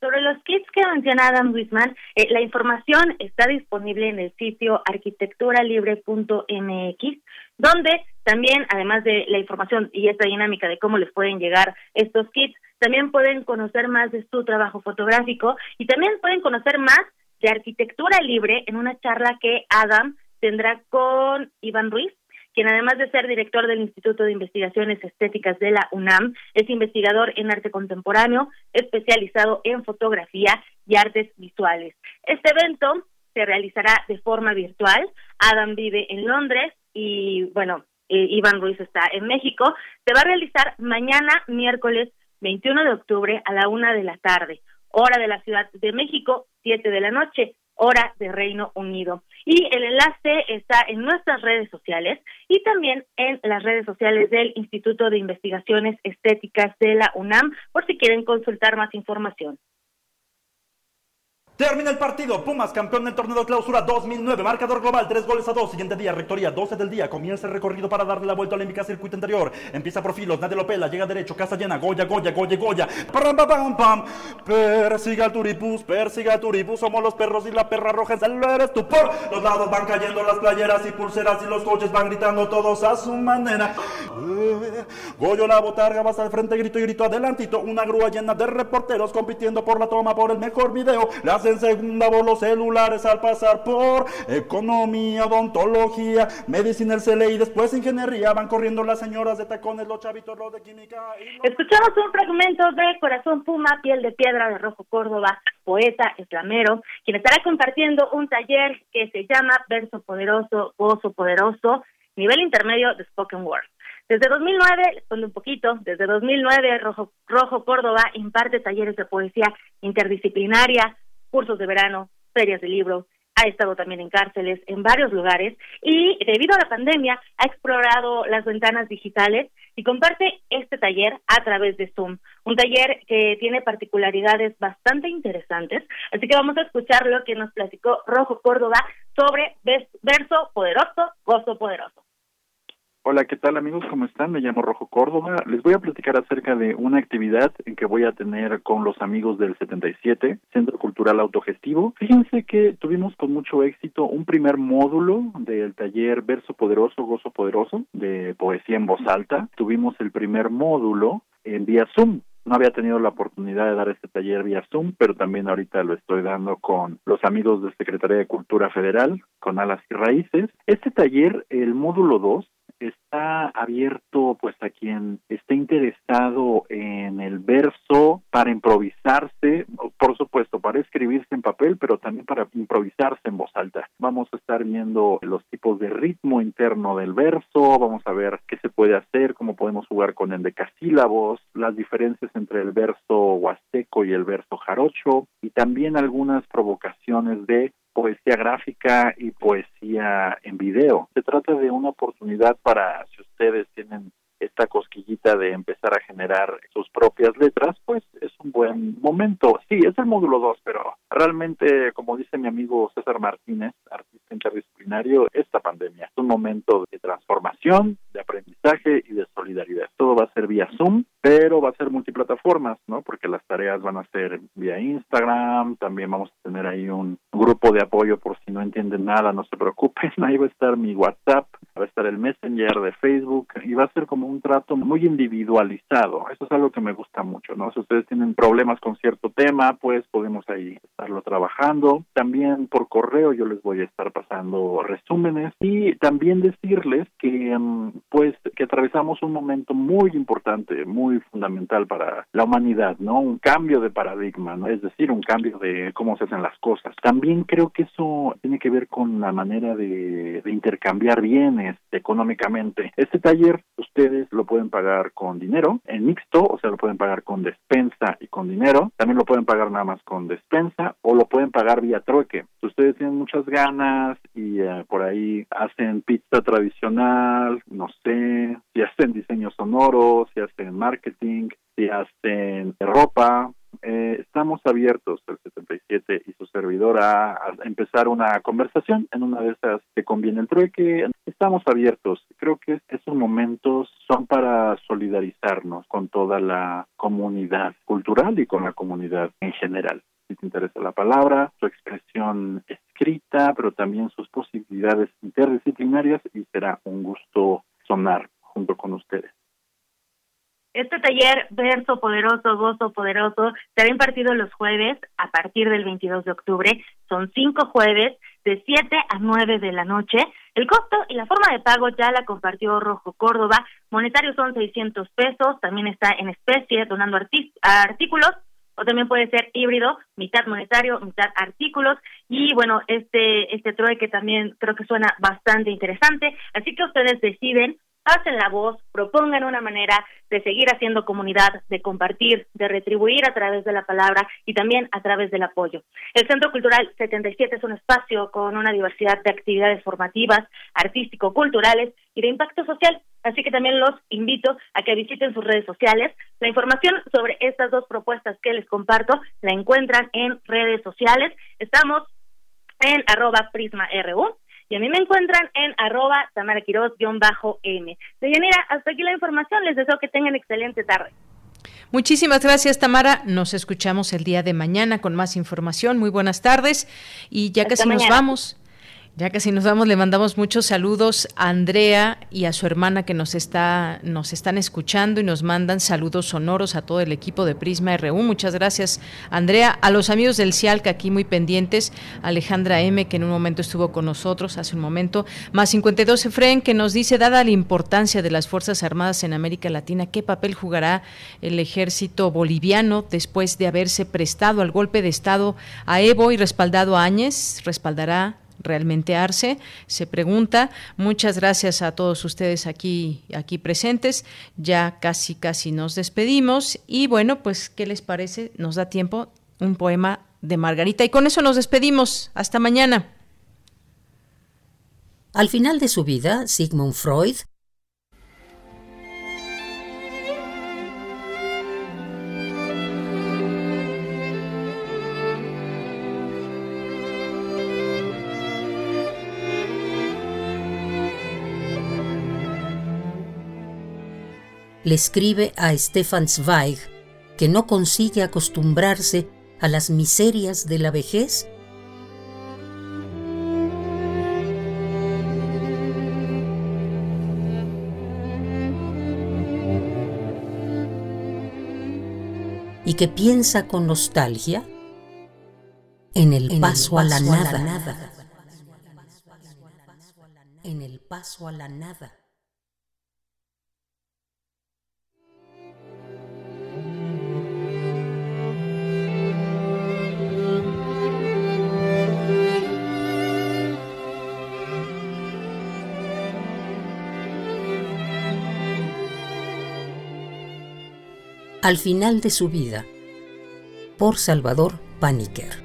Speaker 37: Sobre los kits que menciona Adam Wisman, eh, la información está disponible en el sitio arquitecturalibre.mx, donde también, además de la información y esta dinámica de cómo les pueden llegar estos kits, también pueden conocer más de su trabajo fotográfico y también pueden conocer más de arquitectura libre en una charla que Adam tendrá con Iván Ruiz, quien además de ser director del Instituto de Investigaciones Estéticas de la UNAM, es investigador en arte contemporáneo, especializado en fotografía y artes visuales. Este evento se realizará de forma virtual. Adam vive en Londres y, bueno, eh, Iván Ruiz está en México. Se va a realizar mañana, miércoles 21 de octubre, a la una de la tarde, hora de la Ciudad de México, siete de la noche hora de Reino Unido. Y el enlace está en nuestras redes sociales y también en las redes sociales del Instituto de Investigaciones Estéticas de la UNAM por si quieren consultar más información.
Speaker 39: Termina el partido. Pumas, campeón del torneo de clausura 2009. Marcador global, 3 goles a 2. Siguiente día, rectoría, 12 del día. Comienza el recorrido para darle la vuelta olímpica al circuito interior. Empieza por filos, nadie lo pela. Llega derecho, casa llena. Goya, Goya, Goya, Goya. Pam, pam, pam, pam. Persiga el turibús, persiga el turibús. Somos los perros y la perra roja. En eres tú. Por los lados van cayendo las playeras y pulseras. Y los coches van gritando todos a su manera. Eh, Goyo la botarga va hasta el frente, grito y grito adelantito. Una grúa llena de reporteros compitiendo por la toma por el mejor video. Le hacen segunda voz los celulares al pasar por economía, odontología, medicina, el CLE y después ingeniería. Van corriendo las señoras de tacones, los chavitos, los de química. Y los...
Speaker 37: Escuchamos un fragmento de Corazón Puma, Piel de Piedra de Rojo Córdoba, poeta, eslamero, quien estará compartiendo un taller que se llama Verso Poderoso, Gozo Poderoso, nivel intermedio de Spoken Word. Desde 2009, les cuento un poquito, desde 2009 Rojo, Rojo Córdoba imparte talleres de poesía interdisciplinaria, cursos de verano, ferias de libro, ha estado también en cárceles en varios lugares y debido a la pandemia ha explorado las ventanas digitales y comparte este taller a través de Zoom, un taller que tiene particularidades bastante interesantes, así que vamos a escuchar lo que nos platicó Rojo Córdoba sobre verso poderoso, gozo poderoso.
Speaker 40: Hola, ¿qué tal amigos? ¿Cómo están? Me llamo Rojo Córdoba. Les voy a platicar acerca de una actividad en que voy a tener con los amigos del 77, Centro Cultural Autogestivo. Fíjense que tuvimos con mucho éxito un primer módulo del taller Verso Poderoso, Gozo Poderoso, de poesía en voz alta. Tuvimos el primer módulo en vía Zoom. No había tenido la oportunidad de dar este taller vía Zoom, pero también ahorita lo estoy dando con los amigos de Secretaría de Cultura Federal, con Alas y Raíces. Este taller, el módulo 2, está abierto pues a quien esté interesado en el verso para improvisarse, por supuesto, para escribirse en papel, pero también para improvisarse en voz alta. Vamos a estar viendo los tipos de ritmo interno del verso, vamos a ver qué se puede hacer, cómo podemos jugar con endecasílabos, las diferencias entre el verso huasteco y el verso jarocho y también algunas provocaciones de poesía gráfica y poesía en video. Se trata de una oportunidad para si ustedes tienen esta cosquillita de empezar a generar sus propias letras, pues es un buen momento. Sí, es el módulo 2, pero realmente, como dice mi amigo César Martínez, artista interdisciplinario, esta pandemia es un momento de transformación, de aprendizaje y de solidaridad. Todo va a ser vía Zoom, pero va a ser multiplataformas, ¿no? Porque las tareas van a ser vía Instagram, también vamos a tener ahí un grupo de apoyo por si no entienden nada, no se preocupen, ahí va a estar mi WhatsApp, va a estar el Messenger de Facebook y va a ser como un trato muy individualizado. Eso es algo que me gusta mucho, ¿no? Si ustedes tienen problemas con cierto tema, pues podemos ahí estarlo trabajando. También por correo yo les voy a estar pasando resúmenes y también decirles que pues que atravesamos un momento muy importante, muy fundamental para la humanidad, ¿no? Un cambio de paradigma, ¿no? Es decir, un cambio de cómo se hacen las cosas. También creo que eso tiene que ver con la manera de, intercambiar bienes económicamente. Este taller ustedes lo pueden pagar con dinero en mixto, o sea, lo pueden pagar con despensa y con dinero. También lo pueden pagar nada más con despensa o lo pueden pagar vía trueque. Si ustedes tienen muchas ganas y eh, por ahí hacen pizza tradicional, no sé, si hacen diseño sonoro, si hacen marketing, si hacen ropa, eh, estamos abiertos, el 77 y su servidora, a empezar una conversación. En una de esas que conviene el trueque. Estamos abiertos. Creo que estos momentos son para solidarizarnos con toda la comunidad cultural y con la comunidad en general. Si te interesa la palabra, su expresión escrita, pero también sus posibilidades interdisciplinarias y será un gusto sonar junto con ustedes.
Speaker 37: Este taller Verso Poderoso, Gozo Poderoso será impartido los jueves a partir del 22 de octubre. Son cinco jueves de 7 a 9 de la noche. El costo y la forma de pago ya la compartió Rojo Córdoba. Monetarios son 600 pesos. También está en especie, donando artículos o también puede ser híbrido, mitad monetario, mitad artículos y bueno, este este trueque también creo que suena bastante interesante, así que ustedes deciden pasen la voz, propongan una manera de seguir haciendo comunidad, de compartir, de retribuir a través de la palabra y también a través del apoyo. El Centro Cultural 77 es un espacio con una diversidad de actividades formativas, artístico-culturales y de impacto social, así que también los invito a que visiten sus redes sociales. La información sobre estas dos propuestas que les comparto la encuentran en redes sociales. Estamos en arroba prisma.ru y a mí me encuentran en arroba tamaraquiroz-m. Deyanira, hasta aquí la información. Les deseo que tengan excelente tarde.
Speaker 1: Muchísimas gracias, Tamara. Nos escuchamos el día de mañana con más información. Muy buenas tardes. Y ya casi nos vamos. Ya casi nos vamos, le mandamos muchos saludos a Andrea y a su hermana que nos está nos están escuchando y nos mandan saludos sonoros a todo el equipo de Prisma RU. Muchas gracias, Andrea, a los amigos del CIALC aquí muy pendientes, Alejandra M que en un momento estuvo con nosotros hace un momento, más 52 Efren que nos dice dada la importancia de las Fuerzas Armadas en América Latina, ¿qué papel jugará el ejército boliviano después de haberse prestado al golpe de estado a Evo y respaldado a Áñez? ¿Respaldará realmente Arce se pregunta. Muchas gracias a todos ustedes aquí, aquí presentes. Ya casi, casi nos despedimos. Y bueno, pues, ¿qué les parece? Nos da tiempo un poema de Margarita. Y con eso nos despedimos. Hasta mañana.
Speaker 31: Al final de su vida, Sigmund Freud le escribe a Stefan Zweig que no consigue acostumbrarse a las miserias de la vejez? y que piensa con nostalgia en el paso, a, la nada. En el paso a la nada. Al final de su vida, por Salvador Paniker.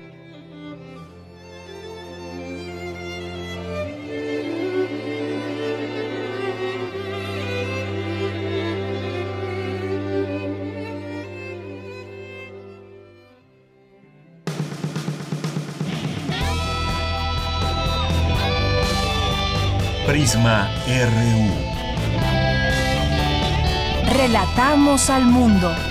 Speaker 2: Prisma RU.
Speaker 3: Relatamos al mundo.